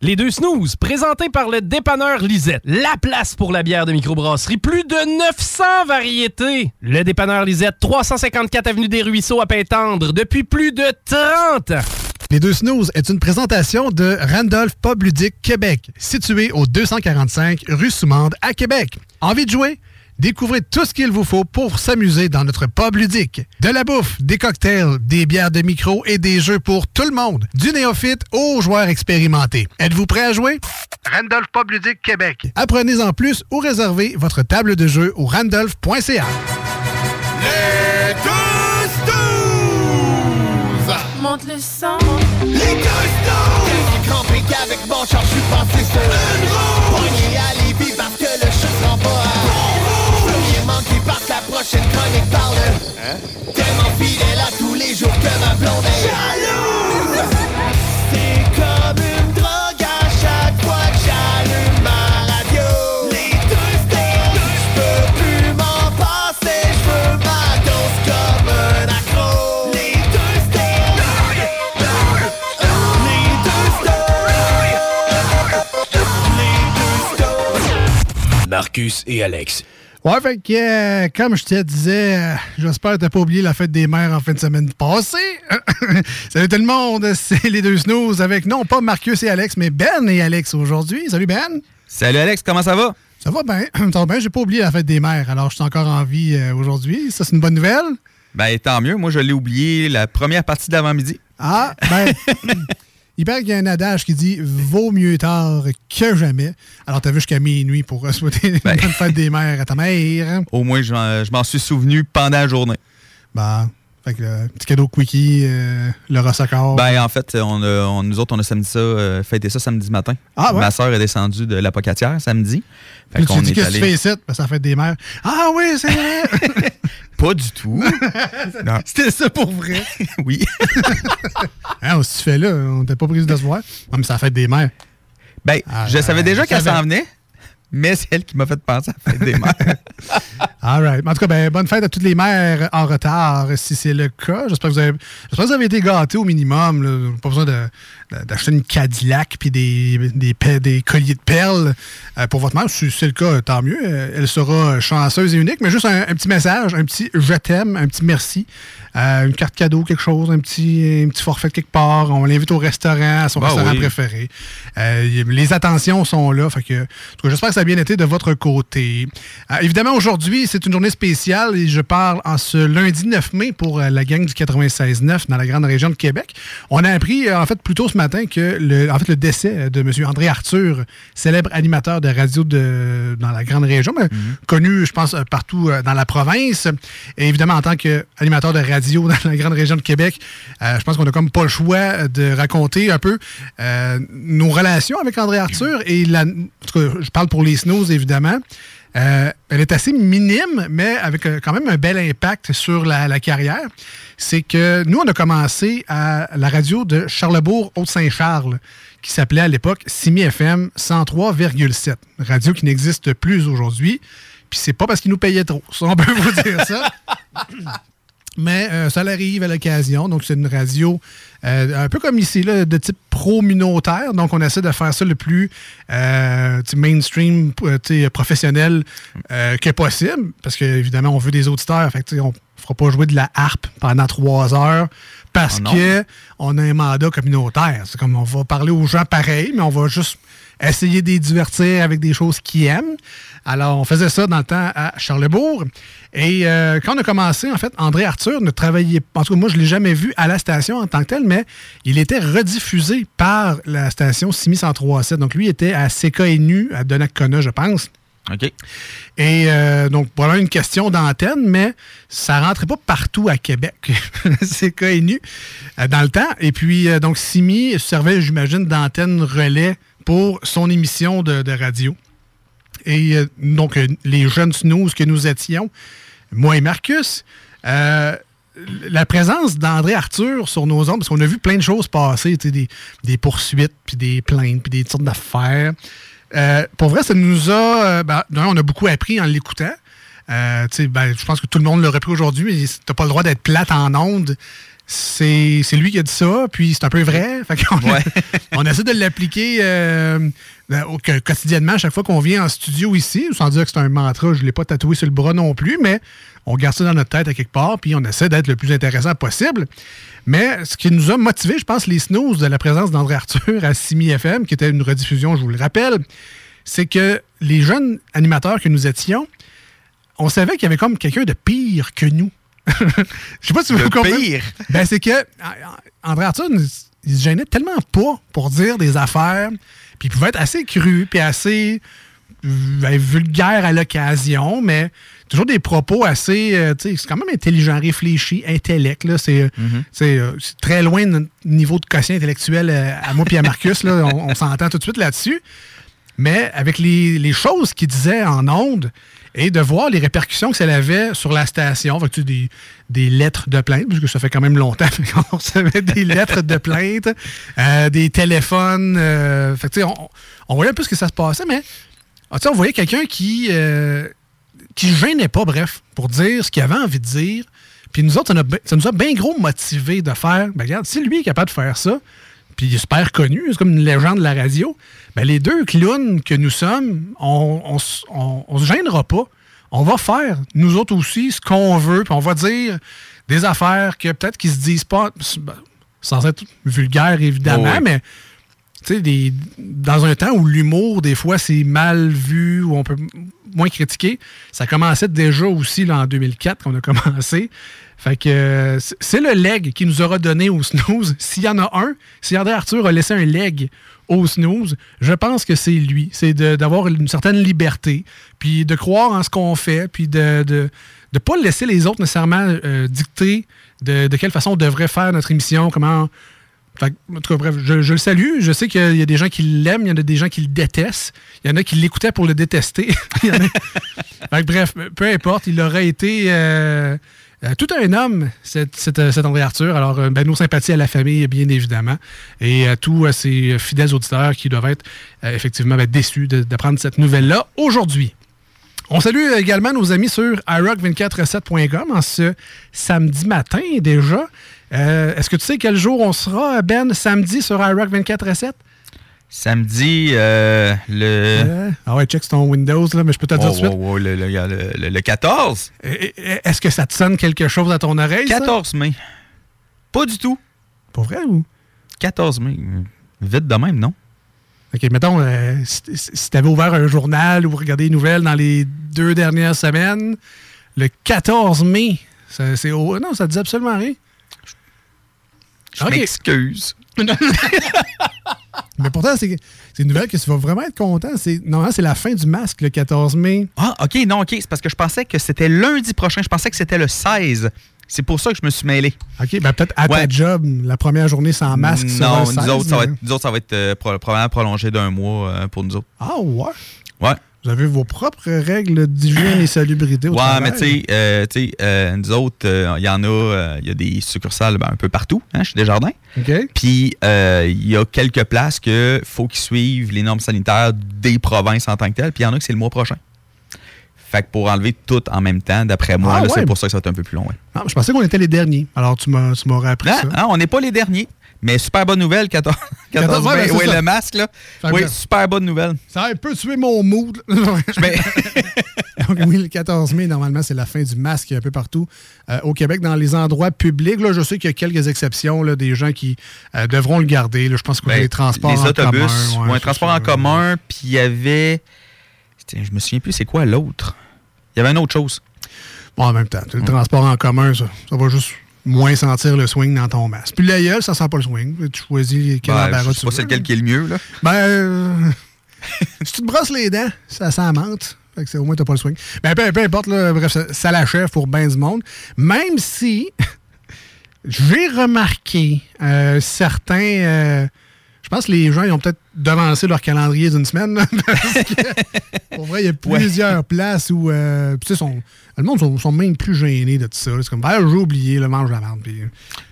Les deux snooze, présentés par le dépanneur Lisette. La place pour la bière de microbrasserie. Plus de 900 variétés. Le dépanneur Lisette, 354 Avenue des Ruisseaux à Pintendre, depuis plus de 30 ans. Les deux snooze est une présentation de Randolph Pub Ludique Québec, situé au 245 rue Soumande à Québec. Envie de jouer? Découvrez tout ce qu'il vous faut pour s'amuser dans notre pub ludique. De la bouffe, des cocktails, des bières de micro et des jeux pour tout le monde. Du néophyte aux joueurs expérimentés. Êtes-vous prêt à jouer? Randolph Pub Ludique Québec. Apprenez en plus ou réservez votre table de jeu au randolph.ca. Les! Monte le sang. Les deux snooze! J'ai crampé qu'avec mon char, je suis passé sur une roue. Chronique parle. Tellement fidèle à tous les jours que ma blonde est jalouse. C'est comme une drogue à chaque fois que j'allume ma radio. Les deux snooze! Je peux plus m'en passer, je veux ma dose comme un accro. Les deux snooze! Les deux snooze! Les deux snooze! Marcus et Alex. Ouais, fait que, euh, comme je te disais, euh, j'espère que t'as pas oublié la fête des mères en fin de semaine passée. Salut tout le monde, c'est les deux snooze avec non pas Marcus et Alex, mais Ben et Alex aujourd'hui. Salut Ben! Salut Alex, comment ça va? Ça va bien, ça va bien, j'ai pas oublié la fête des mères, alors je suis encore en vie euh, aujourd'hui. Ça, c'est une bonne nouvelle. Ben, tant mieux. Moi, je l'ai oublié la première partie d'avant-midi. Ah, ben, il paraît qu'il y a un adage qui dit vaut mieux tard que jamais. Alors, t'as vu jusqu'à minuit pour euh, souhaiter une bonne fête des mères à ta mère. Au moins, je m'en je m'en suis souvenu pendant la journée. Ben, fait que le petit cadeau quickie, euh, le rossaccord. Ben, en fait, on a- on- nous autres, on a samedi ça, euh, fêté ça samedi matin. Ah, ouais? Ma soeur est descendue de l'apocatière samedi. Fait qu'on est que tu allé- fais ben, ça fait des mères. Ah oui, c'est vrai! Pas du tout. C'était ça pour vrai? oui. hein, si tu fais là, on t'a pas pris de se voir. Non, mais ça fait des mères. Ben, je savais déjà qu'elle s'en venait, mais c'est elle qui m'a fait penser à la fête des mères. All right. En tout cas, ben, bonne fête à toutes les mères en retard, si c'est le cas. J'espère que vous avez, que vous avez été gâtés au minimum. Pas besoin de- d'acheter une Cadillac puis des, des, colliers de perles euh, pour votre mère. Si c'est le cas, tant mieux. Euh, Elle sera chanceuse et unique. Mais juste un, un petit message, un petit je t'aime, un petit merci, euh, une carte cadeau, quelque chose, un petit, un petit forfait de quelque part. On l'invite au restaurant, à son Bah restaurant oui. préféré. Euh, les attentions sont là. Fait que, en tout cas, j'espère que ça a bien été de votre côté. Évidemment, aujourd'hui, c'est une journée spéciale et je parle en ce lundi 9 mai pour la gang du 96-9 dans la grande région de Québec. On a appris, en fait, plus tôt ce matin que le, en fait, le décès de M. André Arthur, célèbre animateur de radio de, dans la grande région, mais connu, je pense, partout euh, dans la province. Et évidemment, en tant qu'animateur de radio dans la grande région de Québec, euh, je pense qu'on a comme pas le choix de raconter un peu euh, nos relations avec André Arthur. Et la, en tout cas, je parle pour les snows, évidemment. Euh, elle est assez minime, mais avec quand même un bel impact sur la, la carrière. C'est que nous, on a commencé à la radio de Charlebourg, Haute-Saint-Charles, qui s'appelait à l'époque Simi FM 103,7. Radio qui n'existe plus aujourd'hui. Puis c'est pas parce qu'ils nous payaient trop. Ça, on peut vous dire ça. Mais euh, ça arrive à l'occasion. Donc, c'est une radio euh, un peu comme ici, là, de type pro-communautaire. Donc, on essaie de faire ça le plus euh, mainstream, professionnel que possible. Parce qu'évidemment, on veut des auditeurs. Fait que, tu sais, on ne fera pas jouer de la harpe pendant trois heures parce Oh que on a un mandat communautaire. C'est comme on va parler aux gens pareil, mais on va juste essayer de les divertir avec des choses qu'ils aiment. Alors, on faisait ça dans le temps à Charlebourg. Et euh, quand on a commencé, en fait, André Arthur ne travaillait pas. En tout cas, moi, je ne l'ai jamais vu à la station en tant que tel, mais il était rediffusé par la station Simi 103.7. Donc, lui était à CKNU, à Donnacona, je pense. OK. Et euh, donc, voilà une question d'antenne, mais ça rentrait pas partout à Québec. c'est connu euh, dans le temps. Et puis, euh, donc, Simi servait, j'imagine, d'antenne relais pour son émission de, radio. Et euh, donc, les jeunes snooze que nous étions, moi et Marcus, la présence d'André Arthur sur nos ondes, parce qu'on a vu plein de choses passer, des, des poursuites, puis des plaintes, puis des sortes d'affaires. Euh, pour vrai, ça nous a. euh, ben, on a beaucoup appris en l'écoutant. Euh, ben, je pense que tout le monde l'aurait pris aujourd'hui, mais t'as pas le droit d'être plate en ondes. C'est lui qui a dit ça, puis c'est un peu vrai. Fait qu'on- Ouais. on essaie de l'appliquer euh, que- quotidiennement à chaque fois qu'on vient en studio ici, sans dire que c'est un mantra, je ne l'ai pas tatoué sur le bras non plus, mais on garde ça dans notre tête à quelque part, puis on essaie d'être le plus intéressant possible. Mais ce qui nous a motivé, je pense, les snooze de la présence d'André Arthur à Simi FM, qui était une rediffusion, je vous le rappelle, c'est que les jeunes animateurs que nous étions, on savait qu'il y avait comme quelqu'un de pire que nous. Je sais pas si vous De comprenez. pire? Ben, c'est que ah, André Arthur, nous- il se gênait tellement pas pour dire des affaires, puis il pouvait être assez cru, puis assez euh, vulgaire à l'occasion, mais toujours des propos assez, euh, tu sais, c'est quand même intelligent, réfléchi, intellect, c'est euh, c'est, euh, c'est très loin de notre niveau de quotient intellectuel euh, à moi puis à Marcus, là, on, on s'entend tout de suite là-dessus, mais avec les, les choses qu'il disait en ondes et de voir les répercussions que ça avait sur la station, fait que, tu des, des lettres de plainte, parce que ça fait quand même longtemps qu'on recevait des lettres de plainte, euh, des téléphones, euh, fait que, tu sais, on, on voyait un peu ce que ça se passait, mais ah, on voyait quelqu'un qui euh, qui se gênait pas, bref, pour dire ce qu'il avait envie de dire. Puis nous autres, ça, nous a ça nous a bien gros motivé de faire, ben regarde, si lui est capable de faire ça, puis il est super connu, c'est comme une légende de la radio, ben les deux clowns que nous sommes, on, on, s- on- on se gênera pas. On va faire, nous autres aussi, ce qu'on veut, puis on va dire des affaires que peut-être qu'ils se disent pas, ben, sans être vulgaire évidemment, Oh oui. mais tu sais, dans un temps où l'humour, des fois, c'est mal vu, où on peut moins critiquer, ça commençait déjà aussi là, en 2004 qu'on a commencé. Fait que euh, c'est- le leg qui nous aura donné au snooze. S'il y en a un, si André Arthur a laissé un leg au snooze, je pense que c'est lui. C'est de- d'avoir une certaine liberté, puis de croire en ce qu'on fait, puis de ne de, pas laisser les autres nécessairement euh, dicter de, de quelle façon on devrait faire notre émission, comment fait en tout cas, bref, je, le salue. Je sais qu'il y a des gens qui l'aiment, il y en a des gens qui le détestent. Il y en a qui l'écoutaient pour le détester. Bref, peu importe, il aurait été euh, euh, tout un homme, cet, cet, André Arthur. Alors, euh, ben, nos sympathies à la famille, bien évidemment, et à tous euh, ces fidèles auditeurs qui doivent être euh, effectivement ben, déçus d'apprendre cette nouvelle-là aujourd'hui. On salue également nos amis sur iRock247.com en ce samedi matin déjà. Euh, Est-ce que tu sais quel jour on sera, Ben, samedi sur iRock 24 Samedi, euh, le. Euh, ah ouais, check ton Windows, là, mais je peux te dire Oh, tout de suite. oh, oh, le, le- le- le- le 14. Euh, euh, Est-ce que ça te sonne quelque chose à ton oreille? ça? 14 mai. Pas du tout. Pour vrai ou? 14 mai. Vite de même, non? OK, mettons, euh, si, tu avais ouvert un journal ou regardé les nouvelles dans les deux dernières semaines, le 14 mai, c'est non, ça ne dit absolument rien. Je m'excuse. Mais pourtant, c'est c'est une nouvelle que tu vas vraiment être content. C'est- Normalement, c'est la fin du masque, le 14 mai. Ah, OK, non, OK. C'est parce que je pensais que c'était lundi prochain. Je pensais que c'était le 16. C'est pour ça que je me suis mêlé. OK, ben peut-être à ta job, la première journée sans masque. Non, le nous 16, autres, ça va être, nous autres, ça va être euh, pro- probablement prolongé d'un mois euh, pour nous autres. Ah ouais? Ouais. Vous avez vos propres règles d'hygiène et salubrité au Ouais, travail. mais tu sais, euh, tu sais, euh, nous autres, euh, il y en a, euh, il y a des succursales ben, un peu partout, hein, chez Desjardins. OK. Puis, euh, il y a quelques places que faut qu'ils suivent les normes sanitaires des provinces en tant que telles. Puis, il y en a que c'est le mois prochain. Fait que pour enlever tout en même temps, d'après moi, Ah ouais. c'est pour ça que ça va être un peu plus long. ouais. Ah, je pensais qu'on était les derniers. Alors, tu m'as- tu m'aurais appris Ah, ça. ah, on n'est pas les derniers. Mais super bonne nouvelle, 14, 14 ouais, mai. ben, c'est oui, ça. le masque, là. Oui, super bonne nouvelle. Ça a un peu tué mon mood. Donc, oui, le 14 mai, normalement, c'est la fin du masque un peu partout euh, au Québec, dans les endroits publics. Là, je sais qu'il y a quelques exceptions, là, des gens qui euh, devront le garder. Là, je pense que Ben, les transports les en autobus, commun. ou un transport ça. en commun, puis il y avait. Tiens, Je me souviens plus, c'est quoi l'autre? Il y avait une autre chose. Bon, en même temps, le transport en commun, ça, ça va juste moins sentir le swing dans ton masque. Puis l'aïeul, ça sent pas le swing. Tu choisis quel Ben, embarras tu pas veux. c'est lequel qui est le mieux, là. Ben, euh, si tu te brosses les dents, ça sent menthe. Fait que c'est- au moins, t'as pas le swing. Ben, peu, peu importe, là, bref, ça, ça l'achève pour ben du monde. Même si j'ai remarqué euh, certains. euh, je pense que les gens ils ont peut-être devancé leur calendrier d'une semaine. parce que, pour vrai, il y a plusieurs places où. euh, puis tu sais, sont- le monde sont, sont même plus gênés de tout ça. C'est comme, ben, j'ai oublié, le mange la merde. Puis,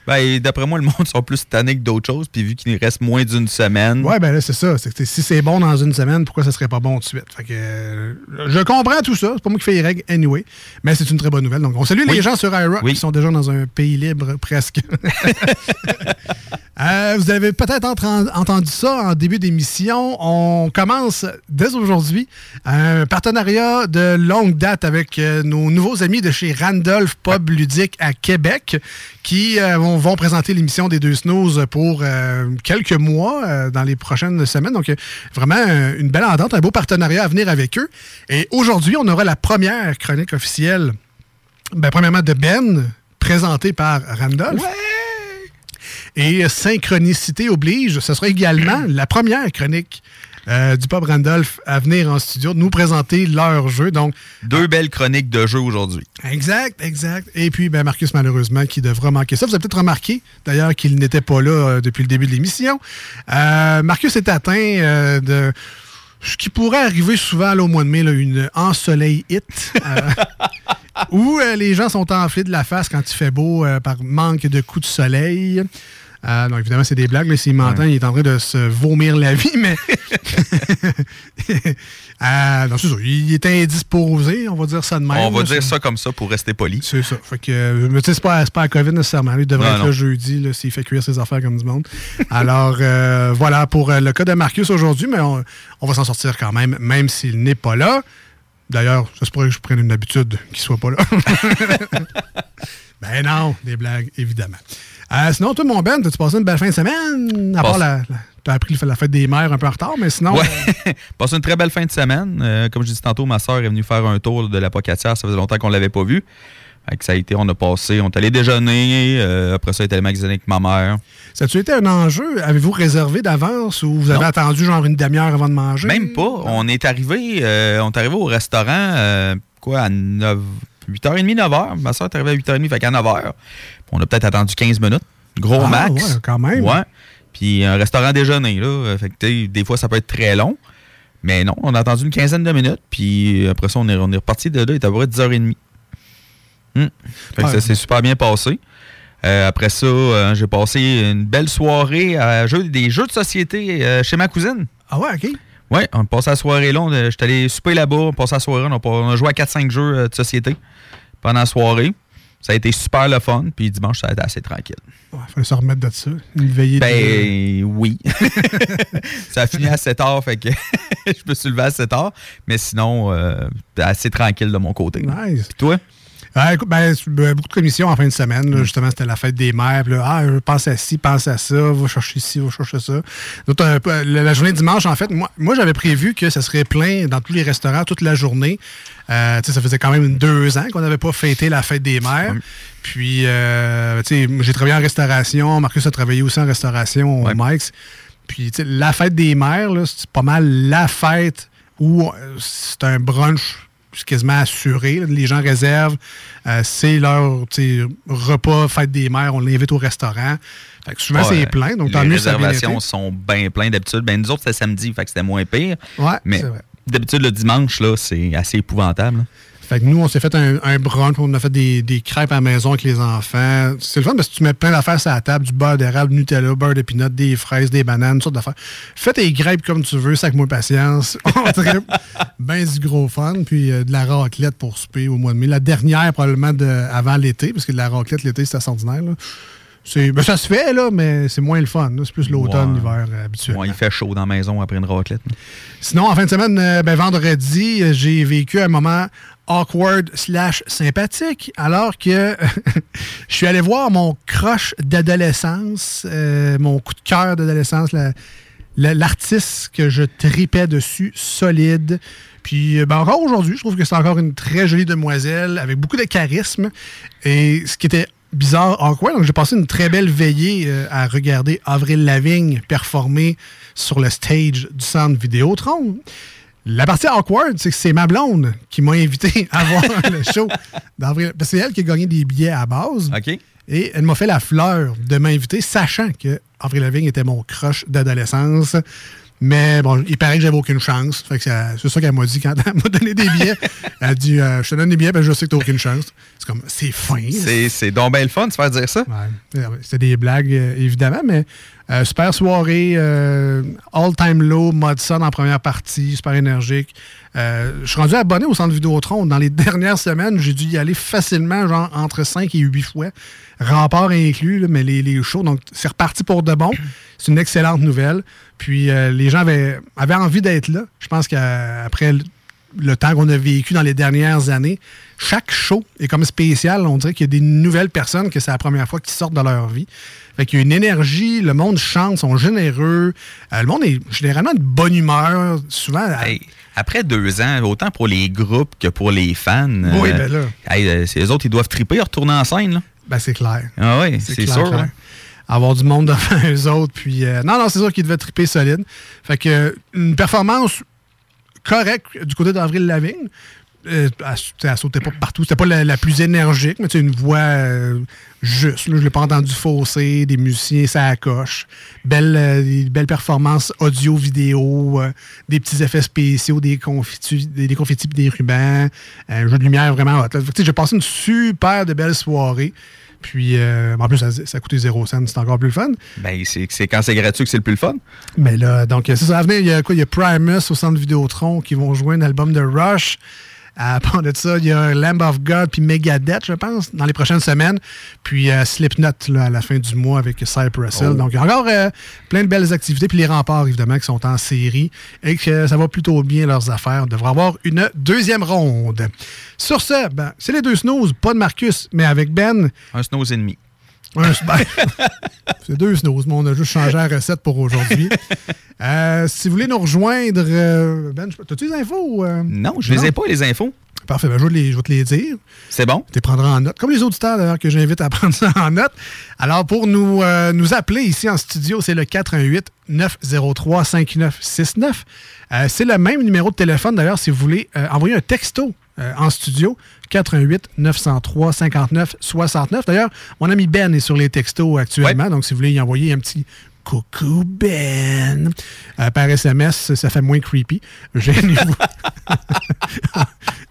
Ben, d'après moi, le monde sont plus tannés que d'autres choses, puis vu qu'il reste moins d'une semaine. Ouais, ben là, c'est ça. Si c'est bon dans une semaine, pourquoi ça serait pas bon tout de suite? Fait que, euh, je comprends tout ça. C'est pas moi qui fais les règles anyway. Mais c'est une très bonne nouvelle. Donc, on salue Oui. les gens sur iRock Oui. qui sont déjà dans un pays libre presque. Euh, vous avez peut-être entendu ça en début d'émission. On commence dès aujourd'hui un partenariat de longue date avec euh, nos nouveaux amis de chez Randolph Pub Ludique à Québec qui euh, vont, présenter l'émission des deux snooze pour euh, quelques mois dans les prochaines semaines. Donc, vraiment une belle entente, un beau partenariat à venir avec eux. Et aujourd'hui, on aura la première chronique officielle, ben, premièrement de Ben, présentée par Randolph. Et synchronicité oblige, ce sera également la première chronique euh, du Pub Randolph à venir en studio, de nous présenter leur jeu. Donc, Deux belles chroniques de jeu aujourd'hui. Exact, exact. Et puis, ben, Marcus, malheureusement, qui devra manquer ça. Vous avez peut-être remarqué, d'ailleurs, qu'il n'était pas là euh, depuis le début de l'émission. Euh, Marcus est atteint de ce qui pourrait arriver souvent là, au mois de mai, là, une ensoleil hit. euh, où euh, les gens sont enflés de la face quand il fait beau euh, par manque de coups de soleil. Euh, donc, évidemment, c'est des blagues. S'il m'entend, il est en train de se vomir la vie, mais. Euh, non, c'est ça. Il est indisposé, on va dire ça de même. On va là, dire ça comme ça pour rester poli. c'est ça. Fait que, euh, mais c'est pas, pas à COVID nécessairement. Lui, il devrait Non, être non. là jeudi s'il fait cuire ses affaires comme du monde. Alors, euh, voilà pour euh, le cas de Marcus aujourd'hui, mais on, on va s'en sortir quand même, même s'il n'est pas là. D'ailleurs, ça se pourrait que je prenne une habitude qu'il soit pas là. ben non, des blagues, évidemment. Euh, sinon, toi, mon Ben, as-tu passé une belle fin de semaine? À part Passe- la, T'as appris la fête des mères un peu en retard, mais sinon. Ouais. Passé une très belle fin de semaine. Euh, comme je disais tantôt, ma soeur est venue faire un tour de la Pocatière. Ça faisait longtemps qu'on ne l'avait pas vu. Fait que ça a été, on a passé, on est allé déjeuner. euh, après ça, on est allé magasiner avec ma mère. Ça a-tu été un enjeu? Avez-vous réservé d'avance ou vous avez Non. attendu genre une demi-heure avant de manger? Même pas. On est arrivé, euh, on est arrivé au restaurant, euh, quoi, à 9, 8h30, 9h. Ma soeur est arrivée à 8h30, fait qu'à 9h. On a peut-être attendu 15 minutes. Gros Ah, max. ouais, quand même. Ouais. Puis un restaurant déjeuner, là. euh, Fait que, des fois, ça peut être très long. Mais non, on a attendu une quinzaine de minutes. Puis après ça, on est, on est reparti de là. Il était à peu près 10h30. Hum. Fait que Ouais. ça s'est super bien passé. Euh, après ça, euh, j'ai passé une belle soirée à jeu, des jeux de société euh, chez ma cousine. Ah ouais, OK. Oui, on a passé la soirée là. J'étais allé souper là-bas, on a passé la soirée. On a, on a joué à 4-5 jeux euh, de société pendant la soirée. Ça a été super le fun. Puis dimanche, ça a été assez tranquille. Il fallait se remettre de ça. Une veillée de... Ben oui. ça a fini à 7 heures, fait que je me suis levé à 7 heures. Mais sinon, euh, assez tranquille de mon côté. Nice. Puis toi? Ah, écoute, ben, ben, beaucoup de commissions en fin de semaine. là. Justement, c'était la fête des mères. puis là, ah, je pense à ci, pense à ça, va chercher ci, va chercher ça. Donc, peu- la, journée dimanche, en fait, moi, moi j'avais prévu que ça serait plein dans tous les restaurants toute la journée. Euh, ça faisait quand même deux ans qu'on n'avait pas fêté la fête des mères. Puis, euh, j'ai travaillé en restauration. Marcus a travaillé aussi en restauration au. Mike's. Puis, la fête des mères, c'est pas mal la fête où euh, c'est un brunch quasiment assuré. Les gens réservent. Euh, c'est leur repas, fête des mères. On l'invite au restaurant. Fait que souvent, c'est plein. Donc, les mieux, réservations sont bien pleines d'habitude. Ben, nous autres, c'était samedi, fait que c'était moins pire. Ouais, Mais d'habitude, le dimanche, là, c'est assez épouvantable. Fait que nous, on s'est fait un, un brunch, on a fait des, des crêpes à la maison avec les enfants. C'est le fun parce que tu mets plein d'affaires sur la table, du beurre d'érable, du Nutella, beurre de pinot, des fraises, des bananes, toutes sortes d'affaires. Fais tes crêpes comme tu veux, sac moi patience. On tripe. ben du gros fun, puis euh, de la raclette pour souper au mois de mai. La dernière, probablement, de, avant l'été, parce que de la raclette, l'été, c'est assez ordinaire. là. Ben, ça se fait, là, mais c'est moins le fun. C'est plus l'automne, Ouais. l'hiver euh, habituel. Ouais, il fait chaud dans la maison après une raclette. Sinon, en fin de semaine, euh, ben, vendredi, j'ai vécu un moment awkward slash sympathique, alors que je suis allé voir mon crush d'adolescence, euh, mon coup de cœur d'adolescence, la- la- l'artiste que je tripais dessus, solide. Puis euh, ben, encore aujourd'hui, je trouve que c'est encore une très jolie demoiselle avec beaucoup de charisme. Et ce qui était bizarre, awkward, donc j'ai passé une très belle veillée euh, à regarder Avril Lavigne performer sur le stage du centre Vidéotron. La partie awkward, c'est que c'est ma blonde qui m'a invité à voir le show d'Avril. Parce que c'est elle qui a gagné des billets à base. OK. Et elle m'a fait la fleur de m'inviter, sachant que Avril Lavigne était mon crush d'adolescence. Mais bon, il paraît que j'avais aucune chance. Fait que c'est c'est ça qu'elle m'a dit quand elle m'a donné des billets. Elle a dit euh, Je te donne des billets, ben je sais que t'as aucune chance. C'est comme c'est fin. C'est c'est donc bien le fun de se faire dire ça. Ouais. Euh, C'était des blagues, euh, évidemment, mais euh, super soirée, euh, all-time low, mode son en première partie, super énergique. Euh, je suis rendu abonné au centre Vidéotron. Dans les dernières semaines, j'ai dû y aller facilement, genre entre 5 et 8 fois. Rempart inclus, mais les, les shows. Donc, c'est reparti pour de bon. C'est une excellente nouvelle. Puis, les gens avaient, avaient envie d'être là. Je pense qu'après le temps qu'on a vécu dans les dernières années, chaque show est comme spécial. On dirait qu'il y a des nouvelles personnes que c'est la première fois qu'ils sortent de leur vie. Fait qu'il y a une énergie, le monde chante, sont généreux. Euh, le monde est généralement de bonne humeur. Souvent, Hey, après deux ans, autant pour les groupes que pour les fans. Oui, euh, ben là. hey, euh, les autres, ils doivent triper, retourner en scène. Là. ben, c'est clair. Ah oui, c'est clair, sûr. clair. hein. Avoir du monde devant eux autres. Puis, euh, non, non, c'est sûr qu'ils devaient triper solide. Fait que, euh, une performance correcte du côté d'Avril Lavigne. Euh, elle, sautait pas partout. C'était pas la, la plus énergique, mais une voix euh, juste. Là, je l'ai pas entendu fausser. Des musiciens, ça coche. Belle, euh, des belles performances audio, vidéo, euh, des petits effets spéciaux, des confettis, des, des confettis des rubans. Un jeu de lumière vraiment hot. J'ai passé une super de belle soirée. Puis, euh, en plus, ça, ça a coûté zéro cent. C'est encore plus le fun. Ben, c'est c'est quand c'est gratuit que c'est le plus le fun. Mais là, donc, c'est ça. À venir, il y a quoi? Il y a Primus au centre Vidéotron qui vont jouer un album de Rush. À part de ça, il y a Lamb of God puis Megadeth, je pense, dans les prochaines semaines. Puis euh, Slipknot là, à la fin du mois avec Cypress Hill. Oh. Donc, il y a encore euh, plein de belles activités. Puis les remparts, évidemment, qui sont en série et que ça va plutôt bien leurs affaires. On devrait avoir une deuxième ronde. Sur ce, ben, c'est les deux snooze, pas de Marcus, mais avec Ben. Un snooze et demi. Un- c'est deux snooze, mais on a juste changé la recette pour aujourd'hui. Euh, si vous voulez nous rejoindre, euh, Ben, t'as-tu les infos? euh? Non, je les ai pas, les infos. Parfait, ben, je, vais te les, je vais te les dire. C'est bon? Tu les prendras en note, comme les auditeurs d'ailleurs que j'invite à prendre ça en note. Alors, pour nous, nous appeler ici en studio, c'est le 418 903 5969. Euh, c'est le même numéro de téléphone d'ailleurs si vous voulez envoyer un texto euh, en studio. 418 903 59 69. D'ailleurs, mon ami Ben est sur les textos actuellement, donc si vous voulez y envoyer un petit Coucou Ben. Euh, par SMS, ça fait moins creepy. Gênez-vous.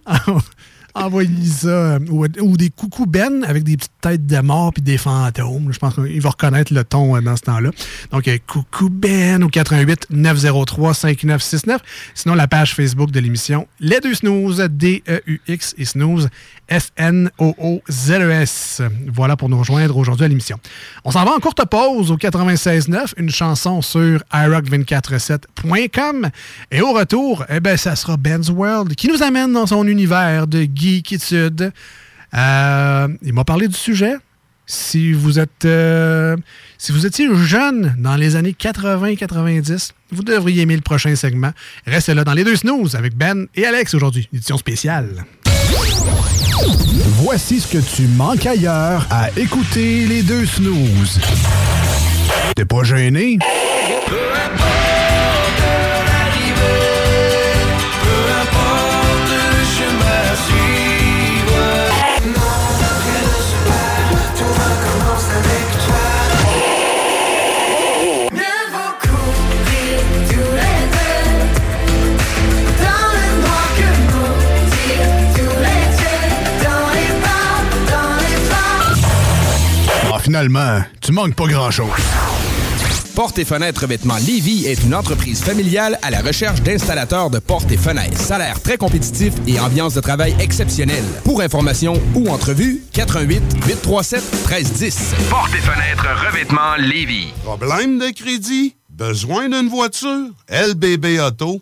Envoyez ça. euh, Ou, des coucou Ben avec des petites têtes de mort puis des fantômes. Je pense qu'il va reconnaître le ton euh, dans ce temps-là. Donc, euh, coucou Ben au 88 903 5969. Sinon, la page Facebook de l'émission Les Deux Snooze, D-E-U-X et Snooze, S-N-O-O-Z-E-S. Voilà pour nous rejoindre aujourd'hui à l'émission. On s'en va en courte pause au 96.9, une chanson sur iRock247.com. Et au retour, eh ben, ça sera Ben's World qui nous amène dans son univers de geekitude. Euh, il m'a parlé du sujet. Si vous êtes euh, si vous étiez jeune dans les années 80-90, vous devriez aimer le prochain segment. Restez là dans les deux snooze avec Ben et Alex aujourd'hui, édition spéciale. Voici ce que tu manques ailleurs à écouter les deux snooze. T'es pas gêné? Finalement, tu manques pas grand-chose. Portes et fenêtres revêtement Lévy est une entreprise familiale à la recherche d'installateurs de portes et fenêtres. Salaire très compétitif et ambiance de travail exceptionnelle. Pour information ou entrevue, 88 837 1310. Portes et fenêtres revêtement Lévy. Problème de crédit? Besoin d'une voiture? LBB Auto?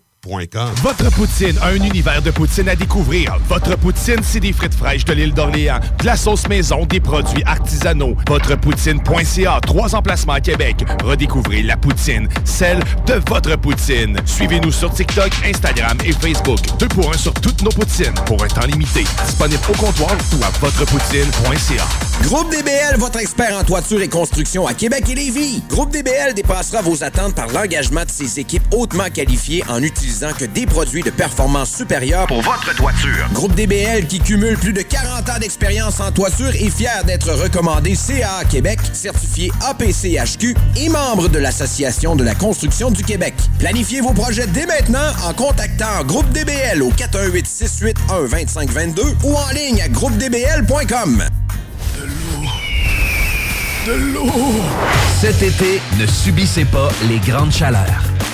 Votre poutine, un univers de poutine à découvrir. Votre poutine, c'est des frites fraîches de l'île d'Orléans, de la sauce maison, des produits artisanaux. Votrepoutine.ca, trois emplacements à Québec. Redécouvrez la poutine, celle de votre poutine. Suivez-nous sur TikTok, Instagram et Facebook. Deux pour un sur toutes nos poutines, pour un temps limité. Disponible au comptoir ou à votrepoutine.ca. Groupe DBL, votre expert en toiture et construction à Québec et Lévis. Groupe DBL dépassera vos attentes par l'engagement de ses équipes hautement qualifiées en utilisant que des produits de performance supérieure pour votre toiture. Groupe DBL qui cumule plus de 40 ans d'expérience en toiture est fier d'être recommandé CA Québec, certifié APCHQ et membre de l'Association de la construction du Québec. Planifiez vos projets dès maintenant en contactant Groupe DBL au 418 681 2522 ou en ligne à groupedbl.com. De l'eau! Cet été, ne subissez pas les grandes chaleurs.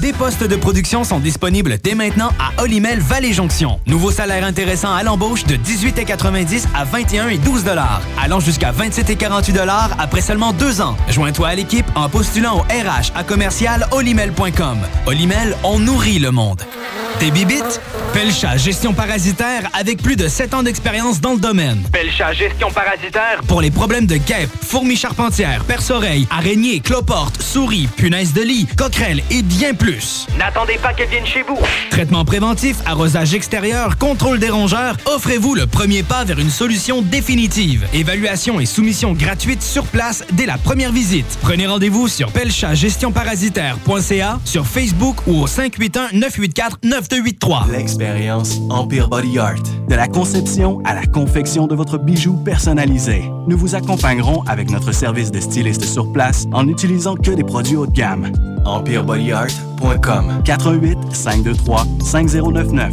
des postes de production sont disponibles dès maintenant à Olimel Valley Jonction. Nouveau salaire intéressant à l'embauche de 18,90 à 21 et 12 allant jusqu'à 27 et 48 après seulement deux ans. Joins-toi à l'équipe en postulant au RH à commercial olimel.com. Olimel, on nourrit le monde. Des bibites? Pelcha Gestion Parasitaire avec plus de 7 ans d'expérience dans le domaine. Pelcha Gestion Parasitaire pour les problèmes de guêpes, fourmis charpentières, perce-oreilles, araignées, cloportes, souris, punaises de lit, coquerelles et bien plus. N'attendez pas qu'elles viennent chez vous. Traitement préventif, arrosage extérieur, contrôle des rongeurs, offrez-vous le premier pas vers une solution définitive. Évaluation et soumission gratuite sur place dès la première visite. Prenez rendez-vous sur pelchagestionparasitaire.ca, sur Facebook ou au 581 984 9283. L'expérience Empire Body Art. De la conception à la confection de votre bijou personnalisé. Nous vous accompagnerons avec notre service de styliste sur place en n'utilisant que des produits haut de gamme. EmpireBodyArt.com 88 523 5099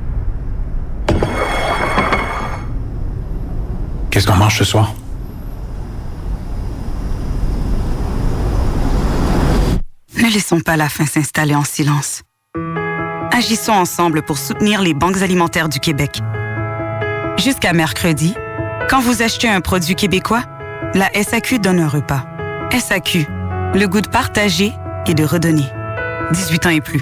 Qu'est-ce qu'on mange ce soir? Ne laissons pas la faim s'installer en silence. Agissons ensemble pour soutenir les banques alimentaires du Québec. Jusqu'à mercredi, quand vous achetez un produit québécois, la SAQ donne un repas. SAQ, le goût de partager et de redonner. 18 ans et plus.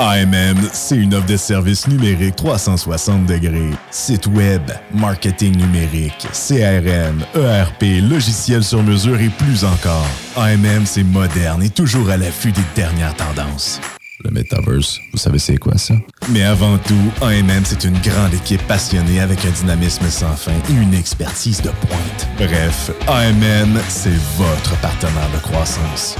AMM, c'est une offre de services numériques 360 degrés. Site web, marketing numérique, CRM, ERP, logiciel sur mesure et plus encore. AMM, c'est moderne et toujours à l'affût des dernières tendances. Le Metaverse, vous savez c'est quoi ça? Mais avant tout, AMM, c'est une grande équipe passionnée avec un dynamisme sans fin et une expertise de pointe. Bref, AMM, c'est votre partenaire de croissance.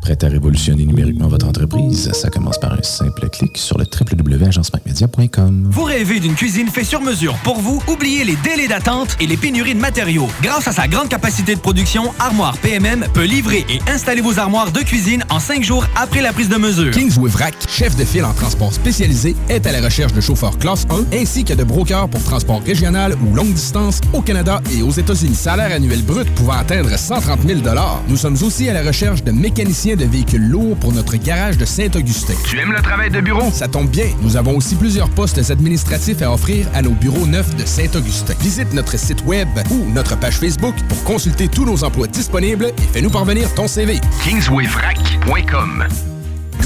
Prête à révolutionner numériquement votre entreprise? Ça commence par un simple clic sur le www.agencemacmedia.com. Vous rêvez d'une cuisine faite sur mesure pour vous? Oubliez les délais d'attente et les pénuries de matériaux. Grâce à sa grande capacité de production, Armoire PMM peut livrer et installer vos armoires de cuisine en cinq jours après la prise de mesure. Kingsway Vrac, chef de file en transport spécialisé, est à la recherche de chauffeurs classe 1 ainsi que de brokers pour transport régional ou longue distance au Canada et aux États-Unis. Salaire annuel brut pouvant atteindre 130 000 Nous sommes aussi à la recherche de mécaniciens de véhicules lourds pour notre garage de Saint-Augustin. Tu aimes le travail de bureau? Ça tombe bien, nous avons aussi plusieurs postes administratifs à offrir à nos bureaux neufs de Saint-Augustin. Visite notre site web ou notre page Facebook pour consulter tous nos emplois disponibles et fais-nous parvenir ton CV. KingswayFrac.com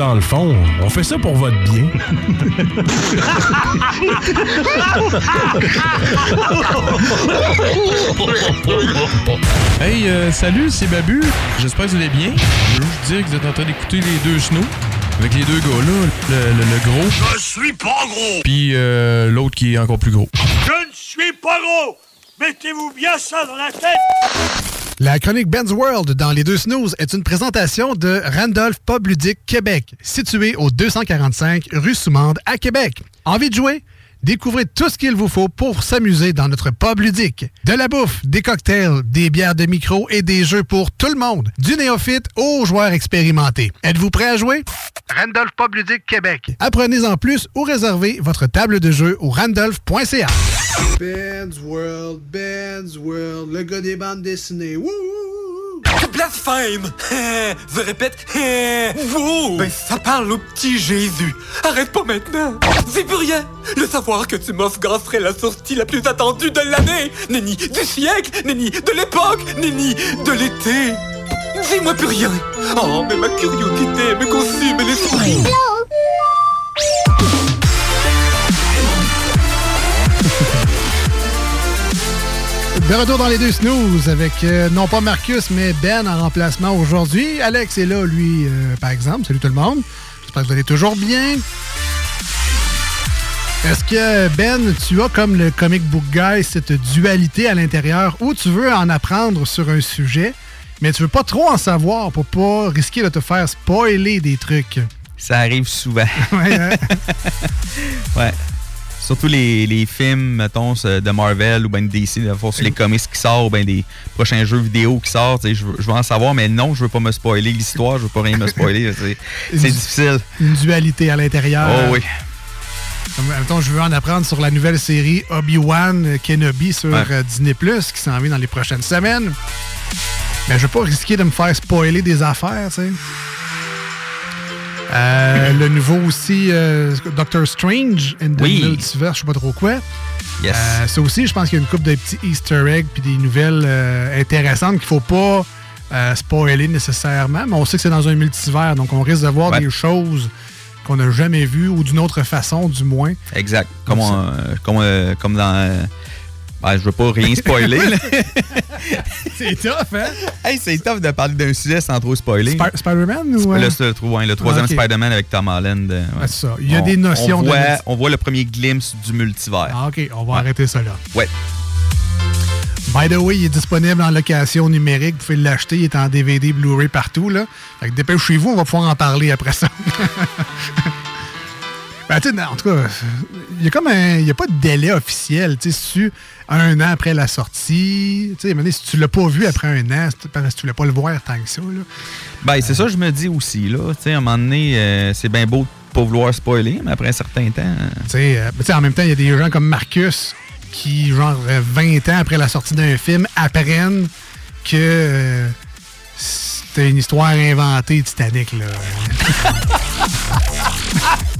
Dans le fond, on fait ça pour votre bien. Hey, euh, salut, c'est Babu. J'espère que vous allez bien. Je veux juste dire que vous êtes en train d'écouter les deux snows. Avec les deux gars-là, le, le- le gros, Je suis pas gros! puis euh, l'autre qui est encore plus gros. Je ne suis pas gros! Mettez-vous bien ça dans la tête! La chronique Ben's World dans les deux snooze est une présentation de Randolph Pub Québec, situé au 245 rue Soumande à Québec. Envie de jouer? Découvrez tout ce qu'il vous faut pour s'amuser dans notre pub ludique. De la bouffe, des cocktails, des bières de micro et des jeux pour tout le monde. Du néophyte aux joueurs expérimentés. Êtes-vous prêt à jouer? Randolph Pub Ludique Québec. Apprenez en plus ou réservez votre table de jeu au randolph.ca. Ben's World, Ben's World, le gars des bandes dessinées. Wouh! Blasphème. Je répète, wow Ben ça parle au petit Jésus. Arrête pas maintenant. C'est plus rien. Le savoir que tu m'offres serait la sortie la plus attendue de l'année. Nenni du siècle Nenni de l'époque Nenni de l'été. Dis-moi plus rien. Oh, mais ma curiosité me consume l'esprit De retour dans les deux snooze avec euh, non pas Marcus, mais Ben en remplacement aujourd'hui. Alex est là, lui, euh, par exemple. Salut tout le monde. J'espère que vous allez toujours bien. Est-ce que, Ben, tu as comme le comic book guy cette dualité à l'intérieur où tu veux en apprendre sur un sujet, mais tu veux pas trop en savoir pour pas risquer de te faire spoiler des trucs? Ça arrive souvent. Ouais, hein? ouais. Surtout les, les films, mettons, de Marvel ou ben DC, de force les comics qui sortent, ou ben des prochains jeux vidéo qui sortent, je veux, je veux en savoir, mais non, je veux pas me spoiler l'histoire, je veux pas rien me spoiler. c'est- difficile. Une dualité à l'intérieur. Oh oui. Mettons, je veux en apprendre sur la nouvelle série Obi-Wan Kenobi sur Ouais. euh, Disney+, qui s'en vient dans les prochaines semaines. Mais je veux pas risquer de me faire spoiler des affaires, tu sais. Euh, le nouveau aussi, euh, Doctor Strange and the Oui. Multiverse, je sais pas trop quoi. Yes. Euh, ça aussi, je pense qu'il y a une couple de petits easter eggs puis des nouvelles euh, intéressantes qu'il faut pas spoiler nécessairement. Mais on sait que c'est dans un multivers, donc on risque de voir Ouais. des choses qu'on n'a jamais vues ou d'une autre façon, du moins. Exact. Comme, Comme ça. on, comme, comme dans. Ben, je veux pas rien spoiler. c'est tough, hein? Hey, c'est tough de parler d'un sujet sans trop spoiler. Spi- Spider-Man ou. euh? Le, ouais, le troisième Ah. Spider-Man avec Tom Holland. euh, ouais. Ah, c'est ça. Il y a On- des notions on voit, on voit le premier glimpse du multivers. Ah, OK, on va arrêter ça là. Ouais. By the way, il est disponible en location numérique. Vous pouvez l'acheter. Il est en DVD, Blu-ray partout. Là. Fait que dépêchez-vous, on va pouvoir en parler après ça. Ben, tu sais, en tout cas, il y a comme un. Il n'y a pas de délai officiel. Tu sais, si tu- un an après la sortie, tu sais, si tu l'as pas vu après un an, c'est parce que tu voulais pas le voir tant que ça. Là. Ben, c'est ça que je me dis aussi, là. Tu sais, à un moment donné, euh, c'est bien beau de pas vouloir spoiler, mais après un certain temps. euh, Tu sais, euh, sais, en même temps, il y a des gens comme Marcus qui, genre, euh, 20 ans après la sortie d'un film, apprennent que euh, c'était une histoire inventée, Titanic, là.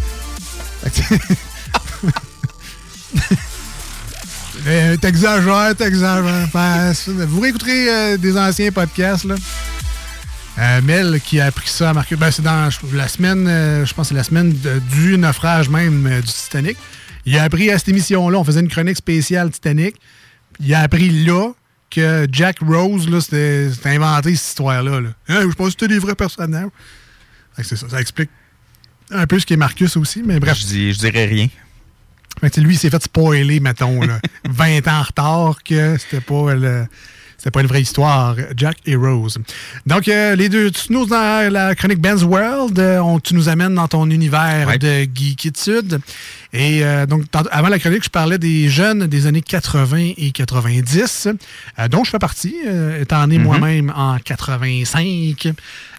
Euh, T'exagères, t'exagères. Vous réécouterez euh, des anciens podcasts, là. Euh, Mel qui a appris ça à Marcus. Ben, c'est dans la semaine, je pense c'est la semaine du naufrage même du Titanic. Il a appris à cette émission-là, on faisait une chronique spéciale Titanic. Il a appris là que Jack Rose, là, c'était inventé cette histoire-là. Là. Hein, je pense que c'était des vrais personnages. Ça, ça explique un peu ce qui est Marcus aussi, mais bref. Je, dis, je dirais rien. Fait que, lui, il s'est fait spoiler, mettons, là, 20 ans en retard, que c'était pas le. C'était pas une vraie histoire, Jack et Rose. Donc, euh, les deux, tu nous dans la chronique Ben's World, euh, on- tu nous amènes dans ton univers de geekitude. Et euh, donc, avant la chronique, je parlais des jeunes des années 80 et 90, euh, dont je fais partie, euh, étant né Mhm. moi-même en 85.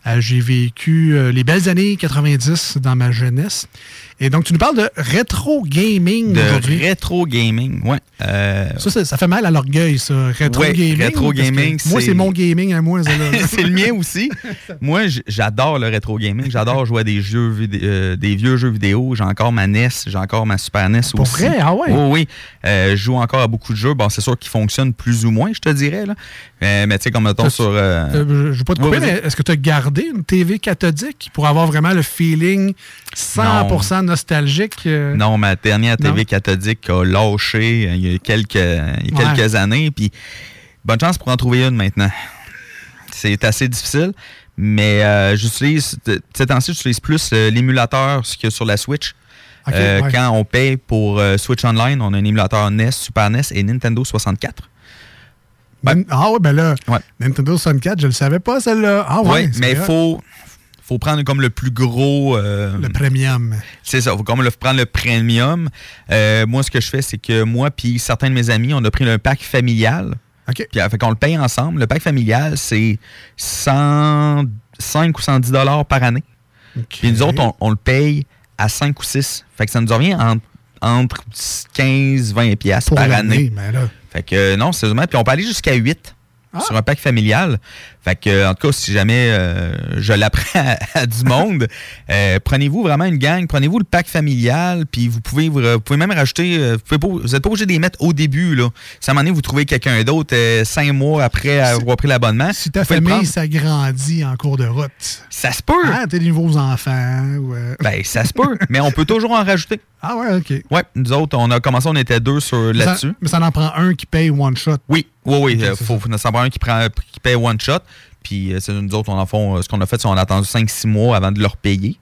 Euh, J'ai vécu les belles années 90 dans ma jeunesse. Et donc, tu nous parles de rétro gaming De aujourd'hui. rétro gaming, ouais. Euh, Ça, ça, ça fait mal à l'orgueil, ça. Rétro Ouais, gaming. rétro gaming, Moi, c'est- mon gaming à moi, c'est le mien aussi. Moi, j'adore le rétro gaming. J'adore jouer à des jeux euh, des vieux jeux vidéo. J'ai encore ma NES, j'ai encore ma Super NES Pour aussi. vrai? Ah ouais? Oui, oui. Euh, je joue encore à beaucoup de jeux. Bon, c'est sûr qu'ils fonctionnent plus ou moins, je te dirais. Là. Euh, mais tu sais, comme mettons sur. je ne vais pas te couper, mais est-ce que tu as gardé une TV cathodique pour avoir vraiment le feeling 100% nostalgique? euh? Non, ma dernière TV Non? cathodique a lâché euh, il y a quelques, il y a Ouais. quelques années. Puis bonne chance pour en trouver une maintenant. C'est assez difficile. Mais euh, j'utilise, ces temps-ci, j'utilise plus l'émulateur a sur la Switch. Ouais. Quand on paye pour Switch Online, on a un émulateur NES, Super NES et Nintendo 64. Ben- ah ouais, ben là, Nintendo 64, je le savais pas, celle-là. Ah ouais, Ouais, mais il faut, faut prendre comme le plus gros. euh, Le premium. C'est ça, faut comme le, prendre le premium. Euh, moi, ce que je fais, c'est que moi puis certains de mes amis, on a pris un pack familial. OK. Puis, euh, fait qu'on le paye ensemble. Le pack familial, c'est 105 ou 110 dollars par année. Puis nous autres, on, on le paye à 5 ou 6. Fait que ça nous revient en- entre 15 20 pièces par année. ben là. Fait que euh, non, sérieusement. Puis on peut aller jusqu'à 8 sur un pack familial. Fait que, en tout cas, si jamais euh, je l'apprends à, à du monde, euh, prenez-vous vraiment une gang, prenez-vous le pack familial, puis vous pouvez, vous, vous pouvez même rajouter, euh, vous n'êtes pas obligé de les mettre au début. Là. Si à un moment donné, vous trouvez quelqu'un d'autre euh, cinq mois après avoir pris l'abonnement, Si ta famille s'agrandit en cours de route. Ça se peut. Ah, t'as des nouveaux enfants. ou, euh, Ben, ça se peut, mais on peut toujours en rajouter. Ah ouais, OK. Ouais, nous autres, on a commencé, on était deux sur ça- là-dessus. Mais ça en prend un qui paye one shot. Oui, oui, oui. Euh, faut, faut, ça prend un qui, prend, qui paye one shot. Puis euh, c'est nous autres, on en fond, euh, ce qu'on a fait, c'est qu'on a attendu 5-6 mois avant de leur payer.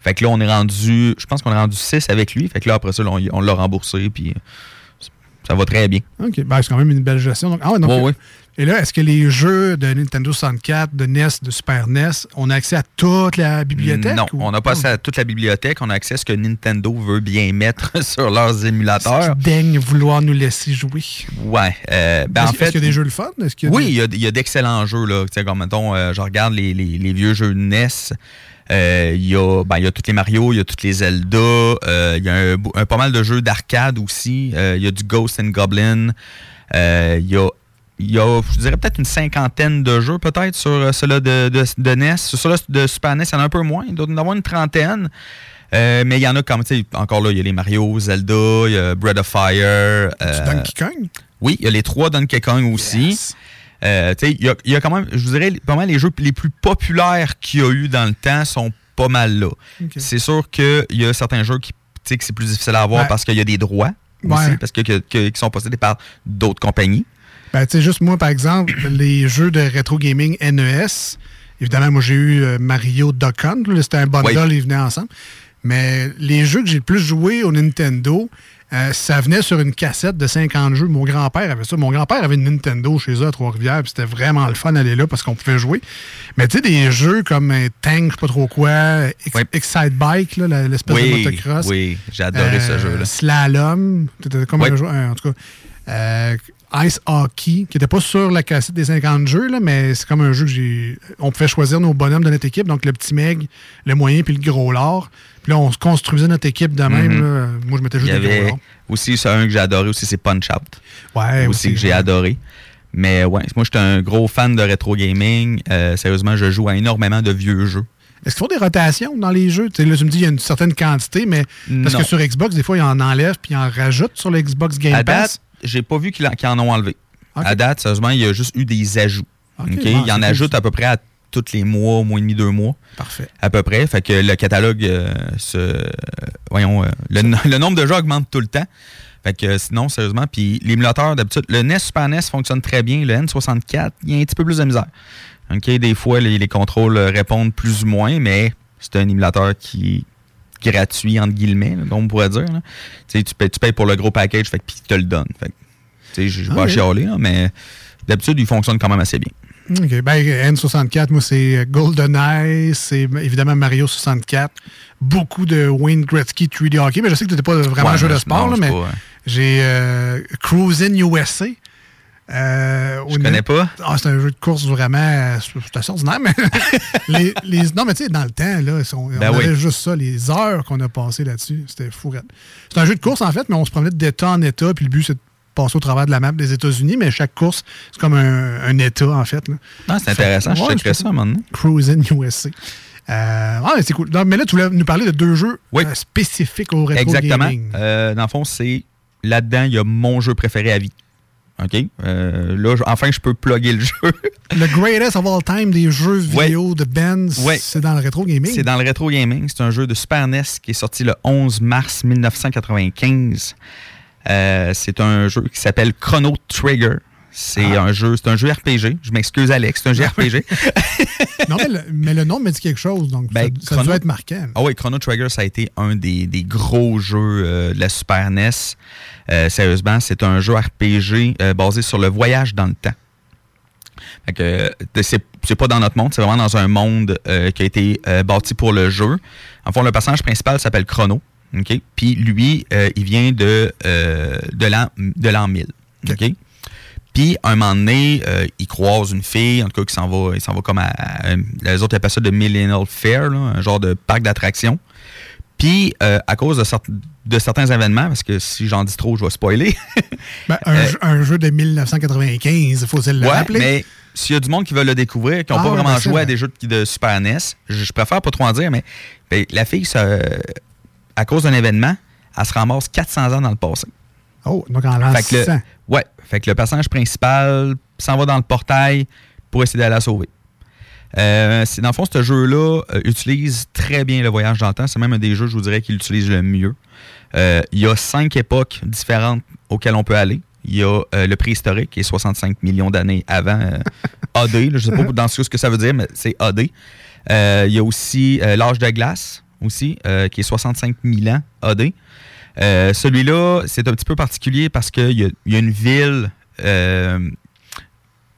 Fait que là, on est rendu, je pense qu'on est rendu 6 avec lui. Fait que là, après ça, on, on l'a remboursé. Puis euh, ça va très bien. OK. Ben, c'est quand même une belle gestion. Donc, ah ouais, donc, Ouais, ouais. Et là, est-ce que les jeux de Nintendo 64, de NES, de Super NES, on a accès à toute la bibliothèque? Non, ou- on n'a pas accès à toute la bibliothèque. On a accès à ce que Nintendo veut bien mettre sur leurs émulateurs. Daigne vouloir nous laisser jouer? Ouais. euh, ben, Est-ce en est-ce fait, qu'il y a des jeux le fun? Est-ce qu'il y a Oui, des- il y a, d'excellents jeux. Là. Comme, mettons, euh, je regarde les, les- les vieux jeux de NES. Euh, il, y a, ben, il y a tous les Mario, il y a tous les Zelda. il y a un, un- pas mal de jeux d'arcade aussi. Il y a du Ghost and Goblin. Il y a, il y a, je dirais, peut-être une cinquantaine de jeux, peut-être, sur euh, ceux-là de, de, de NES. Sur ceux-là de Super NES, il y en a un peu moins. Il doit y en avoir une trentaine. Euh, mais il y en a comme, tu sais, encore là, il y a les Mario, Zelda, il y a Breath of Fire. euh, Donkey Kong? oui, il y a les trois Donkey Kong aussi. Euh, tu sais, il y a, il y a quand même, je vous dirais, pas mal les jeux les plus populaires qu'il y a eu dans le temps sont pas mal là. C'est sûr qu'il y a certains jeux qui, tu sais, que c'est plus difficile à avoir Ouais. parce qu'il y a des droits Ouais. aussi, parce que, que- que- qui sont possédés par d'autres compagnies. Ben, tu sais, juste moi, par exemple, les jeux de rétro gaming NES, évidemment, moi, j'ai eu euh, Mario Duck Hunt. C'était un bundle, Oui. ils venaient ensemble. Mais les jeux que j'ai le plus joué au Nintendo, euh, ça venait sur une cassette de 50 jeux. Mon grand-père avait ça. Mon grand-père avait une Nintendo chez eux à Trois-Rivières, puis c'était vraiment le fun d'aller là parce qu'on pouvait jouer. Mais tu sais, des jeux comme euh, Tank, je sais pas trop quoi, Ex- Excite Bike, l'espèce de motocross. oui, j'ai adoré ce Euh, jeu-là. Slalom, c'était comme Oui. un jeu, en tout cas. Ice Hockey, qui n'était pas sur la cassette des 50 jeux, là, mais c'est comme un jeu que j'ai. On pouvait choisir nos bonhommes de notre équipe, donc le petit Meg, le moyen, puis le gros lard. Puis là, on se construisait notre équipe de même. Mhm. là. Moi, je mettais juste des gros avait lards. aussi c'est un que j'ai adoré aussi, c'est Punch Out. Ouais, aussi, aussi, que j'ai adoré. Mais ouais, moi, j'étais un gros fan de rétro gaming. Euh, sérieusement, je joue à énormément de vieux jeux. Est-ce qu'il faut des rotations dans les jeux? Là, tu me dis qu'il y a une certaine quantité, mais parce Non. que sur Xbox, des fois, ils en enlèvent puis ils en rajoutent sur le Xbox Game à Pass. date, j'ai pas vu qu'ils en, ont enlevé. À date, sérieusement, il y a juste eu des ajouts. Ok, OK? bon, Ils c'est en cool, ça. à peu près à tous les mois, mois et demi, deux mois. Parfait. À peu près. Fait que le catalogue, euh, se, voyons, euh, le, no- le nombre de jeux augmente tout le temps. Fait que euh, sinon, sérieusement, puis l'émulateur, d'habitude, le NES Super NES fonctionne très bien. Le N64, il y a un petit peu plus de misère. OK? Des fois, les, les contrôles répondent plus ou moins, mais c'est un émulateur qui gratuit, entre guillemets, là, comme on pourrait dire. là. Tu payes, tu payes pour le gros package, fait puis il te le donne. Fait je vais Ah chialer, là, mais d'habitude, il fonctionne quand même assez bien. OK. Ben, N64, moi, c'est GoldenEye, c'est évidemment Mario 64, beaucoup de Wayne Gretzky 3D Hockey, mais je sais que tu n'étais pas vraiment Ouais, un jeu de non, sport, là, mais j'ai euh, Cruisin' USA. Euh, Je connais pas. Ah, c'est un jeu de course vraiment. euh, C'est assez ordinaire, mais. les, les- non, mais tu sais, dans le temps, là, on, Ben on oui. avait juste ça, les heures qu'on a passées là-dessus. C'était fou. C'est un jeu de course, en fait, mais on se promenait d'État en État, puis le but, c'est de passer au travers de la map des États-Unis, mais chaque course, c'est comme un, un État, en fait. là. Ah, c'est intéressant. Je Ouais, checkerais c'est- ça un moment donné. Cruisin' USA. Euh, ah, mais c'est cool. Non, mais là, tu voulais nous parler de deux jeux euh, spécifiques au rétro Exactement. gaming. Euh, dans le fond, c'est là-dedans, il y a mon jeu préféré à vie. OK? Euh, là, enfin, je peux plugger le jeu. Le greatest of all time des jeux Ouais. vidéo de Ouais. c'est dans le rétro gaming? C'est dans le rétro gaming. C'est un jeu de Super NES qui est sorti le 11 mars 1995. Euh, c'est un jeu qui s'appelle Chrono Trigger. C'est Ah. un jeu, c'est un jeu RPG. Je m'excuse Alex, c'est un jeu RPG. non, mais le, mais le nom me dit quelque chose, donc Ben, ça, ça Chrono- doit être marquant. Ah oui, Chrono Trigger, ça a été un des, des gros jeux euh, de la Super NES. Euh, sérieusement, c'est un jeu RPG euh, basé sur le voyage dans le temps. Fait que, c'est pas dans notre monde, c'est vraiment dans un monde qui a été bâti pour le jeu. En fond, le personnage principal s'appelle Chrono. Puis lui, il vient de, de l'an de l'an 1000. Puis, un moment donné, euh, il croise une fille, en tout cas, qui s'en va, il s'en va comme à, à- Les autres appellent ça de Millennial Fair, là, un genre de parc d'attractions. Puis, euh, à cause de, de certains événements, parce que si j'en dis trop, je vais spoiler. Ben, un, Euh, jeu, un jeu de 1995, il faut se le ouais, rappeler? mais s'il y a du monde qui veut le découvrir, qui n'ont Ah pas ouais, vraiment ben, joué à des jeux de, de Super NES, je, je préfère pas trop en dire, mais ben, la fille, ça, à cause d'un événement, elle se ramasse 400 ans dans le passé. Oh, donc en l'an Fait que, le, 600. ouais, fait que le personnage principal s'en va dans le portail pour essayer d'aller la sauver. Euh, dans le fond, ce jeu-là euh, utilise très bien le voyage dans le temps. C'est même un des jeux, je vous dirais, qui l'utilise le mieux. Euh, il y a cinq époques différentes auxquelles on peut aller. Il y a le préhistorique, qui est 65 millions d'années avant AD. je ne sais pas dans ce que ça veut dire, mais c'est AD. Il y a aussi l'âge de glace, aussi, qui est 65 000 ans AD. Euh, Celui-là, c'est un petit peu particulier parce qu'il y, a- il y a une ville, euh,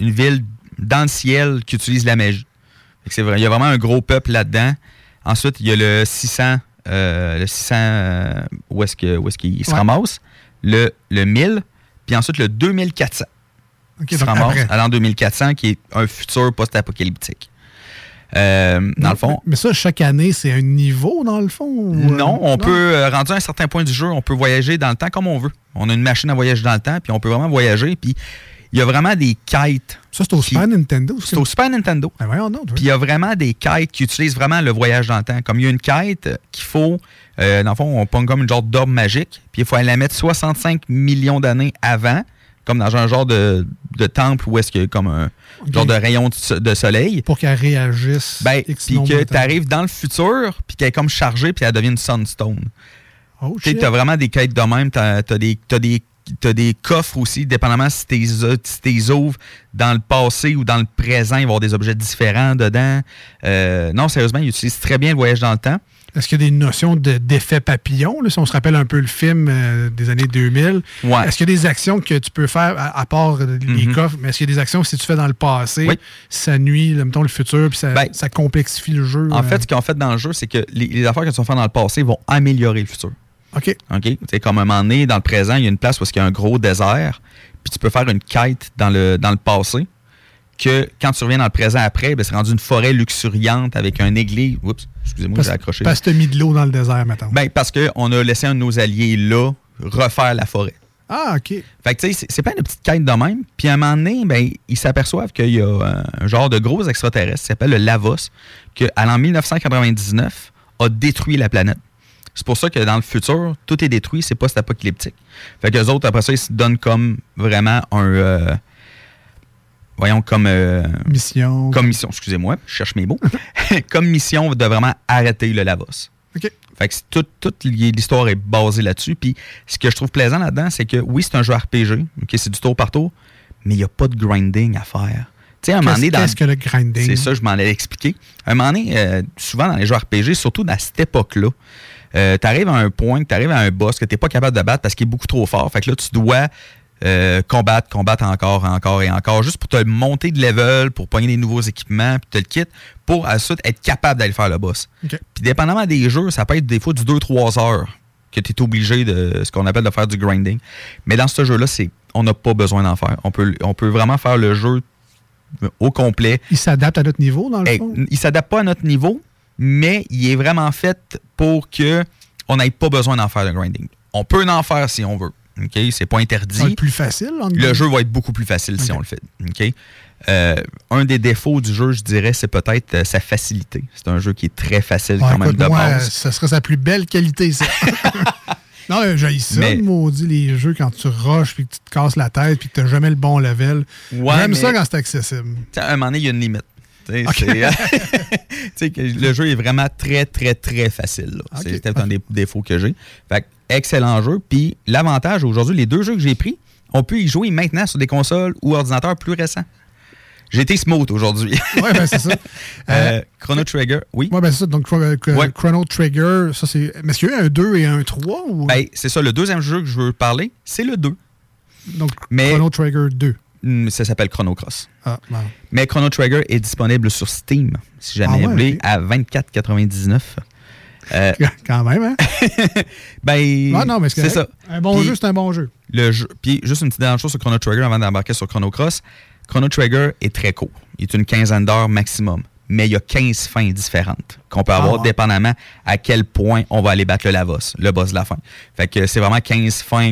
une ville dans le ciel qui utilise la magie. C'est vrai, il y a vraiment un gros peuple là-dedans. Ensuite, il y a le 600, euh, le 600 euh, où est-ce que- où est-ce qu'il se Ouais. ramasse, le, le 1000, puis ensuite le 2400 Ok, qui se ramasse après. à l'an 2400, qui est un futur post-apocalyptique. Euh, dans le fond, Mais ça, chaque année, c'est un niveau, dans le fond? ou, euh, non, on peut, euh, rendu à un certain point du jeu, on peut voyager dans le temps comme on veut. On a une machine à voyager dans le temps, puis on peut vraiment voyager. Puis il y a vraiment des quêtes. Ça, c'est au Super Nintendo? C'est au Super Nintendo. Ben voyons Puis il y a vraiment des quêtes qui utilisent vraiment le voyage dans le temps. Comme il y a une quête qu'il faut, euh, dans le fond, on pogne comme une genre d'orbe magique, puis il faut aller la mettre 65 millions d'années avant, comme dans un genre de, de temple où est-ce qu'il y a comme un genre de rayon de, so- de soleil. Pour qu'elle réagisse. Ben, puis que tu arrives dans le futur, puis qu'elle est comme chargée, puis elle devient une sunstone. Oh, Tu as vraiment des quêtes de même. Tu as, des, t'as des tu as des coffres aussi, dépendamment si tu les ouvres dans le passé ou dans le présent, il va y avoir des objets différents dedans. Euh, non, sérieusement, il utilise très bien le voyage dans le temps. Est-ce qu'il y a des notions de- d'effet papillon? là, si on se rappelle un peu le film euh, des années 2000, Ouais. est-ce qu'il y a des actions que tu peux faire, à, à part euh, les Mhm. coffres, mais est-ce qu'il y a des actions que si tu fais dans le passé, Oui. ça nuit, mettons, le futur, puis ça, ça complexifie le jeu? En euh? fait, ce qu'ils ont fait dans le jeu, c'est que les, les affaires que tu vas faire dans le passé vont améliorer le futur. OK. OK? Sais, comme à un moment donné, dans le présent, il y a une place où il y a un gros désert, puis tu peux faire une quête dans le, dans le passé, que quand tu reviens dans le présent après, ben, c'est rendu une forêt luxuriante avec un église. Oups, excusez-moi, j'ai accroché. parce que tu as mis de l'eau dans le désert, mettons. Ben, parce qu'on a laissé un de nos alliés là refaire la forêt. ah, OK. Fait que, tu sais, c'est- c'est plein de petites quêtes de même. Puis à un moment donné, ben, ils s'aperçoivent qu'il y a euh, un genre de gros extraterrestre qui s'appelle le Lavos, que, en 1999, a détruit la planète. C'est pour ça que dans le futur, tout est détruit, c'est post-apocalyptique. Fait que les autres, après ça, ils se donnent comme vraiment un. euh, voyons, comme. euh, Mission. Comme mission, excusez-moi, je cherche mes mots. comme mission de vraiment arrêter le Lavos. OK. Fait que tout- toute l'histoire est basée là-dessus. Puis ce que je trouve plaisant là-dedans, c'est que oui, c'est un jeu RPG, ok, c'est du tour par tour, mais il n'y a pas de grinding à faire. Tu sais, à un moment donné, dans- qu'est-ce que le grinding? C'est ça, je m'en allais expliquer. À un moment donné, euh, souvent dans les jeux RPG, surtout à cette époque-là, tu arrives à un point, tu arrives à un boss que tu n'es pas capable de battre parce qu'il est beaucoup trop fort. Fait que là, tu dois euh, combattre, combattre encore, encore et encore, juste pour te monter de level, pour pogner des nouveaux équipements, puis te le kit, pour ensuite être capable d'aller faire le boss. Puis dépendamment des jeux, ça peut être des fois du 2-3 heures que tu es obligé de ce qu'on appelle de faire du grinding. Mais dans ce jeu-là, c'est on n'a pas besoin d'en faire. On peut, on peut vraiment faire le jeu au complet. Il s'adapte à notre niveau, dans le fond? il s'adapte pas à notre niveau, mais il est vraiment fait pour que on n'ait pas besoin d'en faire de grinding. On peut en faire si on veut. OK? C'est pas interdit. Ça va être plus facile. Le jeu va être beaucoup plus facile si on le fait. OK? Euh, un des défauts du jeu, je dirais, c'est peut-être euh, sa facilité. C'est un jeu qui est très facile Ouais, quand même de moi, base. ça serait sa plus belle qualité, ça. non, j'ai ça, Mais- maudit, les jeux, quand tu rushes, puis que tu te casses la tête, puis que tu n'as jamais le bon level. Ouais, J'aime mais- ça quand c'est accessible. À un moment donné, il y a une limite. euh, le jeu est vraiment très, très, très facile. là. Ok. C'est peut-être un des défauts que j'ai. Fait excellent jeu. Puis l'avantage aujourd'hui, les deux jeux que j'ai pris, on peut y jouer maintenant sur des consoles ou ordinateurs plus récents. J'ai été smooth aujourd'hui. Ouais, ben c'est ça. Euh, Chrono Trigger, oui. Ouais, ben c'est ça. Donc, Chro- Chrono Trigger, ça c'est. Mais est-ce qu'il y a eu un 2 et un 3 ou? Ben, c'est ça, le deuxième jeu que je veux parler, c'est le 2. Donc, Mais- Chrono Trigger 2. Ça s'appelle Chrono Cross. Ah. Mais Chrono Trigger est disponible sur Steam, si jamais Ah vous voulez, à 24,99. Euh, Quand même, hein? ben, Ah non, mais c'est ça. Un bon jeu, c'est un bon jeu. Le jeu. Puis juste une petite dernière chose sur Chrono Trigger avant d'embarquer sur Chrono Cross. Chrono Trigger est très court. Il est une quinzaine d'heures maximum. Mais il y a 15 fins différentes qu'on peut avoir Ah. dépendamment à quel point on va aller battre le Lavos, le boss de la fin. Fait que c'est vraiment 15 fins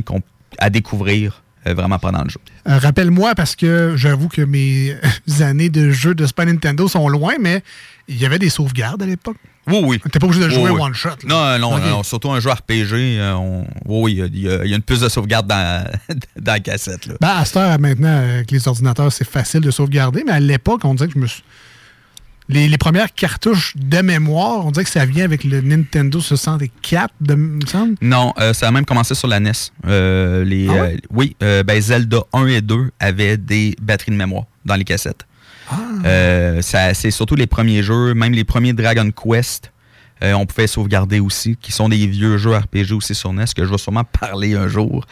à découvrir vraiment pendant le jeu. Euh, Rappelle-moi, parce que j'avoue que mes années de jeux de Super Nintendo sont loin, mais il y avait des sauvegardes à l'époque. Oui, oui. T'es pas obligé de jouer Oui, oui. one shot. Non, non, non, surtout un jeu RPG. euh, on- oui, oui, il y, a- il y a une puce de sauvegarde dans, dans la cassette. Là. Ben, à cette heure, maintenant, avec les ordinateurs, c'est facile de sauvegarder, mais à l'époque, on disait que je me suis. Les, les premières cartouches de mémoire, on dirait que ça vient avec le Nintendo 64, de, il me semble? Non, euh, ça a même commencé sur la NES. Euh, les, Ah ouais? euh, oui, euh, ben Zelda 1 et 2 avaient des batteries de mémoire dans les cassettes. Ah. Euh, c'est surtout les premiers jeux, même les premiers Dragon Quest, euh, on pouvait sauvegarder aussi, qui sont des vieux jeux RPG aussi sur NES, que je vais sûrement parler un jour.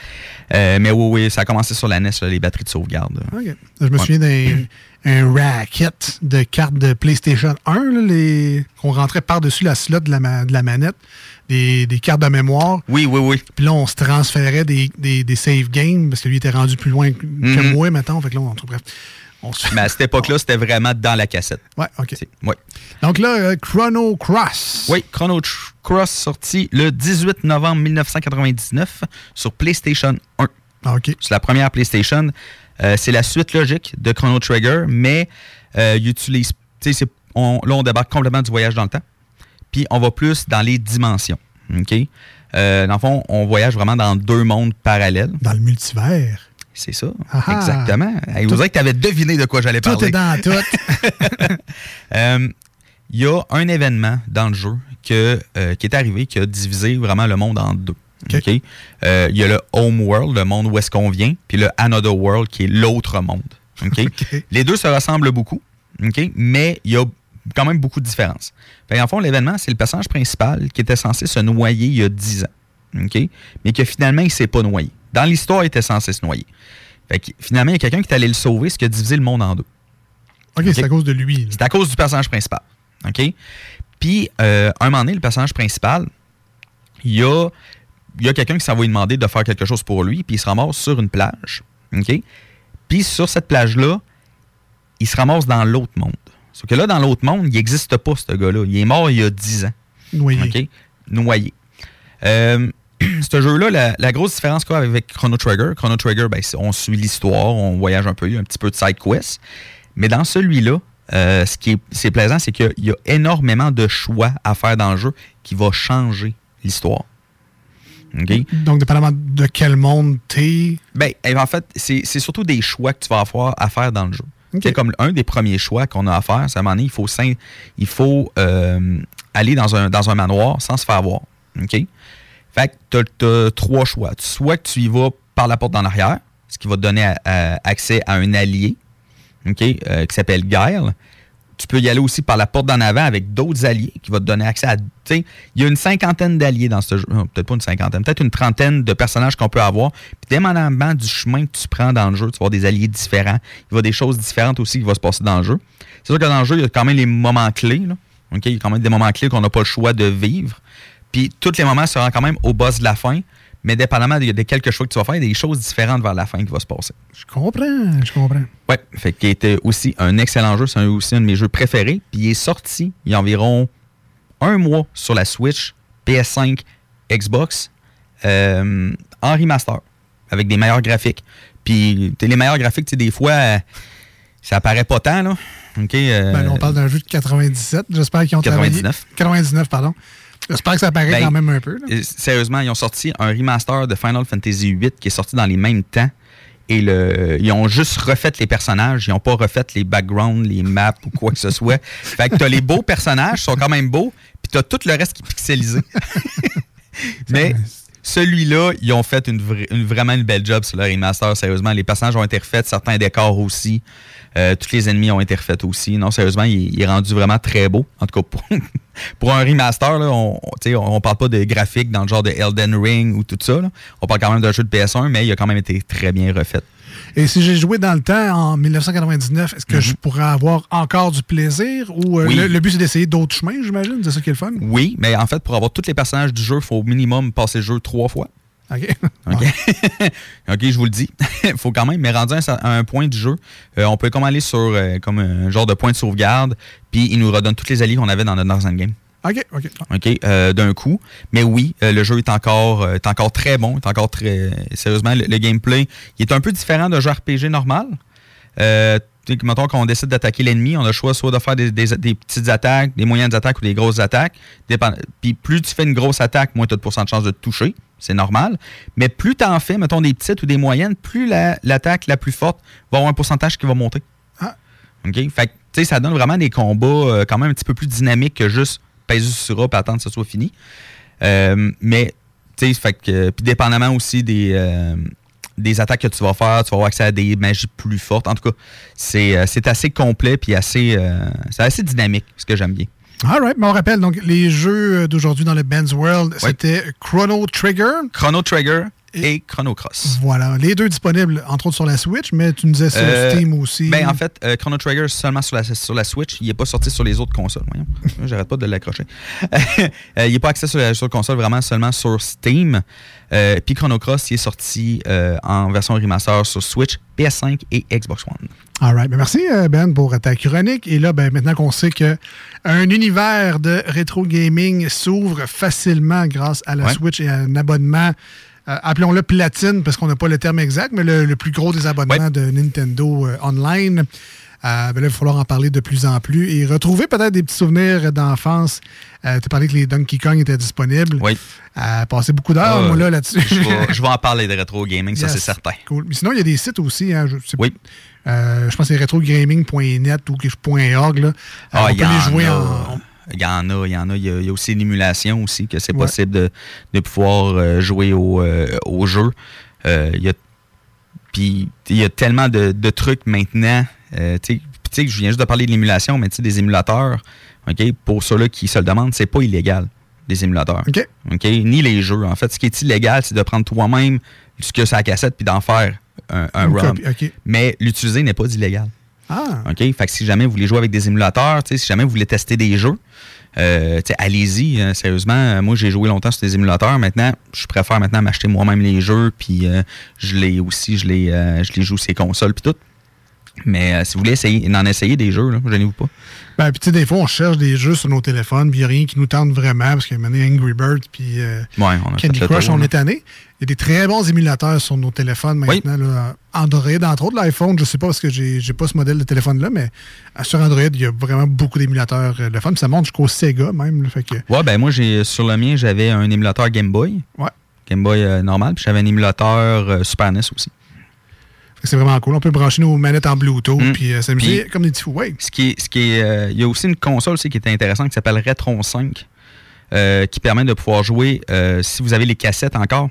Euh, mais oui, oui, ça a commencé sur la NES, là, les batteries de sauvegarde. Je me Ouais. souviens d'un un racket de cartes de PlayStation 1, là, les, qu'on rentrait par-dessus la slot de la, ma- de la manette, des, des cartes de mémoire. Oui, oui, oui. Puis là, on se transférait des, des, des save games parce que lui était rendu plus loin que, Mhm. moi, maintenant. Fait que là, on, bref, on se Mais à cette époque-là, c'était vraiment dans la cassette. Ouais, OK. Ouais. Donc là, euh, Chrono Cross. Oui, Chrono Cross sorti le 18 novembre 1999 sur PlayStation 1. Ah, OK. C'est la première PlayStation. Euh, c'est la suite logique de Chrono Trigger, mais euh, il utilise. on- Là, on débarque complètement du voyage dans le temps. Puis on va plus dans les dimensions. OK? Dans le fond, on voyage vraiment dans deux mondes parallèles. Dans le multivers. C'est ça. Ah ah. Exactement. Hey, vous Tout- dirait que tu avais deviné de quoi j'allais Tout parler. est dans tout. Euh, Il y a un événement dans le jeu que, euh, qui est arrivé qui a divisé vraiment le monde en deux. Euh, Il y a le Home World, le monde où est-ce qu'on vient, puis le Another World, qui est l'autre monde. Les deux se ressemblent beaucoup, mais il y a quand même beaucoup de différences. En fond, l'événement, c'est le personnage principal qui était censé se noyer il y a 10 ans. Mais que finalement, il ne s'est pas noyé. Dans l'histoire, il était censé se noyer. Fait que, finalement, il y a quelqu'un qui est allé le sauver, ce qui a divisé le monde en deux. OK, c'est à cause de lui. C'est à cause du personnage principal. OK? Puis, euh, un moment donné, le personnage principal, il y a, il y a quelqu'un qui s'en va lui demander de faire quelque chose pour lui, puis il se ramasse sur une plage. OK? Puis, sur cette plage-là, il se ramasse dans l'autre monde. Sauf que là, dans l'autre monde, il n'existe pas, ce gars-là. Il est mort il y a 10 ans. Noyé. OK? Noyé. Euh, ce jeu-là, la, la grosse différence a avec Chrono Trigger, Chrono Trigger, ben, on suit l'histoire, on voyage un peu, il y a un petit peu de side quest. Mais dans celui-là, euh, ce qui est, plaisant, c'est qu'il y a énormément de choix à faire dans le jeu qui va changer l'histoire. Donc, dépendamment de quel monde t'es. Ben, eh, en fait, c'est surtout des choix que tu vas avoir à faire dans le jeu. C'est comme un des premiers choix qu'on a à faire, c'est à un moment donné, il faut, il faut euh, aller dans un, dans un manoir sans se faire voir. Fait que tu as, trois choix. Soit que tu y vas par la porte en arrière, ce qui va te donner à- accès à un allié, OK, euh, qui s'appelle Guile. Tu peux y aller aussi par la porte d'en avant avec d'autres alliés qui vont te donner accès à. Il y a une cinquantaine d'alliés dans ce jeu. Euh, Peut-être pas une cinquantaine, peut-être une trentaine de personnages qu'on peut avoir. Puis, dépendamment du chemin que tu prends dans le jeu, tu vas avoir des alliés différents. Il va y avoir des choses différentes aussi qui vont se passer dans le jeu. C'est sûr que dans le jeu, il y a quand même les moments clés. Il y a quand même des moments clés qu'on n'a pas le choix de vivre. Puis tous les moments seront quand même au boss de la fin. Mais dépendamment des, des quelques choix que tu vas faire, il y a des choses différentes vers la fin qui vont se passer. Je comprends, je comprends. Ouais, fait qu'il était aussi un excellent jeu. C'est aussi un de mes jeux préférés. Puis il est sorti il y a environ un mois sur la Switch, PS5, Xbox, euh, en remaster, avec des meilleurs graphiques. Puis les meilleurs graphiques, tu sais, des fois, euh, ça apparaît pas tant, là. OK? euh, Ben, on parle d'un jeu de 97. J'espère qu'ils ont 99. travaillé. 99, pardon. J'espère que ça apparaît Ben, quand même un peu. là. euh, Sérieusement, ils ont sorti un remaster de Final Fantasy VIII qui est sorti dans les mêmes temps. Et le, ils ont juste refait les personnages. Ils n'ont pas refait les backgrounds, les maps ou quoi que ce soit. Fait que tu as les beaux personnages, ils sont quand même beaux. Puis tu as tout le reste qui est pixelisé. Mais celui-là, ils ont fait une, vra- une- vraiment une belle job sur le remaster. Sérieusement, les personnages ont été refaits, certains décors aussi. Euh, tous les ennemis ont été refaits aussi. Non, sérieusement, il, est rendu vraiment très beau. En tout cas, pour, un remaster, on ne parle pas de graphiques dans le genre de Elden Ring ou tout ça. On parle quand même d'un jeu de PS1, mais il a quand même été très bien refait. Et si j'ai joué dans le temps, en 1999, est-ce que je pourrais avoir encore du plaisir ou euh, Mhm. Oui. le, le but c'est d'essayer d'autres chemins, j'imagine? C'est ça qui est le fun? Oui, mais en fait, pour avoir tous les personnages du jeu, il faut au minimum passer le jeu trois fois. OK. OK, OK, je vous le dis. Il faut quand même, mais rendu à un, cer- à un point du jeu, euh, on peut comme aller sur euh, comme un genre de point de sauvegarde, puis il nous redonne tous les alliés qu'on avait dans notre Northern Game. OK, OK. OK, euh, d'un coup. Mais oui, euh, le jeu est encore, euh, est encore très bon, est encore très. Sérieusement, le, le gameplay, il est un peu différent d'un jeu RPG normal. Mettons qu'on décide d'attaquer l'ennemi, on a le choix soit de faire des, des- des petites attaques, des moyennes attaques ou des grosses attaques. Dépend- Puis plus tu fais une grosse attaque, moins tu as de pourcent de chance de te toucher. C'est normal. Mais plus tu en fais, mettons des petites ou des moyennes, plus la- l'attaque la, plus forte va avoir un pourcentage qui va monter. Ah. OK? Fait que, ça donne vraiment des combats quand même un petit peu plus dynamiques que juste sur A et attendre que ce soit fini. Euh, mais, tu sais, fait que. Puis, dépendamment aussi des, euh, des attaques que tu vas faire, tu vas avoir accès à des magies plus fortes. En tout cas, c'est euh, c'est assez complet puis assez, euh, c'est assez dynamique, ce que j'aime bien. All right, mais on rappelle, donc les jeux d'aujourd'hui dans le Ben's World, c'était Chrono Trigger. Chrono Trigger et, Chrono Cross. Voilà, les deux disponibles, entre autres sur la Switch, mais tu nous disais sur Euh, Steam aussi. Ben, en fait, euh, Chrono Trigger seulement sur la, sur la Switch. Il n'est pas sorti sur les autres consoles. Voyons. J'arrête pas de l'accrocher. Euh, il n'est pas accès sur la, sur la console, vraiment seulement sur Steam. Euh, Puis Chrono Cross, il est sorti en version remaster sur Switch, PS5 et Xbox One. All right. Ben, merci, Ben, pour ta chronique. Et là, ben, maintenant qu'on sait que un univers de rétro gaming s'ouvre facilement grâce à la Ouais. Switch et à un abonnement, euh, appelons-le platine, parce qu'on n'a pas le terme exact, mais le, le plus gros des abonnements de Nintendo euh, online. Euh, ben là, il va falloir en parler de plus en plus et retrouver peut-être des petits souvenirs d'enfance. tu parlé que les Donkey Kong étaient disponibles. Oui. Euh, passé beaucoup d'heures, Ah, moi, là, là-dessus. Je vais, je vais en parler de rétro gaming, ça c'est certain. Cool. Mais sinon, il y a des sites aussi. Hein, je, Oui. je pense que c'est retrogaming.net ou .org. Là. Ah, on il peut y les en jouer a. en. Il y en a, il y en a. Il y a, il y a aussi l'émulation aussi, que c'est Ouais. possible de, de pouvoir euh, jouer au, euh, au jeu. Euh, il y a puis il y a tellement de, de trucs maintenant. Euh, tu sais, je viens juste de parler de l'émulation, mais tu sais, des émulateurs, OK, pour ceux-là qui se le demandent, c'est pas illégal, les émulateurs. OK. OK? Ni les jeux. En fait, ce qui est illégal, c'est de prendre toi-même ce que c'est la cassette puis d'en faire un, un ROM. Mais l'utiliser n'est pas illégal. Ah. OK? Fait que si jamais vous voulez jouer avec des émulateurs, si jamais vous voulez tester des jeux, euh, allez-y. hein, sérieusement, Euh, moi, j'ai joué longtemps sur des émulateurs. Maintenant, je préfère maintenant m'acheter moi-même les jeux, puis euh, je les aussi, je les, je les joue sur les consoles, puis tout. Mais si vous voulez essayer, en essayer des jeux, gênez-vous pas. Ben, puis tu sais, des fois, on cherche des jeux sur nos téléphones, puis il n'y a rien qui nous tente vraiment, parce qu'il y a Angry Birds, puis Ouais, Candy Crush, on est tanné. Il y a des très bons émulateurs sur nos téléphones maintenant. là. Android, entre autres, l'iPhone, je sais pas parce que j'ai j'ai pas ce modèle de téléphone-là, mais euh, sur Android, il y a vraiment beaucoup d'émulateurs euh, de fun. Ça monte jusqu'au Sega même. là, fait que, Ouais, ben moi, j'ai sur le mien, j'avais un émulateur Game Boy. Ouais. Game Boy euh, normal, puis j'avais un émulateur euh, Super NES aussi. c'est vraiment cool. On peut brancher nos manettes en Bluetooth, Mm. puis euh, s'amuser comme des petits fous. Ouais. Ce qui est, ce qui est, euh, il y a aussi une console aussi qui est intéressante qui s'appelle Retron 5, euh, qui permet de pouvoir jouer, euh, si vous avez les cassettes encore,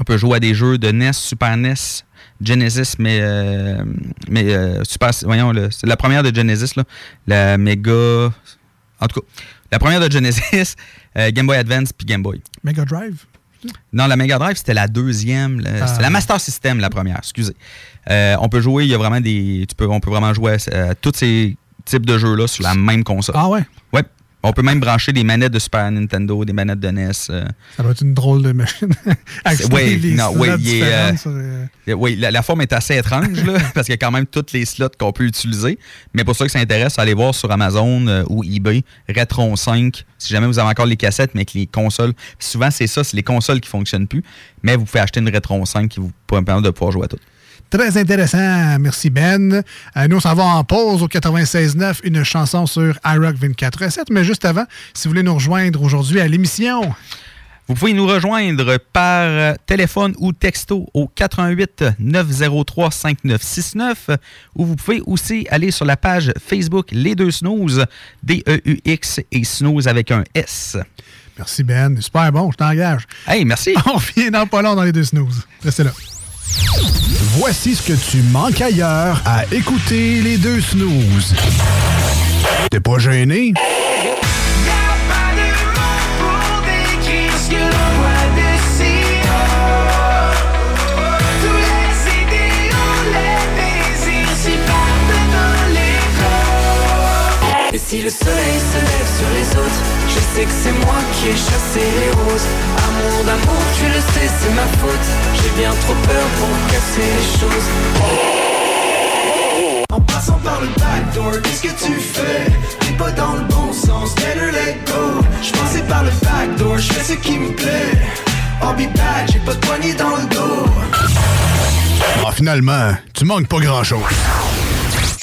on peut jouer à des jeux de NES, Super NES, Genesis, mais, euh, mais euh, Super, voyons, le- c'est la première de Genesis, là, la Mega, en tout cas, la première de Genesis, euh, Game Boy Advance puis Game Boy. Mega Drive? Non, la Mega Drive, c'était la deuxième. la- Ah. C'était la Master System, la première, excusez. Euh, on peut jouer, il y a vraiment des. Tu peux, on peut vraiment jouer à, à tous ces types de jeux-là sur la même console. Ah ouais? Ouais. On peut même brancher des manettes de Super Nintendo, des manettes de NES. euh. Ça doit être une drôle de machine. Les non, est, euh, euh, Oui, la, la forme est assez étrange, là, parce qu'il y a quand même tous les slots qu'on peut utiliser. Mais pour ceux qui s'intéressent, allez voir sur Amazon euh, ou eBay, Retron 5, si jamais vous avez encore les cassettes, mais que les consoles, souvent c'est ça, c'est les consoles qui ne fonctionnent plus, mais vous pouvez acheter une Retron 5 qui vous permet de pouvoir jouer à tout. Très intéressant. Merci, Ben. Euh, nous, on s'en va en pause au 96.9, une chanson sur iRock 24.7. Mais juste avant, si vous voulez nous rejoindre aujourd'hui à l'émission, Vous pouvez nous rejoindre par téléphone ou texto au 88 903 5969 ou vous pouvez aussi aller sur la page Facebook Les Deux Snooze, D-E-U-X et Snooze avec un S. merci, Ben. Super bon, je t'engage. Hey, merci. On revient dans pas long dans les deux snooze. Restez là. Voici ce que tu manques ailleurs à écouter les deux snooze. T'es pas gêné? Si le soleil se lève sur les autres, sais que c'est moi qui ai chassé les roses. Amour d'amour, tu le sais, c'est ma faute. J'ai bien trop peur pour casser les choses. En passant par le backdoor, qu'est-ce que tu fais? T'es pas dans le bon sens, better let go. Je passais par le backdoor, je fais ce qui me plaît. I'll be back, j'ai pas de poignée dans le dos. Ah, finalement, tu manques pas grand-chose.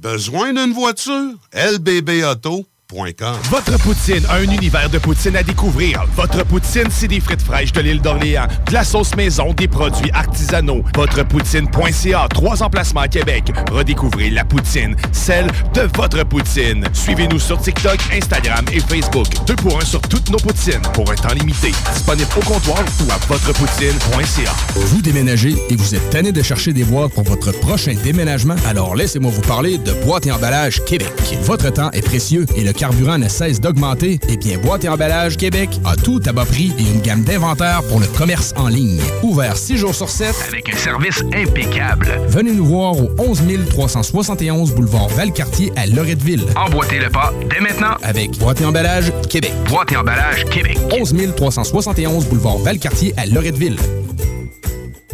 Besoin d'une voiture? LBBauto.com. Votre poutine, un univers de poutine à découvrir. Votre poutine, c'est des frites fraîches de l'île d'Orléans, de la sauce maison, des produits artisanaux. Votrepoutine.ca, trois emplacements à Québec. Redécouvrez la poutine, celle de votre poutine. Suivez-nous sur TikTok, Instagram et Facebook. Deux pour un sur toutes nos poutines, pour un temps limité. Disponible au comptoir ou à votrepoutine.ca. Vous déménagez et vous êtes tanné de chercher des boîtes pour votre prochain déménagement? Alors laissez-moi vous parler de Boîte et Emballage Québec. Votre temps est précieux et le carburant ne cesse d'augmenter. Eh bien, Boîte et Emballage Québec a tout à bas prix et une gamme d'inventaires pour le commerce en ligne. Ouvert 6 jours sur 7 avec un service impeccable. Venez nous voir au 11 371 boulevard Valcartier à Loretteville. Emboîtez le pas dès maintenant avec Boîte et Emballage Québec. Boîte et Emballage Québec. 11 371 boulevard Valcartier à Loretteville.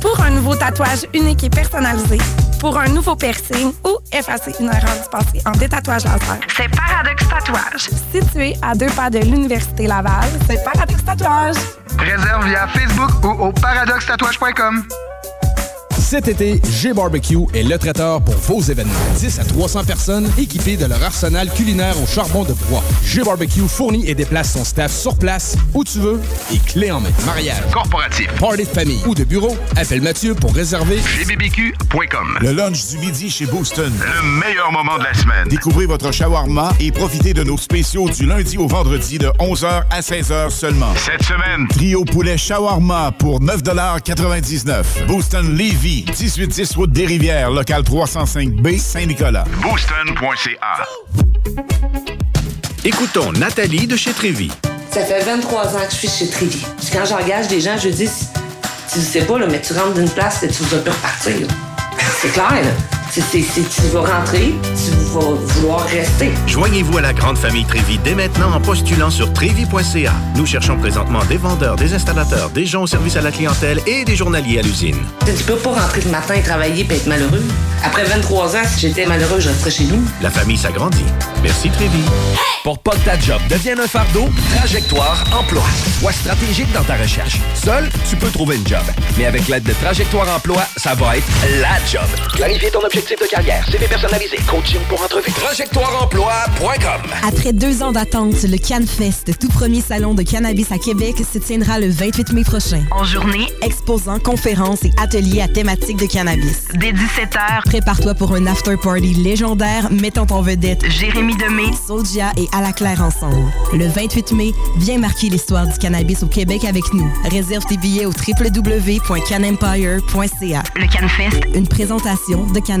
Pour un nouveau tatouage unique et personnalisé, pour un nouveau piercing ou effacer une erreur du passé en détatouage laser, c'est Paradox Tatouage. Situé à deux pas de l'Université Laval, c'est Paradox Tatouage. Réserve via Facebook ou au paradoxtatouage.com. Cet été, G-Barbecue est le traiteur pour vos événements. 10 à 300 personnes équipées de leur arsenal culinaire au charbon de bois. G-Barbecue fournit et déplace son staff sur place, où tu veux, et clé en main. Mariage, corporatif, party de famille ou de bureau, appelle Mathieu pour réserver gbbq.com. Le lunch du midi chez Booston. Le meilleur moment de la semaine. Découvrez votre shawarma et profitez de nos spéciaux du lundi au vendredi de 11h à 16h seulement. Cette semaine, Trio poulet shawarma pour 9,99 Booston Levy, 1810 route des Rivières, local 305B, Saint-Nicolas. booston.ca. Écoutons Nathalie de chez Trévy. Ça fait 23 ans que je suis chez Trévy. Quand j'engage des gens, je dis, tu sais pas, là, mais tu rentres d'une place et tu vas plus repartir. C'est clair, là. C'est- tu vas rentrer, tu vas vouloir rester. Joignez-vous à la grande famille Trévy dès maintenant en postulant sur trévy.ca. Nous cherchons présentement des vendeurs, des installateurs, des gens au service à la clientèle et des journaliers à l'usine. Tu peux pas rentrer le matin et travailler et être malheureux. Après 23 ans, si j'étais malheureux, je resterais chez nous. La famille s'agrandit. Merci Trévy. Pour pas que ta job devienne un fardeau, Trajectoire Emploi. Sois stratégique dans ta recherche. Seul, tu peux trouver une job. Mais avec l'aide de Trajectoire Emploi, ça va être la job. Clarifier ton objectif de carrière, CV personnalisé, coaching pour entrevue. TrajectoireEmploi.com Après deux ans d'attente, le CanFest, tout premier salon de cannabis à Québec, se tiendra le 28 mai prochain. En journée, Exposants, conférences et ateliers à thématique de cannabis. dès 17h, Prépare-toi pour un after-party légendaire mettant en vedette Jérémy Demé, Soulja et À la Claire ensemble. Le 28 mai, viens marquer l'histoire du cannabis au Québec avec nous. Réserve tes billets au www.canempire.ca. le CanFest, Une présentation de Can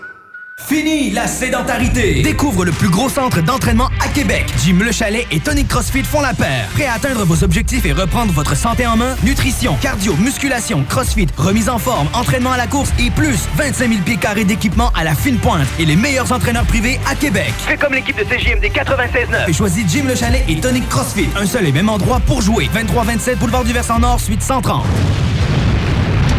Fini la sédentarité! Découvre le plus gros centre d'entraînement à Québec. Jim Le Chalet et Tonic CrossFit font la paire. Prêt à atteindre vos objectifs et reprendre votre santé en main? Nutrition, cardio, musculation, CrossFit, remise en forme, entraînement à la course et plus 25 000 pieds carrés d'équipement à la fine pointe et les meilleurs entraîneurs privés à Québec. Fais comme l'équipe de CJMD 96.9 et choisis Jim Le Chalet et Tonic CrossFit. Un seul et même endroit pour jouer. 23-27 Boulevard du Versant Nord, suite 130.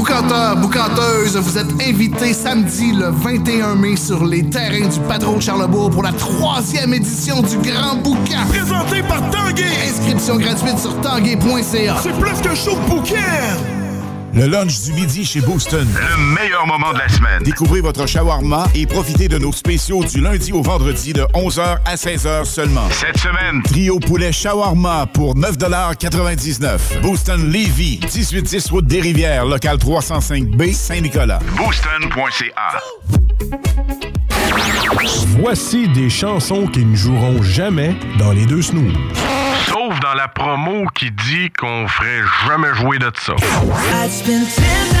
Boucanteur, boucanteuse, vous êtes invités samedi le 21 mai sur les terrains du Patron de Charlebourg pour la troisième édition du Grand Boucan. Présenté par Tanguay. Inscription gratuite sur tanguay.ca. C'est plus qu'un show de bouquin! Le lunch du midi chez Booston. Le meilleur moment de la semaine. Découvrez votre shawarma et profitez de nos spéciaux du lundi au vendredi de 11h à 16h seulement. Cette semaine, Trio poulet shawarma pour 9,99 Booston Levy, 1810 route des Rivières, local 305B, Saint-Nicolas. booston.ca. Voici des chansons qui ne joueront jamais dans les deux snooze. Sauf dans la promo qui dit qu'on ferait jamais jouer de ça. I'd spend 10,000 hours,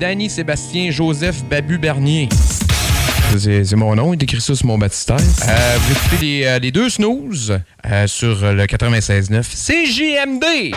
Danny Sébastien Joseph Babu Bernier. C'est mon nom, il écrit ça sur mon baptistère. Euh, vous écoutez les, euh, les deux snooze euh, sur le 96.9 CJMD.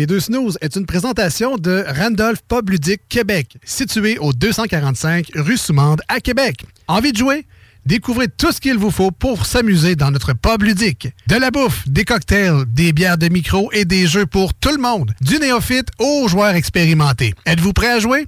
Les deux snooze est une présentation de Randolph Pub Québec, situé au 245 rue Soumande à Québec. Envie de jouer? Découvrez tout ce qu'il vous faut pour s'amuser dans notre pub ludique. De la bouffe, des cocktails, des bières de micro et des jeux pour tout le monde. Du néophyte aux joueurs expérimentés. Êtes-vous prêt à jouer?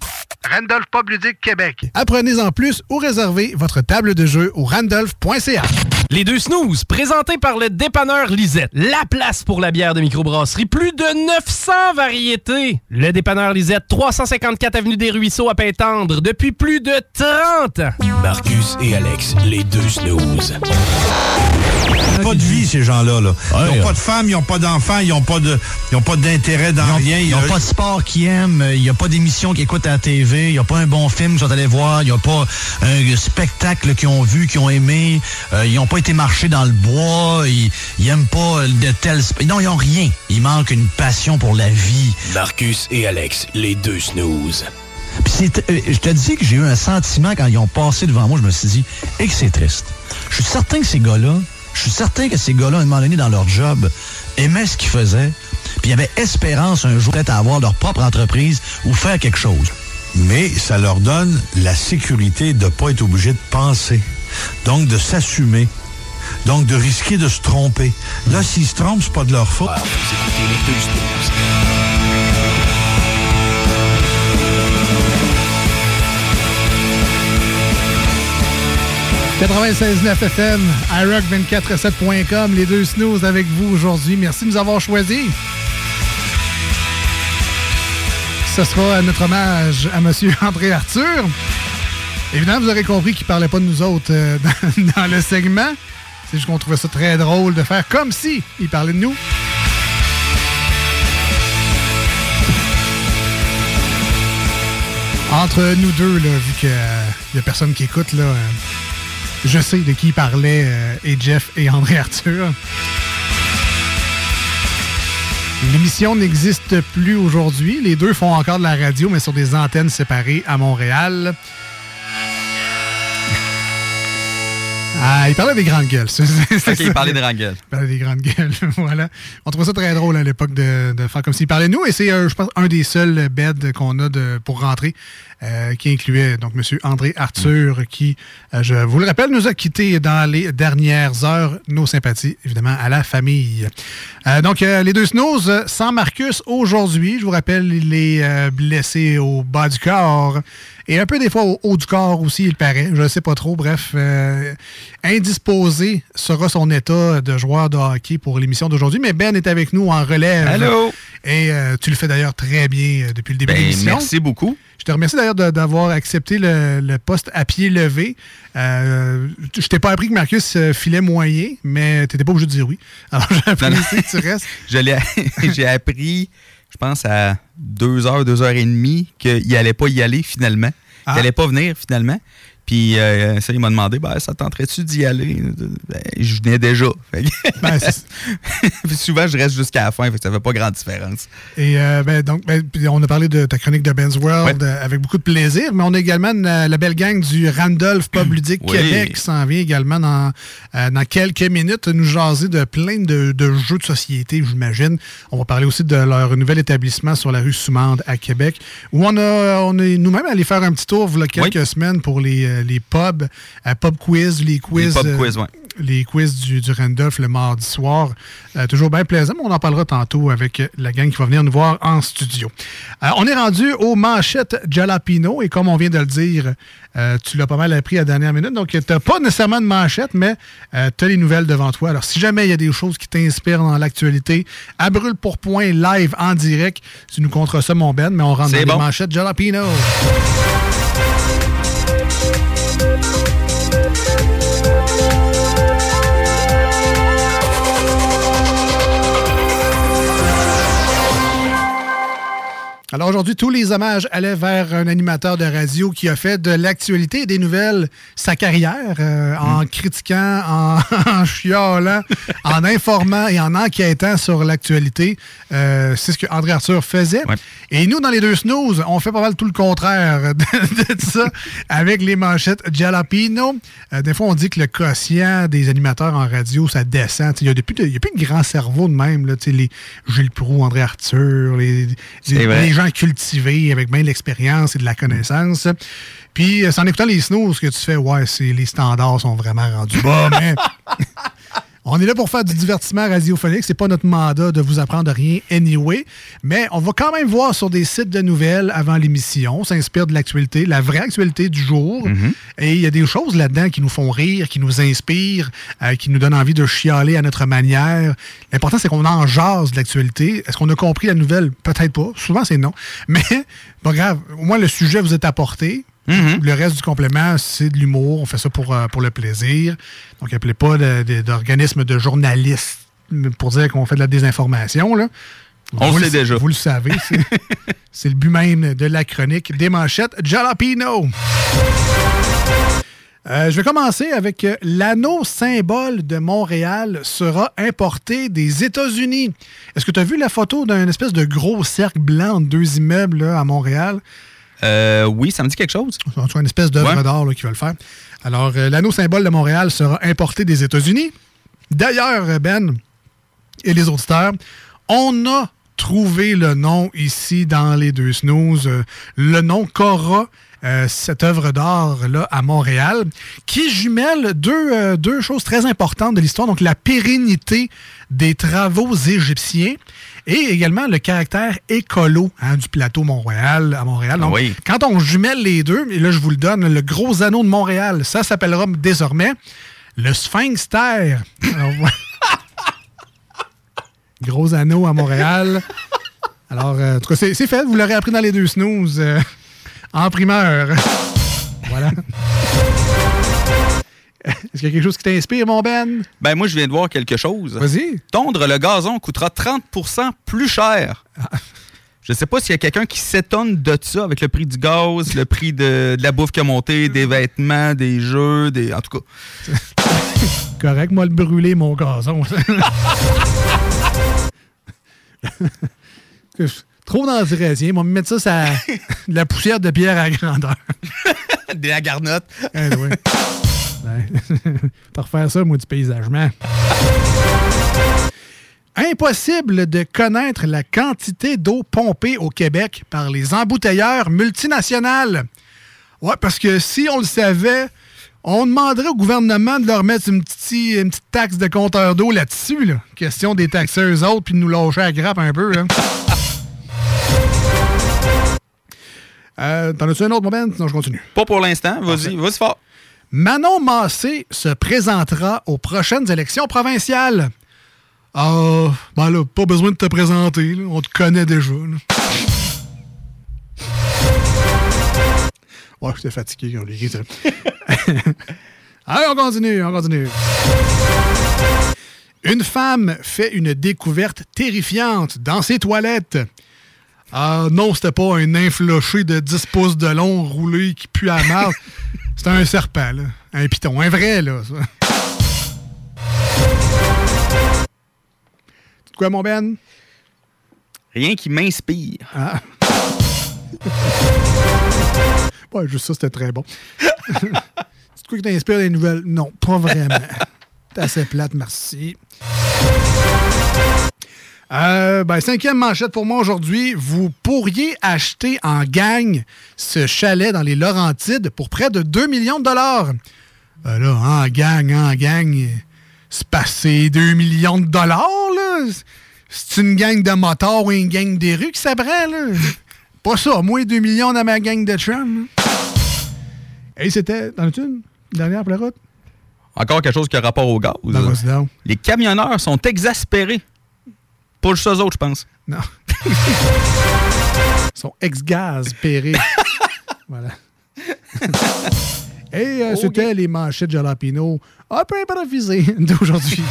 Randolph Pub Ludique Québec. Apprenez en plus ou réservez votre table de jeu au randolph.ca. Les deux snooze, présentés par le dépanneur Lisette. La place pour la bière de microbrasserie. Plus de 900 variétés. Le dépanneur Lisette, 354 Avenue des Ruisseaux à Pintendre, depuis plus de 30 ans. Marcus et Alex, les deux snooze. Pas de vie, ces gens-là. Là. Ils n'ont pas de femmes, ils n'ont pas d'enfants, ils n'ont pas de, ils ont pas d'intérêt dans rien. Ils n'ont pas de sport qu'ils aiment, il n'y a pas d'émission qu'ils écoutent à la TV, il n'y a pas un bon film qu'ils sont allés voir, il n'y a pas un spectacle qu'ils ont vu, qu'ils ont aimé, euh, ils n'ont pas été marcher dans le bois, ils n'aiment pas de tels... Non, ils n'ont rien. Il manque une passion pour la vie. Marcus et Alex, les deux snooze. Euh, je te dis que j'ai eu un sentiment quand ils ont passé devant moi, je me suis dit, et que c'est triste. Je suis certain que ces gars-là, je suis certain que ces gars-là, à un moment donné, dans leur job, aimaient ce qu'ils faisaient, puis ils avaient espérance un jour peut-être à avoir leur propre entreprise ou faire quelque chose. Mais ça leur donne la sécurité de ne pas être obligé de penser. Donc, de s'assumer. Donc, de risquer de se tromper. Là, s'ils se trompent, c'est pas de leur faute. 96.9 FM, iRock247.com, les deux snooze avec vous aujourd'hui. Merci de nous avoir choisis. Ce sera notre hommage à M. André Arthur. Évidemment, vous aurez compris qu'il ne parlait pas de nous autres euh, dans, le segment. C'est juste qu'on trouvait ça très drôle de faire comme si il parlait de nous. Entre nous deux, là, vu qu'il n'y a personne qui écoute, là, euh, je sais de qui il parlait, euh, et Jeff et André Arthur. L'émission n'existe plus aujourd'hui. Les deux font encore de la radio, mais sur des antennes séparées à Montréal. Ah, il parlait des grandes gueules. C'est- c'est- c'est Ok, il parlait des grandes gueules. Il parlait des grandes gueules, voilà. On trouvait ça très drôle à l'époque de, de faire comme s'il parlait de nous. Et c'est, euh, je pense, un des seuls beds qu'on a de, pour rentrer, euh, qui incluait donc M. André Arthur, qui, euh, je vous le rappelle, nous a quittés dans les dernières heures. Nos sympathies, évidemment, à la famille. Euh, donc, les deux euh, sans Marcus aujourd'hui. Je vous rappelle, il est blessé au bas du corps. Et un peu des fois au haut du corps aussi, il paraît. Je ne sais pas trop. Bref, euh, indisposé sera son état de joueur de hockey pour l'émission d'aujourd'hui. Mais Ben est avec nous en relève. Allô? Et euh, tu le fais d'ailleurs très bien depuis le début Ben, de l'émission. merci beaucoup. Je te remercie d'ailleurs d'avoir accepté le, le poste à pied levé. Euh, je t'ai pas appris que Marcus euh, filait moyen, mais tu n'étais pas obligé de dire oui. Alors j'apprécie que tu restes. J'ai appris, je pense, à deux heures, deux heures et demie, qu'il n'allait pas y aller finalement. Ah. Il n'allait pas venir finalement. Puis euh, ça, il m'a demandé, ben, ça tenterait-tu d'y aller? Ben, je venais déjà. Fait que- Ben, Puis souvent, je reste jusqu'à la fin, fait que ça fait pas grande différence. Et euh, ben, donc, ben, on a parlé de ta chronique de Ben's World euh, avec beaucoup de plaisir, mais on a également la belle gang du Randolph Pub Ludique Oui. Québec qui s'en vient également dans, euh, dans quelques minutes nous jaser de plein de, de jeux de société, j'imagine. On va parler aussi de leur nouvel établissement sur la rue Soumande à Québec, où on, a, on est nous-mêmes allé faire un petit tour il y a quelques semaines pour les, euh, les pubs, euh, pub quiz, les quiz. pub euh, quiz, ouais. les quiz du, du Randolph le mardi soir. Euh, toujours bien plaisant, mais on en parlera tantôt avec la gang qui va venir nous voir en studio. Euh, on est rendu aux manchettes Jalapino et comme on vient de le dire, euh, tu l'as pas mal appris à la dernière minute, donc tu n'as pas nécessairement de manchette, mais tu as les nouvelles devant toi. Alors si jamais il y a des choses qui t'inspirent dans l'actualité, à brûle pour point live en direct, tu nous compteras ça mon Ben, mais on rentre dans C'est les bon. manchettes Jalapino. Alors aujourd'hui, tous les hommages allaient vers un animateur de radio qui a fait de l'actualité et des nouvelles sa carrière euh, en critiquant, en, en chialant, en informant et en enquêtant sur l'actualité. Euh, c'est ce que André Arthur faisait. Et nous, dans les deux snooze, on fait pas mal tout le contraire de, de ça avec les manchettes Jalapino. Euh, des fois, on dit que le quotient des animateurs en radio, ça descend. Il n'y a, plus de- y a plus de grands cerveaux de même. Là, Tu sais, les Gilles Proulx, André Arthur, les, les gens cultivés avec bien de l'expérience et de la connaissance. Puis, euh, c'est en écoutant les snooze que tu fais, ouais, les standards sont vraiment rendus bas, mais on est là pour faire du divertissement radiophonique. C'est pas notre mandat de vous apprendre rien anyway. Mais on va quand même voir sur des sites de nouvelles avant l'émission. On s'inspire de l'actualité, la vraie actualité du jour. Et il y a des choses là-dedans qui nous font rire, qui nous inspirent, euh, qui nous donnent envie de chialer à notre manière. L'important, c'est qu'on en jase de l'actualité. Est-ce qu'on a compris la nouvelle? Peut-être pas. Souvent, c'est non. Mais, pas grave. Au moins, le sujet vous est apporté. Le reste du complément, c'est de l'humour. On fait ça pour, euh, pour le plaisir. Donc, appelez pas de- de- d'organisme de journalistes pour dire qu'on fait de la désinformation. Là. On Vous le sait déjà. Vous le savez. c'est- le but même de la chronique des manchettes Jalapino. Euh, je vais commencer avec euh, l'anneau symbole de Montréal sera importé des États-Unis. Est-ce que tu as vu la photo d'un espèce de gros cercle blanc entre deux immeubles là, à Montréal? Euh, oui, ça me dit quelque chose. En tout cas, une espèce d'œuvre Ouais. d'art qui va le faire. Alors, euh, l'anneau symbole de Montréal sera importé des États-Unis. D'ailleurs, Ben et les auditeurs, on a trouvé le nom ici dans les deux snooze. euh, le nom qu'aura cette œuvre d'art-là à Montréal, qui jumelle deux, deux choses très importantes de l'histoire. Donc, la pérennité des travaux égyptiens et également le caractère écolo hein, du plateau Montréal à Montréal. Donc, Oui. quand on jumelle les deux, et là, je vous le donne, le gros anneau de Montréal, ça s'appellera désormais le Sphinx Terre. Alors. Gros anneau à Montréal. Alors, euh, en tout cas, c'est c'est fait. Vous l'aurez appris dans les deux snooze euh, en primeur. voilà. Est-ce qu'il y a quelque chose qui t'inspire, mon Ben? Ben, moi, je viens de voir quelque chose. Vas-y. Tondre le gazon coûtera 30% plus cher. Je sais pas s'il y a quelqu'un qui s'étonne de ça avec le prix du gaz, le prix de, de la bouffe qui a monté, des vêtements, des jeux, des. En tout cas. Correct, moi, le brûler, mon gazon. Trop d'antiracien. Moi, me mettre ça, ça de la poussière de pierre à grandeur. des la garnotte. Eh. Pour faire ça, moi, du paysagement. Impossible de connaître la quantité d'eau pompée au Québec par les embouteilleurs multinationales. Ouais, parce que si on le savait, on demanderait au gouvernement de leur mettre une petite, une petite taxe de compteur d'eau là-dessus. Là. Question des taxer eux autres puis de nous lâcher la grappe un peu. Là. Euh, T'en as-tu un autre, mon Ben? Sinon, je continue. Pas pour l'instant. Vas-y, vas-y fort. Manon Massé se présentera aux prochaines élections provinciales. Ah, ben là, pas besoin de te présenter, là. on te connaît déjà. là. Ouais, j'étais fatigué on ça. Allez, on continue, on continue. Une femme fait une découverte terrifiante dans ses toilettes. Ah non, c'était pas un infloché de 10 pouces de long roulé qui pue à marde. C'était un serpent, là. Un piton. Un vrai, là, ça. C'est quoi, mon Ben? Rien qui m'inspire. Ah. ouais, juste ça, c'était très bon. C'est quoi qui t'inspire des nouvelles? Non, pas vraiment. T'es assez plate, merci. Euh, ben, cinquième manchette pour moi aujourd'hui. Vous pourriez acheter en gang ce chalet dans les Laurentides pour près de 2 millions de dollars. Ben là, en gang, en gang, c'est passé 2 millions de dollars, là. C'est une gang de motards ou une gang des rues qui s'apprend, là. Pas ça, moins 2 millions dans ma gang de chums. Et c'était, dans le une dernière pour la route? Encore quelque chose qui a rapport au gaz. Ben. Les camionneurs sont exaspérés. Pas juste eux autres, je pense. Non. Son ex-gaz péré. voilà. Et euh, c'était les manchettes Jalapino un peu improvisées d'aujourd'hui.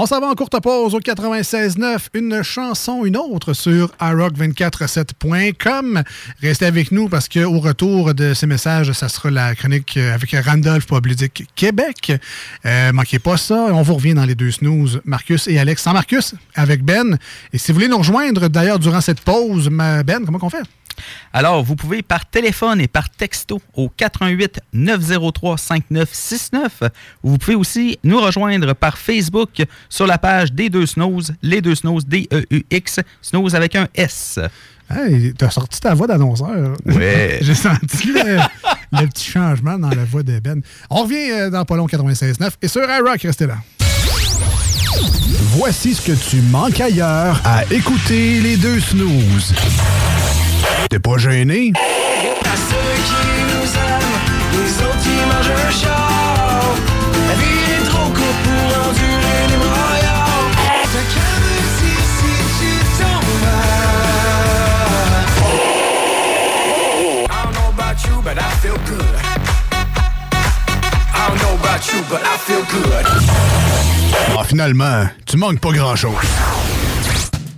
On s'en va en courte pause au 96.9, une chanson, une autre sur iRock247.com. Restez avec nous parce qu'au retour de ces messages, ça sera la chronique avec Randolph Public Québec. Euh, manquez pas ça. On vous revient dans les deux snooze, Marcus et Alex. Sans Marcus, avec Ben. Et si vous voulez nous rejoindre d'ailleurs durant cette pause, Ben, comment qu'on fait? Alors, vous pouvez par téléphone et par texto au 88 903 5969. Vous pouvez aussi nous rejoindre par Facebook sur la page des deux Snows, les deux Snows, D-E-U-X, Snows avec un S. Hey, t'as sorti ta voix d'annonceur. Ouais. J'ai senti le, le petit changement dans la voix de Ben. On revient euh, dans pas long 96.9 et sur iRock, restez là. Voici ce que tu manques ailleurs à écouter les deux snooze. T'es pas gêné? À ceux qui nous aiment, les autres qui mangent un char. La vie est trop courte pour endurer les broyards. T'as qu'à me dire si tu tombes mal. I don't know about you, but I feel good. I don't know about you, but I feel good. Ah, finalement, tu manques pas grand-chose.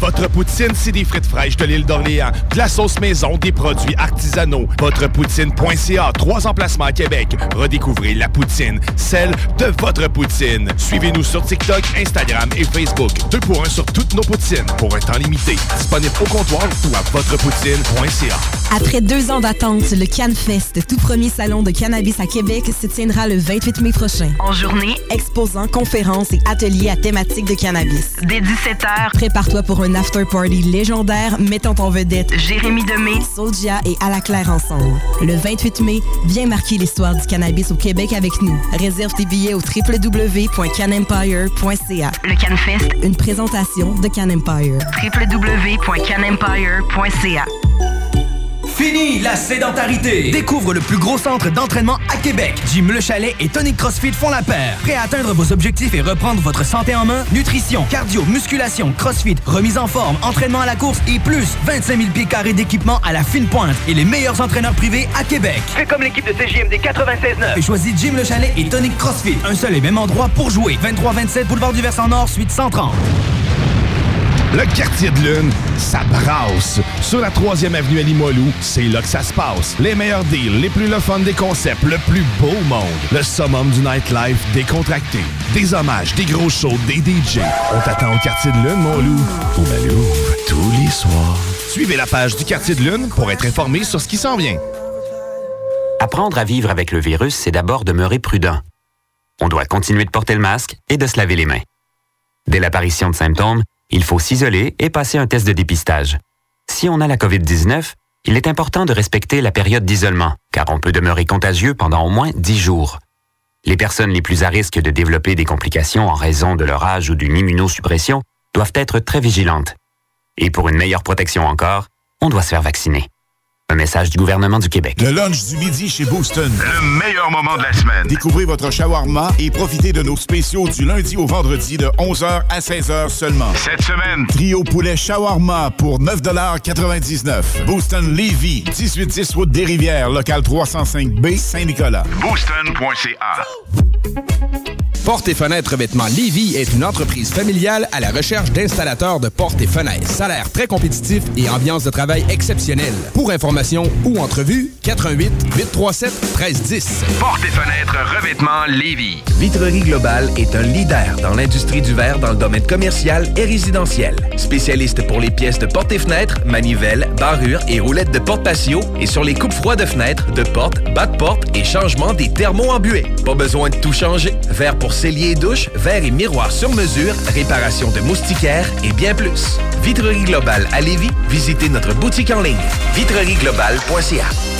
Votre poutine, c'est des frites fraîches de l'île d'Orléans, de la sauce maison, des produits artisanaux. Votrepoutine.ca, trois emplacements à Québec. Redécouvrez la poutine, celle de votre poutine. Suivez-nous sur TikTok, Instagram et Facebook. Deux pour un sur toutes nos poutines, pour un temps limité. Disponible au comptoir ou à votrepoutine.ca. Après deux ans d'attente, le CanFest, tout premier salon de cannabis à Québec, se tiendra le 28 mai prochain. En journée, Exposants, conférences et ateliers à thématique de cannabis. dès 17h, Prépare-toi pour un after-party légendaire mettant en vedette Jérémy Demé, Soulja et À la Claire ensemble. Le 28 mai, viens marquer l'histoire du cannabis au Québec avec nous. Réserve tes billets au www.canempire.ca. le CanFest, Une présentation de Can Empire. www.canempire.ca. Fini la sédentarité! Découvre le plus gros centre d'entraînement à Québec. Jim Le Chalet et Tonic CrossFit font la paire. Prêt à atteindre vos objectifs et reprendre votre santé en main? Nutrition, cardio, musculation, CrossFit, remise en forme, entraînement à la course et plus 25 000 pieds carrés d'équipement à la fine pointe et les meilleurs entraîneurs privés à Québec. Fais comme l'équipe de CJMD 96.9 et choisis Jim Le Chalet et Tonic CrossFit. Un seul et même endroit pour jouer. 23-27 Boulevard du Versant Nord, suite 130. Le quartier de lune, ça brasse. Sur la 3e avenue à c'est là que ça se passe. Les meilleurs deals, les plus le des concepts, le plus beau monde. Le summum du nightlife décontracté. Des hommages, des gros shows, des DJ. On t'attend au quartier de lune, mon loup. Au Malou, tous les soirs. Suivez la page du quartier de lune pour être informé sur ce qui s'en vient. Apprendre à vivre avec le virus, c'est d'abord demeurer prudent. On doit continuer de porter le masque et de se laver les mains. Dès l'apparition de symptômes, il faut s'isoler et passer un test de dépistage. Si on a la COVID-19, il est important de respecter la période d'isolement, car on peut demeurer contagieux pendant au moins 10 jours. Les personnes les plus à risque de développer des complications en raison de leur âge ou d'une immunosuppression doivent être très vigilantes. Et pour une meilleure protection encore, on doit se faire vacciner. Un message du gouvernement du Québec. Le lunch du midi chez Booston. Le meilleur moment de la semaine. Découvrez votre shawarma et profitez de nos spéciaux du lundi au vendredi de 11h à 16h seulement. Cette semaine, Trio poulet shawarma pour 9,99 Booston Levy, 1810 route des Rivières, local 305B, Saint-Nicolas. booston.ca. Portes et fenêtres revêtement Lévy est une entreprise familiale à la recherche d'installateurs de portes et fenêtres. Salaire très compétitif et ambiance de travail exceptionnelle. Pour information ou entrevue, 88 837 1310. Portes et fenêtres revêtement Lévis. Vitrerie Globale est un leader dans l'industrie du verre dans le domaine commercial et résidentiel. Spécialiste pour les pièces de portes et fenêtres, manivelles, barrures et roulettes de porte patio et sur les coupes froides de fenêtres, de portes, bas de porte et changement des thermos embués. Pas besoin de tout changer. Verre pour cellier et douche, verre et miroir sur mesure, réparation de moustiquaires et bien plus. Vitrerie Globale à Lévis, visitez notre boutique en ligne vitrerieglobale.ca.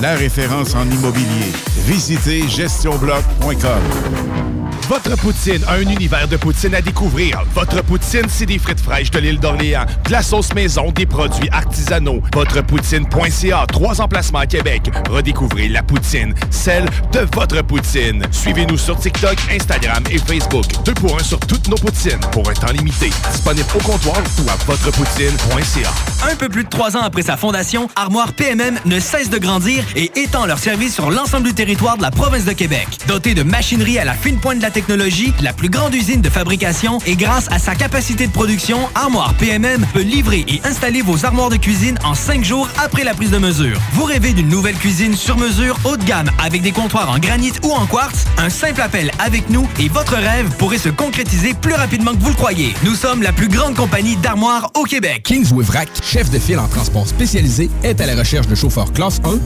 La référence en immobilier. Visitez gestionbloc.com. Votre poutine, un univers de poutine à découvrir. Votre poutine, c'est des frites fraîches de l'île d'Orléans, de la sauce maison, des produits artisanaux. Votrepoutine.ca, trois emplacements à Québec. Redécouvrez la poutine, celle de votre poutine. Suivez-nous sur TikTok, Instagram et Facebook. Deux pour un sur toutes nos poutines, pour un temps limité. Disponible au comptoir ou à votrepoutine.ca. Un peu plus de trois ans après sa fondation, Armoire PMM ne cesse de grandir et étend leur service sur l'ensemble du territoire de la province de Québec. Dotée de machinerie à la fine pointe de la technologie, la plus grande usine de fabrication et grâce à sa capacité de production, Armoire PMM peut livrer et installer vos armoires de cuisine en cinq jours après la prise de mesure. Vous rêvez d'une nouvelle cuisine sur mesure haut de gamme avec des comptoirs en granit ou en quartz? Un simple appel avec nous et votre rêve pourrait se concrétiser plus rapidement que vous le croyez. Nous sommes la plus grande compagnie d'armoires au Québec. Kingsway Vrac, chef de file en transport spécialisé, est à la recherche de chauffeurs classe 1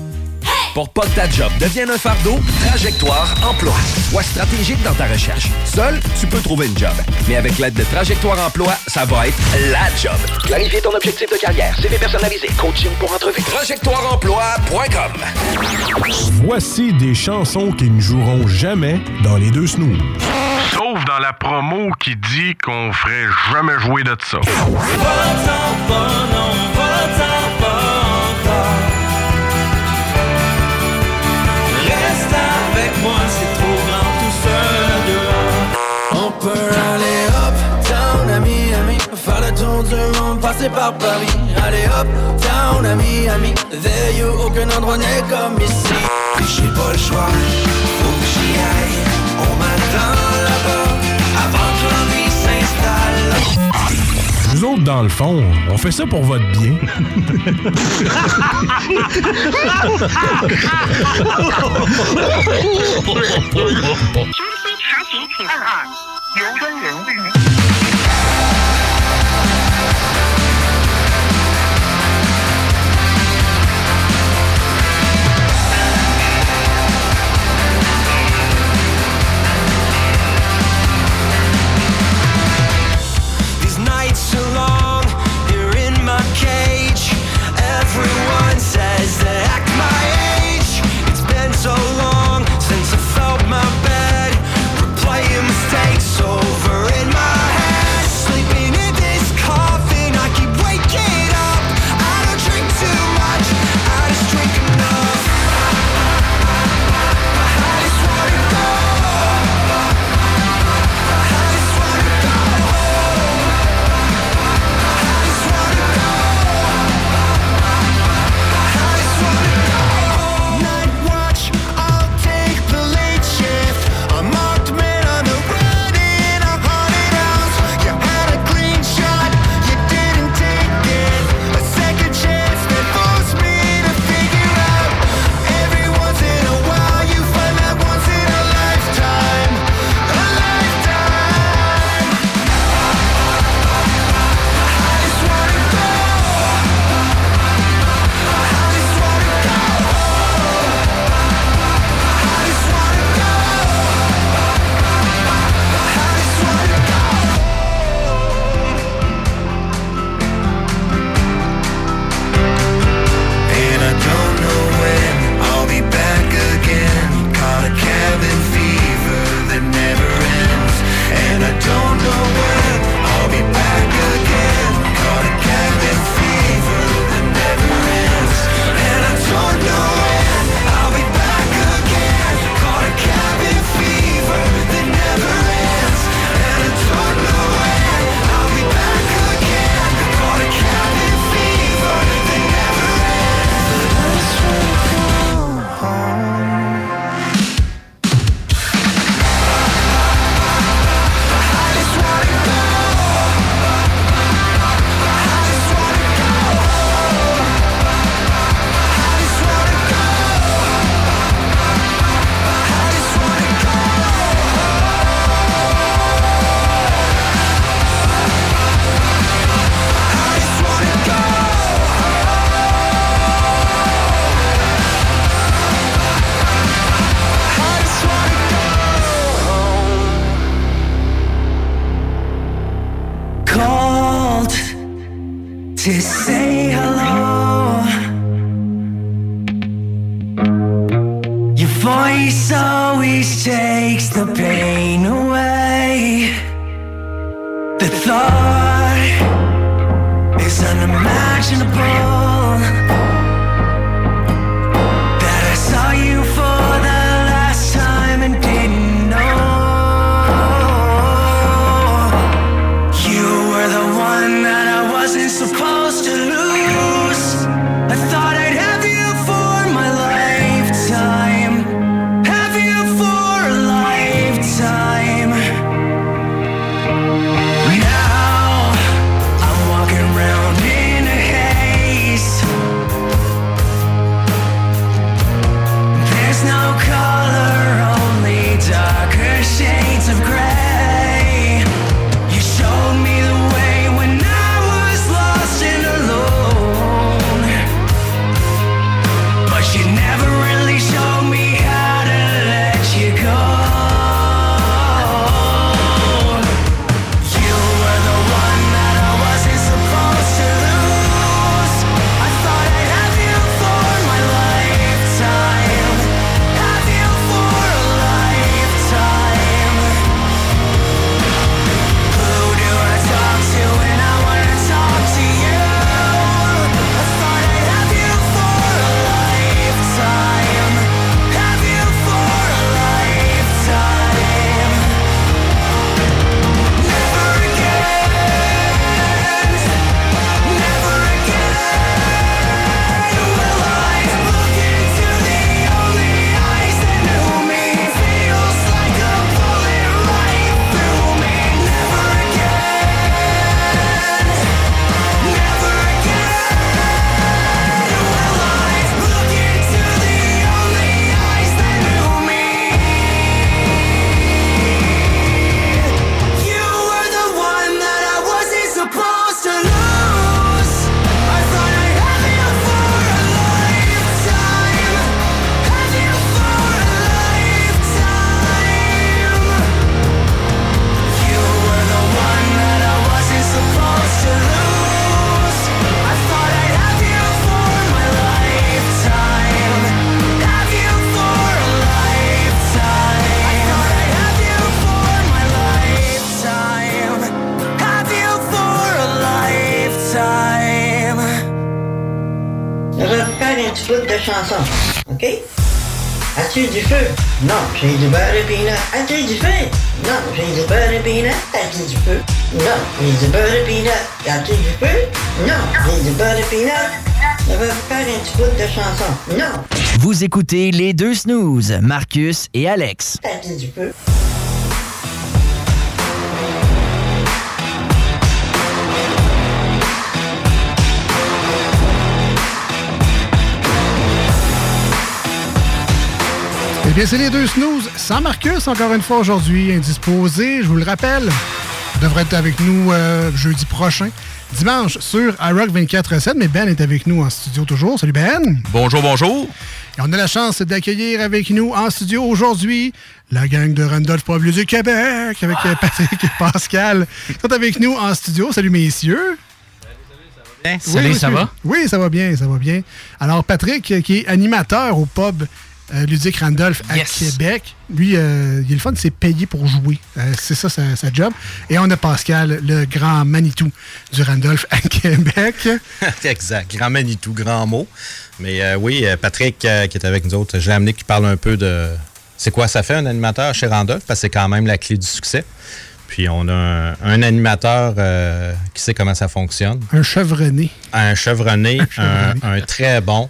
Pour pas que ta job devienne un fardeau, Trajectoire Emploi. Sois stratégique dans ta recherche. Seul, tu peux trouver une job. Mais avec l'aide de Trajectoire Emploi, ça va être la job. Clarifier ton objectif de carrière, CV personnalisé, coaching pour entrevue. TrajectoireEmploi.com Voici des chansons qui ne joueront jamais dans les deux snooze. Sauf dans la promo qui dit qu'on ferait jamais jouer de ça. Reste passer par Paris. Aller up, down à Miami, there you, aucun endroit n'est comme ici. J'ai pas le choix, faut que j'y aille. On m'attend là-bas, avant que l'ennui s'installe. Nous autres, dans le fond, on fait ça pour votre bien. Vous écoutez les deux snooze, Marcus et Alex. du? Eh bien, c'est les deux snooze. Sans Marcus, encore une fois aujourd'hui, indisposé. Je vous le rappelle, il devrait être avec nous euh, jeudi prochain, dimanche, sur iRock 24-7. Mais Ben est avec nous en studio toujours. Salut Ben! Bonjour, bonjour. Et on a la chance d'accueillir avec nous en studio aujourd'hui la gang de Randolph Pablo du Québec avec euh, Patrick et Pascal. Ils sont avec nous en studio. Salut messieurs! Bien. Oui, oui, oui. Oui, ça va bien, ça va bien. Alors, Patrick, qui est animateur au pub euh, Ludique Randolph à Québec, lui, euh, il est le fun, c'est payé pour jouer. Euh, c'est ça sa, sa job. Et on a Pascal, le grand Manitou du Randolph à Québec. exact. Grand Manitou, grand mot. Mais euh, oui, Patrick, euh, qui est avec nous autres, je l'ai amené qui parle un peu de c'est quoi ça fait un animateur chez Randolph, parce que c'est quand même la clé du succès. Puis on a un, un animateur euh, qui sait comment ça fonctionne. Un chevronné. Un chevronné, Un un, chevronné. un très bon.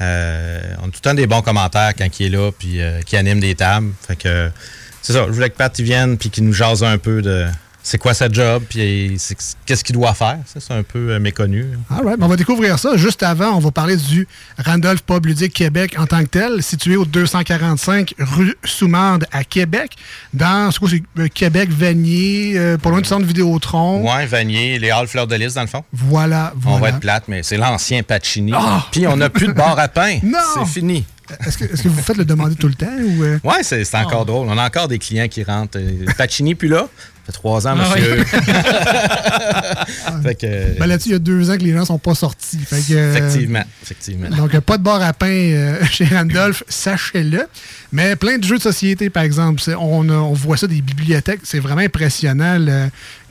Euh, on a tout le temps des bons commentaires quand il est là, puis euh, qui anime des tables. Fait que c'est ça, je voulais que Pat vienne, puis qu'il nous jase un peu de c'est quoi sa job, puis qu'est-ce qu'il doit faire? Ça, c'est un peu euh, méconnu. All right, on va découvrir ça. Juste avant, on va parler du Randolph Pub Ludique Québec en tant que tel, situé au 245 rue Soumande à Québec, dans c'est quoi, c'est, euh, Québec, Vanier, euh, pas loin du centre Vidéotron. Ouais, Vanier, les halles fleurs de lys, dans le fond. Voilà, On va voilà. être plate, mais c'est l'ancien Pacini. Ah! Puis on n'a plus de bar à pain. Non! C'est fini. Est-ce que, vous faites le demander tout le temps? Ou, euh? Ouais, c'est encore Ah. drôle. On a encore des clients qui rentrent. Pacini, plus là. Fait trois ans, Ah monsieur. ouais. Fait que- Ben là-dessus, il y a deux ans que les gens sont pas sortis. Fait que, euh, Effectivement, effectivement. Donc, euh, pas de bar à pain euh, chez Randolph, sachez-le. Mais plein de jeux de société, par exemple. On, voit ça des bibliothèques. C'est vraiment impressionnant.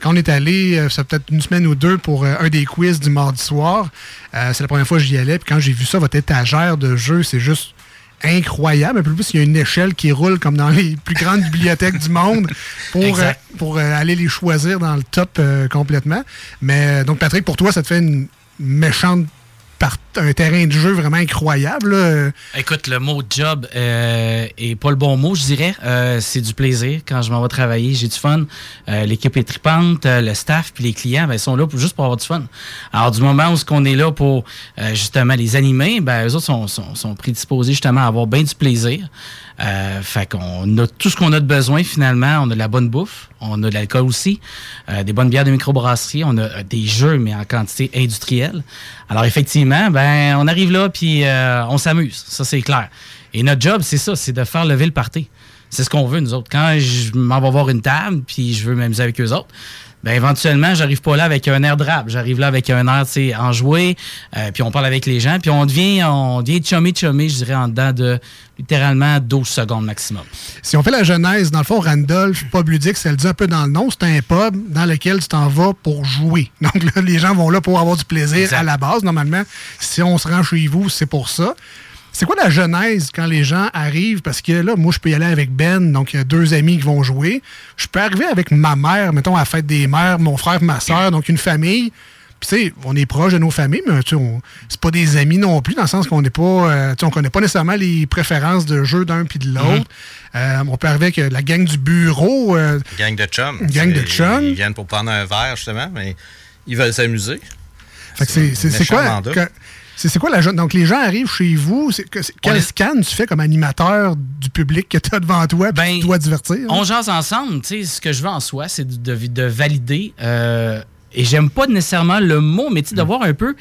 quand on est allé, euh, ça fait peut-être une semaine ou deux pour euh, un des quiz du mardi soir. euh, c'est la première fois que j'y allais. Puis quand j'ai vu ça, votre étagère de jeux, c'est juste incroyable. Un peu plus, il y a une échelle qui roule comme dans les plus grandes bibliothèques du monde pour, euh, pour euh, aller les choisir dans le top euh, complètement. Mais donc, Patrick, pour toi, ça te fait une méchante part- un terrain de jeu vraiment incroyable. là. Écoute, le mot job euh, est pas le bon mot, je dirais. Euh, c'est du plaisir. Quand je m'en vais travailler, j'ai du fun. Euh, L'équipe est tripante, euh, le staff puis les clients, ben, sont là pour, juste pour avoir du fun. Alors, du moment où ce qu'on est là pour justement les animer, ben, eux autres sont, sont, sont prédisposés justement à avoir bien du plaisir. Fait qu'on a tout ce qu'on a de besoin finalement. On a de la bonne bouffe, on a de l'alcool aussi, des bonnes bières de microbrasserie, on a des jeux mais en quantité industrielle. Alors effectivement, ben on arrive là puis euh, on s'amuse, ça c'est clair. Et notre job c'est ça, c'est de faire lever le party. C'est ce qu'on veut nous autres. Quand je m'en vais voir une table puis je veux m'amuser avec eux autres. Ben éventuellement, j'arrive pas là avec un air de rap. J'arrive là avec un air, tu sais, enjoué. euh, puis on parle avec les gens. Puis on devient, on devient chummy chummy, je dirais, en dedans de littéralement 12 secondes maximum. Si on fait la genèse, dans le fond, Randolph, pub ludique, ça le dit un peu dans le nom, c'est un pub dans lequel tu t'en vas pour jouer. Donc là, les gens vont là pour avoir du plaisir à la base, normalement. Si on se rend chez vous, c'est pour ça. C'est quoi la genèse quand les gens arrivent? Parce que là, moi, je peux y aller avec Ben, donc il y a deux amis qui vont jouer. Je peux arriver avec ma mère, mettons, à la fête des mères, mon frère, ma soeur, donc une famille. Puis, tu sais, on est proche de nos familles, mais tu c'est pas des amis non plus, dans le sens qu'on n'est pas. euh, tu sais, on connaît pas nécessairement les préférences de jeu d'un puis de l'autre. Euh, on peut arriver avec euh, la gang du bureau. euh, Gang de chums. Gang de chums. Ils viennent pour prendre un verre, justement, mais ils veulent s'amuser. Fait que c'est- quoi? C'est quoi la jeune. Donc, les gens arrivent chez vous. que- Quel scan tu fais comme animateur du public que tu as devant toi puis tu dois divertir? On jase ensemble. Tu sais, ce que je veux en soi, c'est de, de- de valider. euh, et j'aime pas nécessairement le mot, mais tu sais, de voir un peu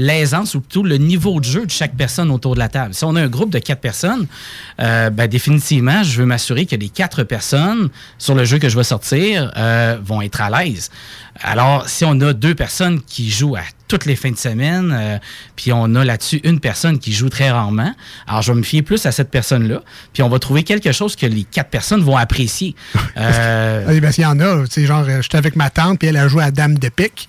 l'aisance ou plutôt le niveau de jeu de chaque personne autour de la table. Si on a un groupe de quatre personnes, euh, ben, définitivement, je veux m'assurer que les quatre personnes sur le jeu que je vais sortir euh, vont être à l'aise. Alors, si on a deux personnes qui jouent à toutes les fins de semaine, euh, puis on a là-dessus une personne qui joue très rarement, alors je vais me fier plus à cette personne-là, puis on va trouver quelque chose que les quatre personnes vont apprécier. Euh, Ah, ben, s'il y en a, sais, genre, j'étais avec ma tante, puis elle a joué à Dame de pique.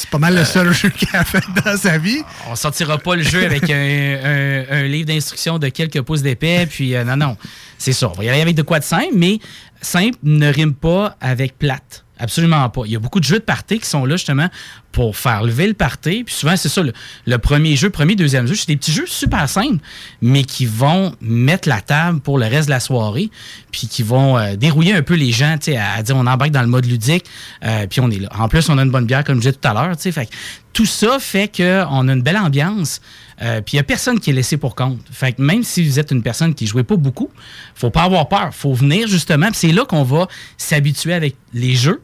C'est pas mal le seul jeu qu'elle a fait dans sa vie. on sortira pas le jeu avec un, un- un livre d'instructions de quelques pouces d'épais, puis euh, non, non, c'est ça. On va y aller avec de quoi de simple, mais simple ne rime pas avec plate. Absolument pas. Il y a beaucoup de jeux de party qui sont là justement pour faire lever le party. Puis souvent, c'est ça, le, premier jeu, premier, deuxième jeu, c'est des petits jeux super simples, mais qui vont mettre la table pour le reste de la soirée, puis qui vont euh, dérouiller un peu les gens, tu sais, à, dire on embarque dans le mode ludique, euh, puis on est là. En plus, on a une bonne bière, comme je disais tout à l'heure, tu sais. Tout ça fait qu'on a une belle ambiance. euh, puis il n'y a personne qui est laissé pour compte. Fait que même si vous êtes une personne qui ne jouait pas beaucoup, faut pas avoir peur. faut venir justement. C'est là qu'on va s'habituer avec les jeux.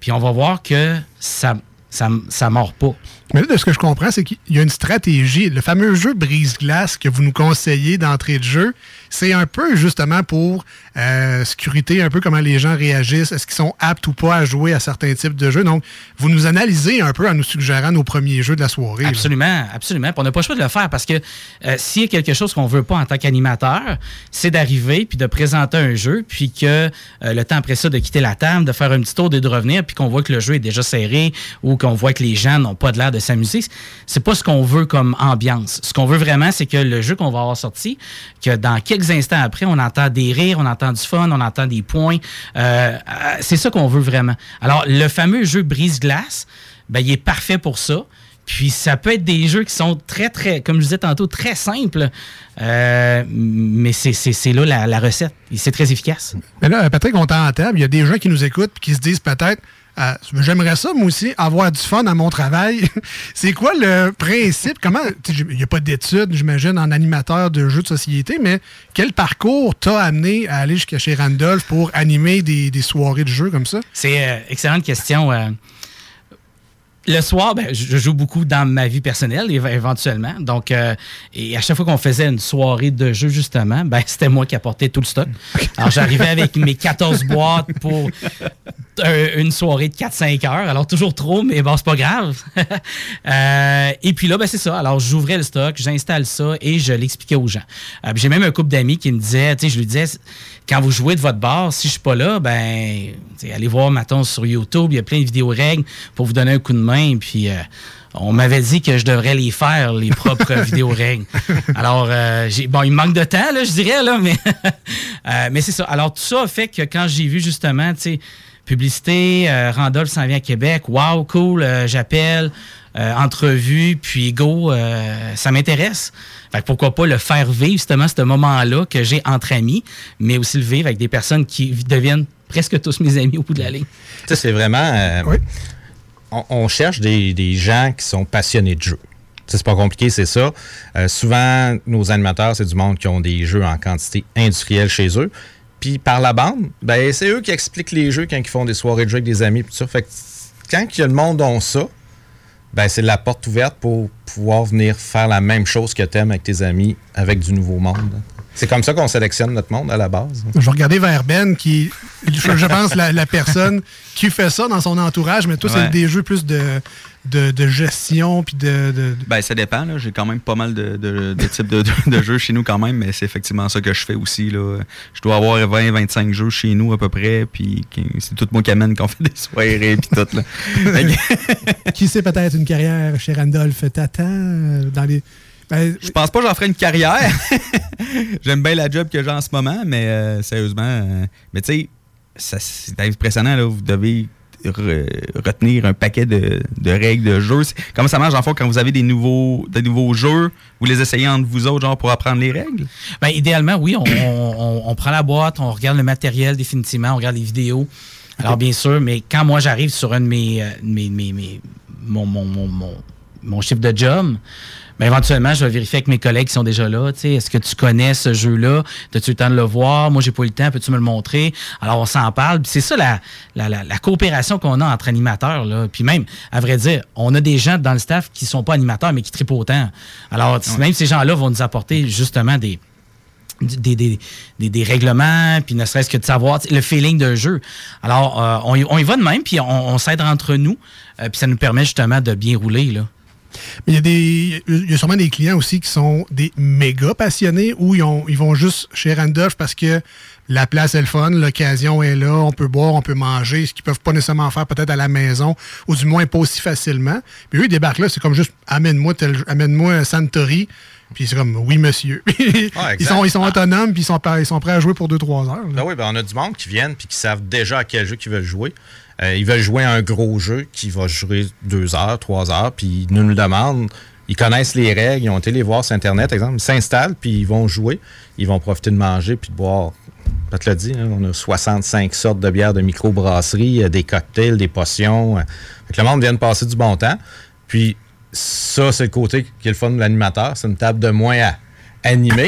Puis on va voir que ça ça mord pas. Mais là, de ce que je comprends, c'est qu'il y a une stratégie. Le fameux jeu brise-glace que vous nous conseillez d'entrée de jeu, c'est un peu justement pour euh, sécurité, un peu comment les gens réagissent, est-ce qu'ils sont aptes ou pas à jouer à certains types de jeux? Donc, vous nous analysez un peu en nous suggérant nos premiers jeux de la soirée. Absolument, absolument. Puis on n'a pas le choix de le faire parce que euh, s'il y a quelque chose qu'on veut pas en tant qu'animateur, c'est d'arriver puis de présenter un jeu, puis que euh, le temps après ça de quitter la table, de faire un petit tour et de revenir, puis qu'on voit que le jeu est déjà serré ou qu'on voit que les gens n'ont pas de l'air de s'amuser. C'est pas ce qu'on veut comme ambiance. Ce qu'on veut vraiment, c'est que le jeu qu'on va avoir sorti, que dans quelques instants après, on entend des rires, on entend du fun, on entend des points. Euh, euh, c'est ça qu'on veut vraiment. Alors, le fameux jeu brise-glace, ben, il est parfait pour ça. Puis ça peut être des jeux qui sont très, très, comme je disais tantôt, très simples, euh, mais c'est- là la, recette. Et c'est très efficace. Mais là, Patrick, on t'en table. Il y a des gens qui nous écoutent et qui se disent peut-être euh, J'aimerais ça, moi aussi, avoir du fun à mon travail. c'est quoi le principe? Comment. Il n'y a pas d'études, j'imagine, en animateur de jeux de société, mais quel parcours t'a amené à aller jusqu'à chez Randolph pour animer des, des soirées de jeux comme ça? C'est euh, excellente question. euh. le soir, ben, je joue beaucoup dans ma vie personnelle, éve- éventuellement. Donc, euh, et à chaque fois qu'on faisait une soirée de jeu, justement, ben, c'était moi qui apportais tout le stock. Alors, j'arrivais avec mes 14 boîtes pour une soirée de 4-5 heures. Alors, toujours trop, mais bon, c'est pas grave. Euh, et puis là, ben, c'est ça. Alors, j'ouvrais le stock, j'installe ça et je l'expliquais aux gens. Euh, J'ai même un couple d'amis qui me disaient, tu sais, je lui disais, quand vous jouez de votre bar, si je suis pas là, ben, allez voir, maintenant sur YouTube, il y a plein de vidéos règles pour vous donner un coup de main. Puis, euh, on m'avait dit que je devrais les faire, les propres vidéos règles. Alors, euh, bon, il me manque de temps, là, je dirais, là, mais, euh, mais c'est ça. Alors, tout ça a fait que quand j'ai vu justement, tu sais, publicité, euh, Randolph s'en vient à Québec, wow, cool, euh, j'appelle, euh, entrevue, puis go, euh, ça m'intéresse. Fait que pourquoi pas le faire vivre, justement, ce moment-là que j'ai entre amis, mais aussi le vivre avec des personnes qui deviennent presque tous mes amis au bout de la ligne. Tu sais, c'est vraiment. euh, on, on cherche des, des gens qui sont passionnés de sais, C'est pas compliqué, c'est ça. Euh, souvent, nos animateurs, c'est du monde qui ont des jeux en quantité industrielle chez eux. Puis par la bande, ben, c'est eux qui expliquent les jeux quand ils font des soirées de jeux avec des amis. Tout ça. Fait que quand il y a le monde ont ça, ben, c'est la porte ouverte pour pouvoir venir faire la même chose que tu aimes avec tes amis avec du nouveau monde. C'est comme ça qu'on sélectionne notre monde à la base. Je vais regarder vers Ben, qui, je, je pense, la, la personne qui fait ça dans son entourage, mais toi, Ouais. c'est des jeux plus de, de, de gestion, puis de, de- Ben, ça dépend. là. J'ai quand même pas mal de, types de, jeux chez nous quand même, mais c'est effectivement ça que je fais aussi. Là. Je dois avoir 20-25 jeux chez nous à peu près, puis c'est tout moi qui amène qu'on fait des soirées puis tout. Là. Qui sait peut-être une carrière chez Randolph Tatan euh, dans les. Ben, Je pense pas que j'en ferai une carrière. J'aime bien la job que j'ai en ce moment, mais euh, sérieusement, euh, mais tu sais, c'est impressionnant. Là, vous devez re- retenir un paquet de, de règles de jeu. Comment ça marche, en fait, quand vous avez des nouveaux, des nouveaux jeux, vous les essayez entre vous autres, genre, pour apprendre les règles? Ben, idéalement, oui, on, on- on prend la boîte, on regarde le matériel définitivement, on regarde les vidéos. Alors, bien sûr, mais quand moi j'arrive sur un de mes, euh, mes- mes- mes- mon, mon, mon, mon, mon chiffre de job, ben, éventuellement, je vais vérifier avec mes collègues qui sont déjà là. tu sais, Est-ce que tu connais ce jeu-là? As-tu le temps de le voir? Moi, j'ai pas eu le temps. Peux-tu me le montrer? Alors, on s'en parle. C'est ça la, la, la- la coopération qu'on a entre animateurs. Là. Puis même, à vrai dire, on a des gens dans le staff qui sont pas animateurs, mais qui trippent autant. Alors, même ces gens-là vont nous apporter justement des, des, des, des- des règlements, puis ne serait-ce que de savoir le feeling d'un jeu. Alors, euh, on, y, on y va de même, puis on, on s'aide entre nous, euh, puis ça nous permet justement de bien rouler. Là. Mais il y, a des, il y a sûrement des clients aussi qui sont des méga passionnés ou ils, ont, ils vont juste chez Randolph parce que la place est le fun, l'occasion est là, on peut boire, on peut manger, ce qu'ils peuvent pas nécessairement faire peut-être à la maison, ou du moins pas aussi facilement. Puis eux, ils débarquent là, c'est comme juste amène-moi amène-moi Santori, puis c'est comme oui monsieur. ils sont, ils sont autonomes, puis ils sont, pas- ils sont prêts à jouer pour 2-3 heures. là. Ben oui, ben on a du monde qui viennent puis qui savent déjà à quel jeu qu'ils veulent jouer. Euh, ils veulent jouer à un gros jeu qui va durer deux heures, trois heures, puis ils nous le demandent. Ils connaissent les règles, ils ont été les voir sur Internet, exemple. Ils s'installent, puis ils vont jouer. Ils vont profiter de manger puis de boire. Pat l'a dit, hein, on a 65 sortes de bières de microbrasserie, euh, des cocktails, des potions. euh. Fait le monde vient de passer du bon temps. Puis ça, c'est le côté qui est le fun de l'animateur. C'est une table de moins à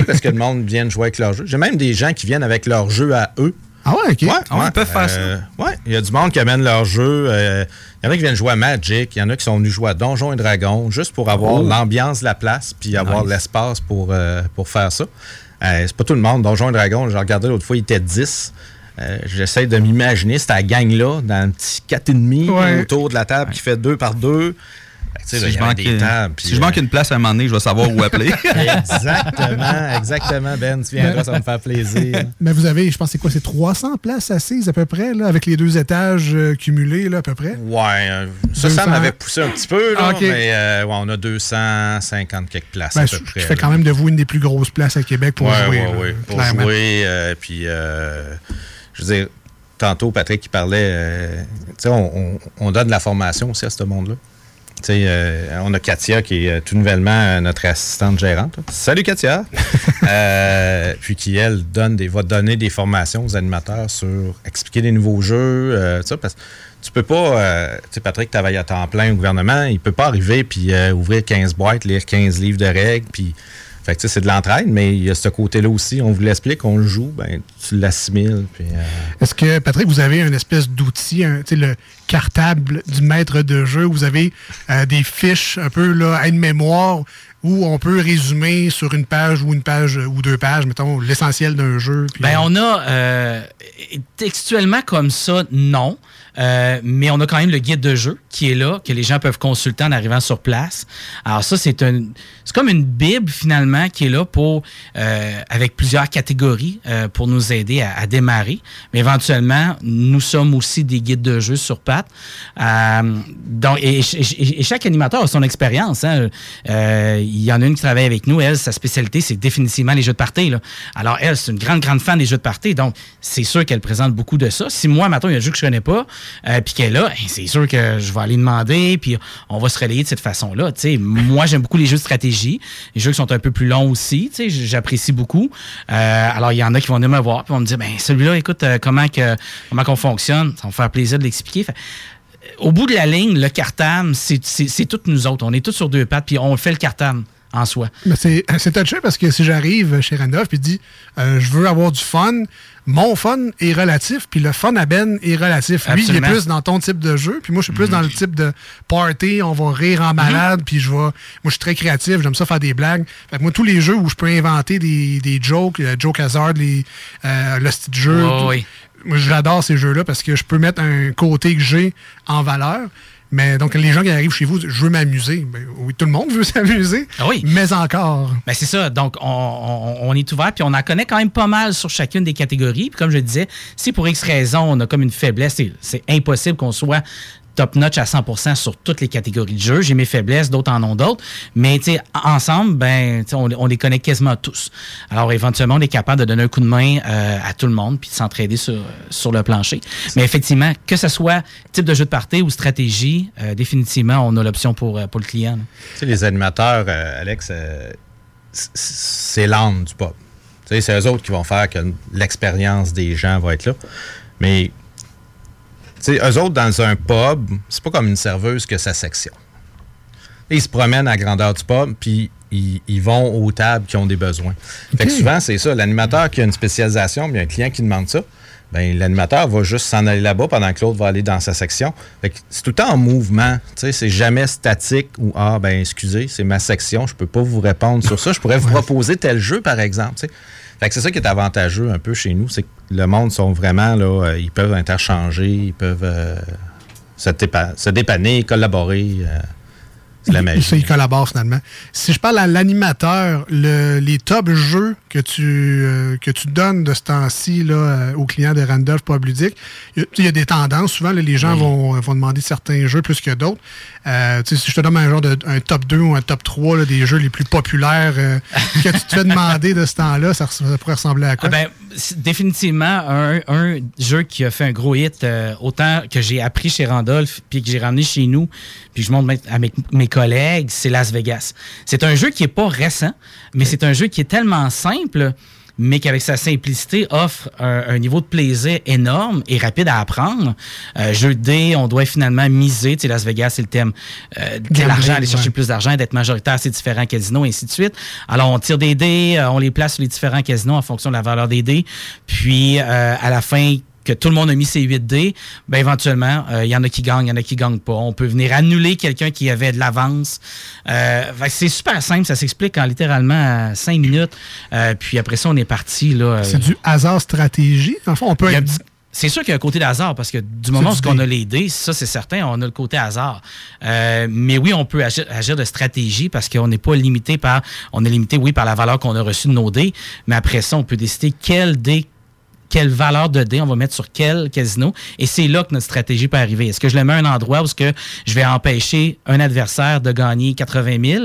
parce que le monde vient jouer avec leur jeu. J'ai même des gens qui viennent avec leur jeu à eux. Ah ouais, ok. Ouais, ils peuvent faire ça. Ouais, il y a du monde qui amène leur jeu. euh, Il y en a qui viennent jouer à Magic, il y en a qui sont venus jouer à Donjons et Dragons, juste pour avoir Oh. l'ambiance de la place, puis avoir Nice. l'espace pour, euh, pour faire ça. Euh, c'est pas tout le monde. Donjons et Dragons, j'ai regardé l'autre fois, il était 10. Euh, J'essaie de m'imaginer cette gang-là, dans un petit 4,5 Ouais. autour de la table qui fait deux par deux. Fait Si, là, je manque, des tables, puis, si je manque une place à un moment donné, je vais savoir où appeler. Exactement, exactement, Ben. Tu viendras, ça va me faire plaisir. Mais vous avez, je pense, c'est quoi, c'est 300 places assises à peu près, là, avec les deux étages euh, cumulés, là, à peu près? Ouais, euh, ça, 200. ça m'avait poussé un petit peu, là, ok. mais euh, ouais, on a 250 quelques places Ben, à je peu je près. fais là. quand même de vous une des plus grosses places à Québec pour Ouais, jouer. ouais, là, ouais, pour clairement. jouer. euh, puis, euh, je veux dire, tantôt, Patrick, qui parlait, euh, tu sais, on, on- on donne de la formation aussi à ce monde-là. Euh, on a Katia qui est euh, tout nouvellement euh, notre assistante gérante. Salut Katia! Euh, puis qui, elle, donne des, va donner des formations aux animateurs sur expliquer des nouveaux jeux. euh, parce que tu peux pas, tu sais, Patrick travaille à temps plein au gouvernement, il peut pas arriver puis ouvrir 15 boîtes, lire 15 livres de règles, puis fait que c'est de l'entraide, mais il y a ce côté-là aussi, on vous l'explique, on le joue, ben tu l'assimiles, euh, Est-ce que, Patrick, vous avez une espèce d'outil, un- tu sais, le cartable du maître de jeu, où vous avez euh, des fiches un peu là, aide-mémoire, où on peut résumer sur une page ou une page euh, ou deux pages, mettons, l'essentiel d'un jeu? puis- Ben, on a euh, textuellement comme ça, non. Euh, mais on a quand même le guide de jeu qui est là, que les gens peuvent consulter en arrivant sur place. Alors ça, c'est un, c'est comme une bible finalement qui est là pour, euh, avec plusieurs catégories euh, pour nous aider à, à démarrer. Mais éventuellement, nous sommes aussi des guides de jeu sur pattes. Euh, donc, et, et- et chaque animateur a son expérience. hein. Euh, Il y en a une qui travaille avec nous. Elle, sa spécialité, c'est définitivement les jeux de party. Là. Alors, elle, c'est une grande, grande fan des jeux de party. Donc, c'est sûr qu'elle présente beaucoup de ça. Si moi, maintenant, il y a un jeu que je connais pas, euh, puis qu'elle est là, hein, c'est sûr que je vais aller demander, puis on va se relayer de cette façon-là. Moi, j'aime beaucoup les jeux de stratégie. Les jeux qui sont un peu plus longs aussi. J'apprécie beaucoup. Euh, alors, il y en a qui vont venir me voir, puis vont me dire, ben celui-là, écoute, euh, comment que comment qu'on fonctionne? Ça va me faire plaisir de l'expliquer. Au bout de la ligne, le cartable, c'est c'est- toutes nous autres. On est tous sur deux pattes, puis on fait le cartable en soi. Mais c'est c'est touché parce que si j'arrive chez Randolph et dis euh, je veux avoir du fun, mon fun est relatif, puis le fun à Ben est relatif. Lui, il est plus dans ton type de jeu, puis moi, je suis plus dans le type de party, on va rire en malade, puis je vais. Moi, je suis très créatif, j'aime ça faire des blagues. Fait que moi, tous les jeux où je peux inventer des, des jokes, le joke hazard, les, euh, le style jeu, Oh, oui. moi, j'adore ces jeux-là parce que je peux mettre un côté que j'ai en valeur. Mais donc, les gens qui arrivent chez vous, je veux m'amuser. Ben, oui, tout le monde veut s'amuser. Mais encore. Ben c'est ça. Donc, on, on- on est ouvert, puis on en connaît quand même pas mal sur chacune des catégories. Puis comme je disais, si pour X raison, on a comme une faiblesse, c'est impossible qu'on soit top-notch à 100% sur toutes les catégories de jeux. J'ai mes faiblesses, d'autres en ont d'autres. Mais, ensemble, ben, on, on les connaît quasiment tous. Alors, éventuellement, on est capable de donner un coup de main euh, à tout le monde, puis de s'entraider sur, sur le plancher. Mais effectivement, que ce soit type de jeu de party ou stratégie, euh, définitivement, on a l'option pour, euh, pour le client. Tu sais, les animateurs, Alex, c'est l'âme du pub. Tu sais, c'est eux autres qui vont faire que l'expérience des gens va être là. Mais, sais, eux autres, dans un pub, c'est pas comme une serveuse que sa section. Ils se promènent à la grandeur du pub, puis ils, ils vont aux tables qui ont des besoins. Fait que souvent, c'est ça. L'animateur qui a une spécialisation, puis il y a un client qui demande ça, ben, l'animateur va juste s'en aller là-bas pendant que l'autre va aller dans sa section. Fait que c'est tout le temps en mouvement. C'est jamais statique ou Ah, ben, excusez, c'est ma section, je peux pas vous répondre sur ça. Je pourrais vous proposer tel jeu, par exemple. tu sais. Fait que c'est ça qui est avantageux un peu chez nous, c'est que le monde sont vraiment là, euh, ils peuvent interchanger, ils peuvent euh, se, se dépanner, collaborer. euh, c'est la magie. Ça, ils collaborent finalement. Si je parle à l'animateur, le- les top jeux que tu, euh, que tu donnes de ce temps-ci là, euh, aux clients de Randolph Public, il y a- il y, a des tendances. Souvent, là, les gens vont, vont demander certains jeux plus que d'autres. Euh, si je te donne un genre de un top 2 ou un top 3 là, des jeux les plus populaires euh, que tu te fais demander de ce temps-là, ça, pourrait ressembler à quoi? Ah ben, définitivement un, un jeu qui a fait un gros hit, euh, autant que j'ai appris chez Randolph, puis que j'ai ramené chez nous, puis je montre à mes, mes collègues, c'est Las Vegas. C'est un jeu qui est pas récent, mais c'est un jeu qui est tellement simple, mais qu'avec sa simplicité offre un, un niveau de plaisir énorme et rapide à apprendre. Euh, jeu de dés, on doit finalement miser. Tu sais, Las Vegas, c'est le thème euh, de l'argent, aller chercher ouais. plus d'argent, d'être majoritaire à ces différents casinos, et ainsi de suite. Alors, on tire des dés, euh, on les place sur les différents casinos en fonction de la valeur des dés. Puis, euh, à la fin, que tout le monde a mis ses 8 dés, ben éventuellement, euh, il y en a qui gagnent, il y en a qui gagnent pas. On peut venir annuler quelqu'un qui avait de l'avance. Euh, fait c'est super simple, ça s'explique en littéralement 5 minutes. Euh, puis après ça, on est parti. là. euh, C'est du hasard stratégie. Le fond, on peut être- c'est sûr qu'il y a un côté d'hasard parce que du moment où on a les dés, ça c'est certain, on a le côté hasard. Euh, mais oui, on peut agir, agir de stratégie parce qu'on n'est pas limité par, on est limité oui par la valeur qu'on a reçue de nos dés, mais après ça on peut décider quel dé quelle valeur de dés on va mettre sur quel casino. Et c'est là que notre stratégie peut arriver. Est-ce que je le mets à un endroit où ce que je vais empêcher un adversaire de gagner 80 000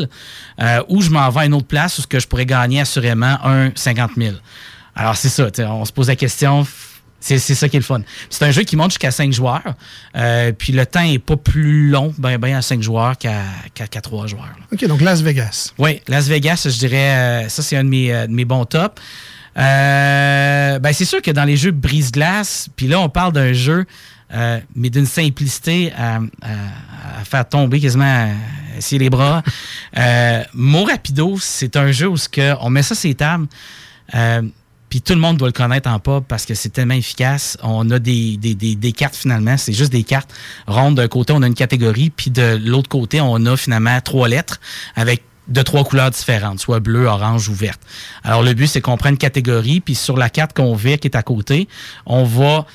euh, ou je m'en vais à une autre place où ce que je pourrais gagner assurément un 50 000? Alors, c'est ça. On se pose la question. C'est ça qui est le fun. C'est un jeu qui monte jusqu'à 5 joueurs. euh, puis le temps est pas plus long, ben, ben à 5 joueurs qu'à qu'à- qu'à 3 joueurs. là. OK, donc Las Vegas. Oui, Las Vegas, je dirais, euh, ça c'est un de mes, euh, de mes bons tops. Euh, ben c'est sûr que dans les jeux brise-glace, puis là on parle d'un jeu, euh, mais d'une simplicité à, à- à faire tomber quasiment, à essayer les bras. Euh, Mot Rapido, c'est un jeu où ce que on met ça sur les tables. euh, puis tout le monde doit le connaître en pub parce que c'est tellement efficace. On a des, des, des- des cartes finalement, c'est juste des cartes rondes. D'un côté, on a une catégorie, puis de l'autre côté, on a finalement trois lettres avec de trois couleurs différentes, soit bleu, orange ou verte. Alors le but, c'est qu'on prend une catégorie, puis sur la carte qu'on vire qui est à côté, on va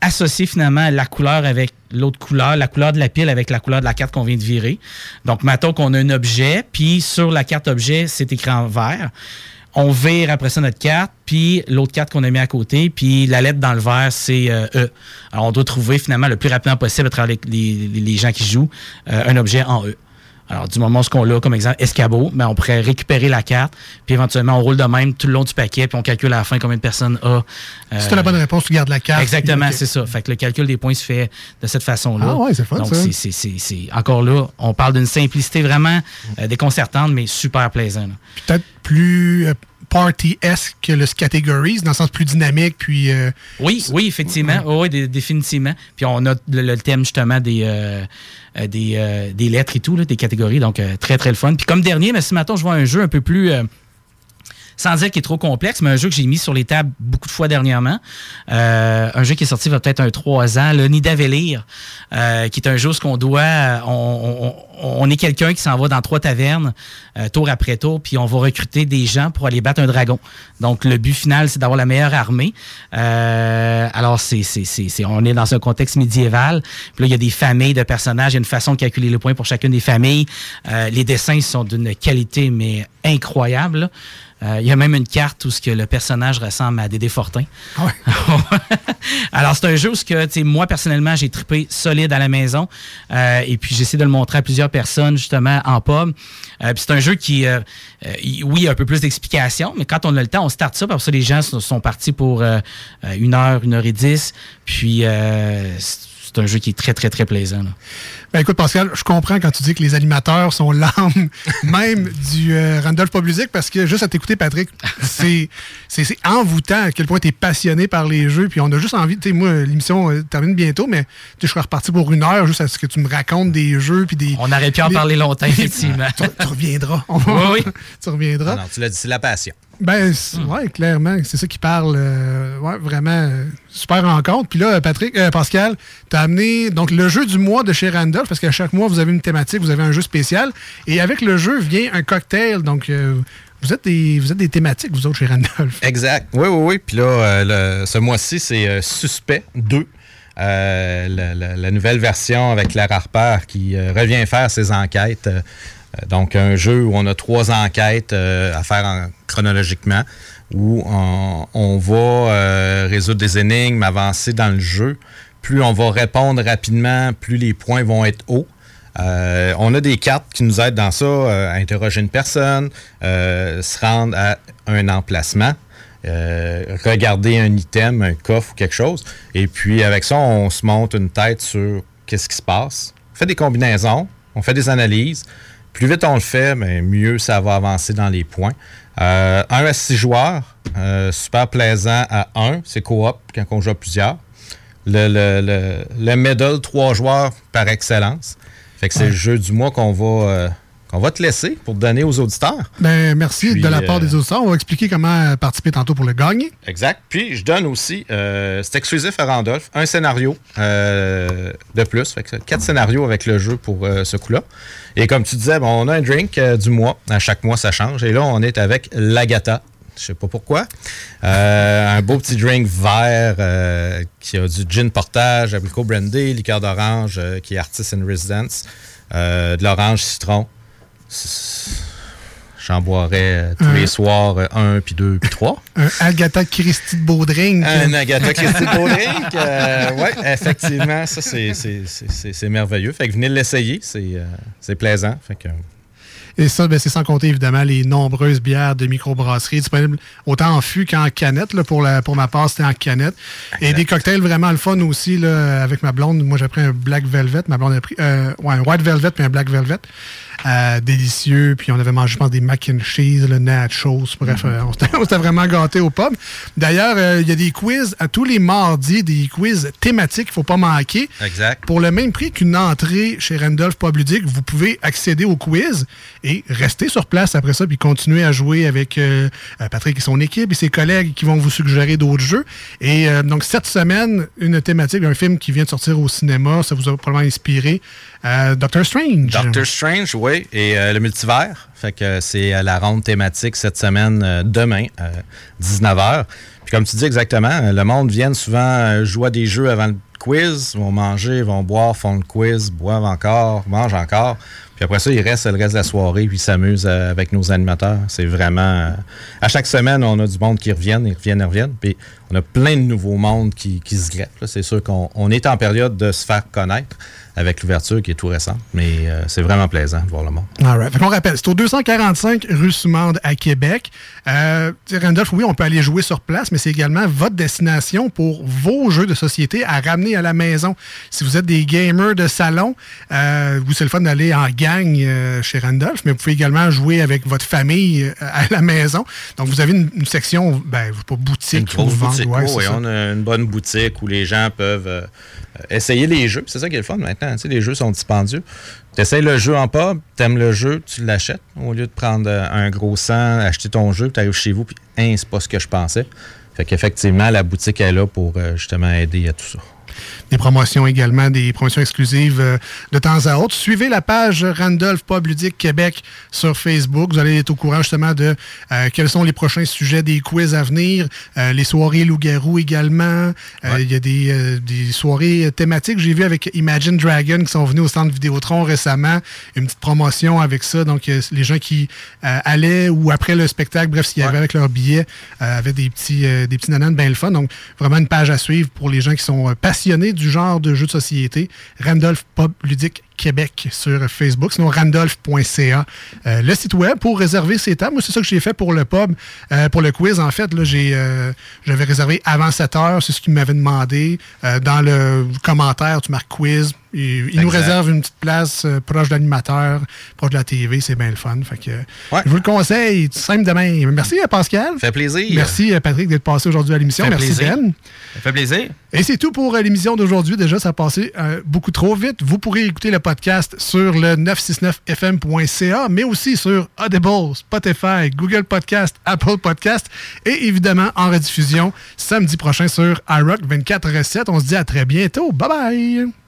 associer finalement la couleur avec l'autre couleur, la couleur de la pile avec la couleur de la carte qu'on vient de virer. Donc, mettons qu'on a un objet, puis sur la carte objet, c'est écrit en vert. On vire après ça notre carte, puis l'autre carte qu'on a mis à côté, puis la lettre dans le vert, c'est euh, E. Alors, on doit trouver finalement le plus rapidement possible à travers les gens qui jouent euh, un objet en E. Alors, du moment où ce qu'on l'a, comme exemple, escabeau, ben, on pourrait récupérer la carte, puis éventuellement, on roule de même tout le long du paquet, puis on calcule à la fin combien de personnes a. Si tu la bonne réponse, tu gardes la carte. Exactement, c'est ça. Fait que le calcul des points se fait de cette façon-là. Ah ouais, c'est fun, Donc, ça. c'est- encore là, on parle d'une simplicité vraiment euh, déconcertante, mais super plaisant. là. Peut-être plus euh, party-esque que le Categories, dans le sens plus dynamique, puis... euh, Oui, oui, effectivement. Oui, oui, dé- définitivement. Puis on a le, le thème justement des, euh, euh, des, euh, des lettres et tout, là, des catégories. Donc, très, très le fun. Puis comme dernier, mais ce matin, je vois un jeu un peu plus. Euh, sans dire qu'il est trop complexe, mais un jeu que j'ai mis sur les tables beaucoup de fois dernièrement. Euh, un jeu qui est sorti il y a peut-être un trois ans, le Nidavellir, euh, qui est un jeu ce qu'on doit. On, on- est quelqu'un qui s'en va dans trois tavernes, euh, tour après tour, puis on va recruter des gens pour aller battre un dragon. Donc le but final, c'est d'avoir la meilleure armée. Euh, alors c'est, c'est, c'est, on est dans un contexte médiéval. Puis là, il y a des familles de personnages, il y a une façon de calculer les points pour chacune des familles. Euh, les dessins sont d'une qualité mais incroyable. Euh, il y a même une carte où ce que le personnage ressemble à Dédé Fortin. Alors, c'est un jeu où ce que, tu sais, moi, personnellement, j'ai trippé solide à la maison. Euh, et puis, j'essaie de le montrer à plusieurs personnes, justement, en pub. Euh, puis c'est un jeu qui, euh, euh, oui, a un peu plus d'explications, mais quand on a le temps, on start ça. Parce que les gens sont, sont partis pour une heure, une heure et dix. Puis, euh, c'est un jeu qui est très, très, très plaisant. là. Ben écoute, Pascal, je comprends quand tu dis que les animateurs sont l'âme même du euh, Randolph Public parce que juste à t'écouter, Patrick, c'est c'est c'est envoûtant à quel point tu es passionné par les jeux. Puis on a juste envie, tu sais, moi, l'émission euh, termine bientôt, mais tu sais, je serais reparti pour une heure juste à ce que tu me racontes des jeux. Puis des, On aurait pu en parler longtemps, effectivement. tu, tu reviendras. Oui, oui. tu reviendras. Ah non, tu l'as dit, c'est la passion. Ben, c- ouais, clairement, c'est ça qui parle. euh, ouais, vraiment, euh, super rencontre. Puis là, Patrick, euh, Pascal, tu as amené donc le jeu du mois de chez Randolph, parce qu'à chaque mois, vous avez une thématique, vous avez un jeu spécial. Et avec le jeu vient un cocktail. Donc, euh, vous, êtes des, vous êtes des thématiques, vous autres, chez Randolph. Exact. Oui, oui, oui. Puis là, le- ce mois-ci, c'est Suspect 2. Euh, la, la- la nouvelle version avec Claire Harper qui revient faire ses enquêtes. Euh, donc, un jeu où on a trois enquêtes euh, à faire en- chronologiquement, où on, va euh, résoudre des énigmes, avancer dans le jeu. Plus on va répondre rapidement, plus les points vont être hauts. On a des cartes qui nous aident dans ça, interroger une personne, se rendre à un emplacement, regarder un item, un coffre ou quelque chose. Et puis avec ça, on se monte une tête sur qu'est-ce qui se passe. On fait des combinaisons, on fait des analyses. Plus vite on le fait, mieux ça va avancer dans les points. Euh, 1 à 6 joueurs, euh, super plaisant à 1, c'est coop quand on joue à plusieurs. Le, le, le, le middle, 3 joueurs par excellence. Fait que c'est Ouais. le jeu du mois qu'on va, euh, qu'on va te laisser pour te donner aux auditeurs. Ben, merci Puis, de la part des auditeurs. On va expliquer comment participer tantôt pour le gagner. Exact. Puis je donne aussi, euh, c'est exclusif à Randolph, un scénario euh, de plus. Fait que quatre scénarios avec le jeu pour euh, ce coup-là. Et comme tu disais, bon, on a un drink euh, du mois. À chaque mois, ça change. Et là, on est avec l'Agata. Je sais pas pourquoi. Euh, un beau petit drink vert euh, qui a du gin portage, abricot brandy, liqueur d'orange qui est Artist in Residence, de l'orange citron. J'en boirais euh, tous Un- les soirs, euh, un, puis deux, puis trois. Un Agatha Christie de beau drink. Un Agatha Christie de beau drink. euh, oui, effectivement, ça, c'est- merveilleux. Fait que venez l'essayer, c'est plaisant. Fait que, Et ça, ben, c'est sans compter évidemment les nombreuses bières de microbrasserie disponibles autant en fût qu'en canette. Là, pour, la, pour ma part, c'était en canette. Et des cocktails vraiment le fun aussi là, avec ma blonde. Moi, j'ai pris un Black Velvet. Ma blonde a pris euh, ouais, un White Velvet puis un Black Velvet. Euh, délicieux. Puis on avait mangé, je pense, des mac and cheese, le nachos. Bref, euh, on s'était- vraiment gâtés au pub. D'ailleurs, euh, il y a des quiz à tous les mardis, des quiz thématiques ne faut pas manquer. Exact. Pour le même prix qu'une entrée chez Randolph Pub Ludique, vous pouvez accéder au quiz et rester sur place après ça, puis continuer à jouer avec Patrick et son équipe et ses collègues qui vont vous suggérer d'autres jeux. Et donc, cette semaine, une thématique, un film qui vient de sortir au cinéma, ça vous a probablement inspiré. Doctor Strange. Doctor Strange, oui, et euh, le multivers. C'est euh, la ronde thématique cette semaine, euh, demain, 19h. Puis comme tu dis exactement, le monde vient souvent jouer à des jeux avant le quiz, vont manger, vont boire, font le quiz, boivent encore, mangent encore. Puis après ça, ils restent le reste de la soirée, puis s'amusent avec nos animateurs. C'est vraiment... à chaque semaine, on a du monde qui reviennent, ils reviennent, ils reviennent. Puis on a plein de nouveaux mondes qui, qui se greffent. C'est sûr qu'on on est en période de se faire connaître avec l'ouverture qui est tout récente. Mais euh, c'est vraiment plaisant de voir le monde. All right. Qu'on rappelle, c'est au 245 rue Soumande à Québec. Euh, Randolph, oui, on peut aller jouer sur place, mais c'est également votre destination pour vos jeux de société à ramener à la maison. Si vous êtes des gamers de salon, euh, vous c'est le fun d'aller en gang euh, chez Randolph, mais vous pouvez également jouer avec votre famille euh, à la maison. Donc, vous avez une, une section, ben, pas boutique, Une vous boutique. ouais, Oh, c'est oui, ça. on a une bonne boutique où les gens peuvent euh, euh, essayer les jeux. C'est ça qui est le fun maintenant. Les jeux sont dispendieux. Tu essayes le jeu en pub, tu aimes le jeu, tu l'achètes. Au lieu de prendre euh, un gros sang, acheter ton jeu, tu arrives chez vous, puis hein, c'est pas ce que je pensais. Fait qu'effectivement, la boutique est là pour euh, justement aider à tout ça. Des promotions également, des promotions exclusives euh, de temps à autre. Suivez la page Randolph Pub Ludique Québec sur Facebook. Vous allez être au courant justement de euh, quels sont les prochains sujets des quiz à venir, euh, les soirées loup-garou également. Il y a des, des soirées thématiques. J'ai vu avec Imagine Dragon qui sont venus au centre Vidéotron récemment. Une petite promotion avec ça. Donc, les gens qui allaient ou après le spectacle, bref, s'il y avait avec leur billet, avaient des petits, des petits nananes bien le fun. Donc, vraiment une page à suivre pour les gens qui sont passionnés du genre de jeux de société. Randolph Pub Ludique Québec sur Facebook, sinon randolph.ca, euh, le site web pour réserver ses tables. Moi, c'est ça que j'ai fait pour le pub, euh, pour le quiz. En fait, là, j'ai, euh, j'avais réservé avant 7 heures, c'est ce qu'ils m'avaient demandé. Dans le commentaire, tu marques quiz. Et, il nous réserve une petite place proche de l'animateur, proche de la TV, c'est bien le fun. Fait que, Je vous le conseille, tout simple demain. Merci à Pascal. Fait plaisir. Merci euh, Patrick d'être passé aujourd'hui à l'émission. Merci plaisir. Ben. Ça fait plaisir. Et c'est tout pour l'émission d'aujourd'hui. Déjà, ça a passé beaucoup trop vite. Vous pourrez écouter le podcast sur le 969fm.ca, mais aussi sur Audible, Spotify, Google Podcast, Apple Podcast et évidemment en rediffusion samedi prochain sur iRock 24-7. On se dit à très bientôt. Bye bye!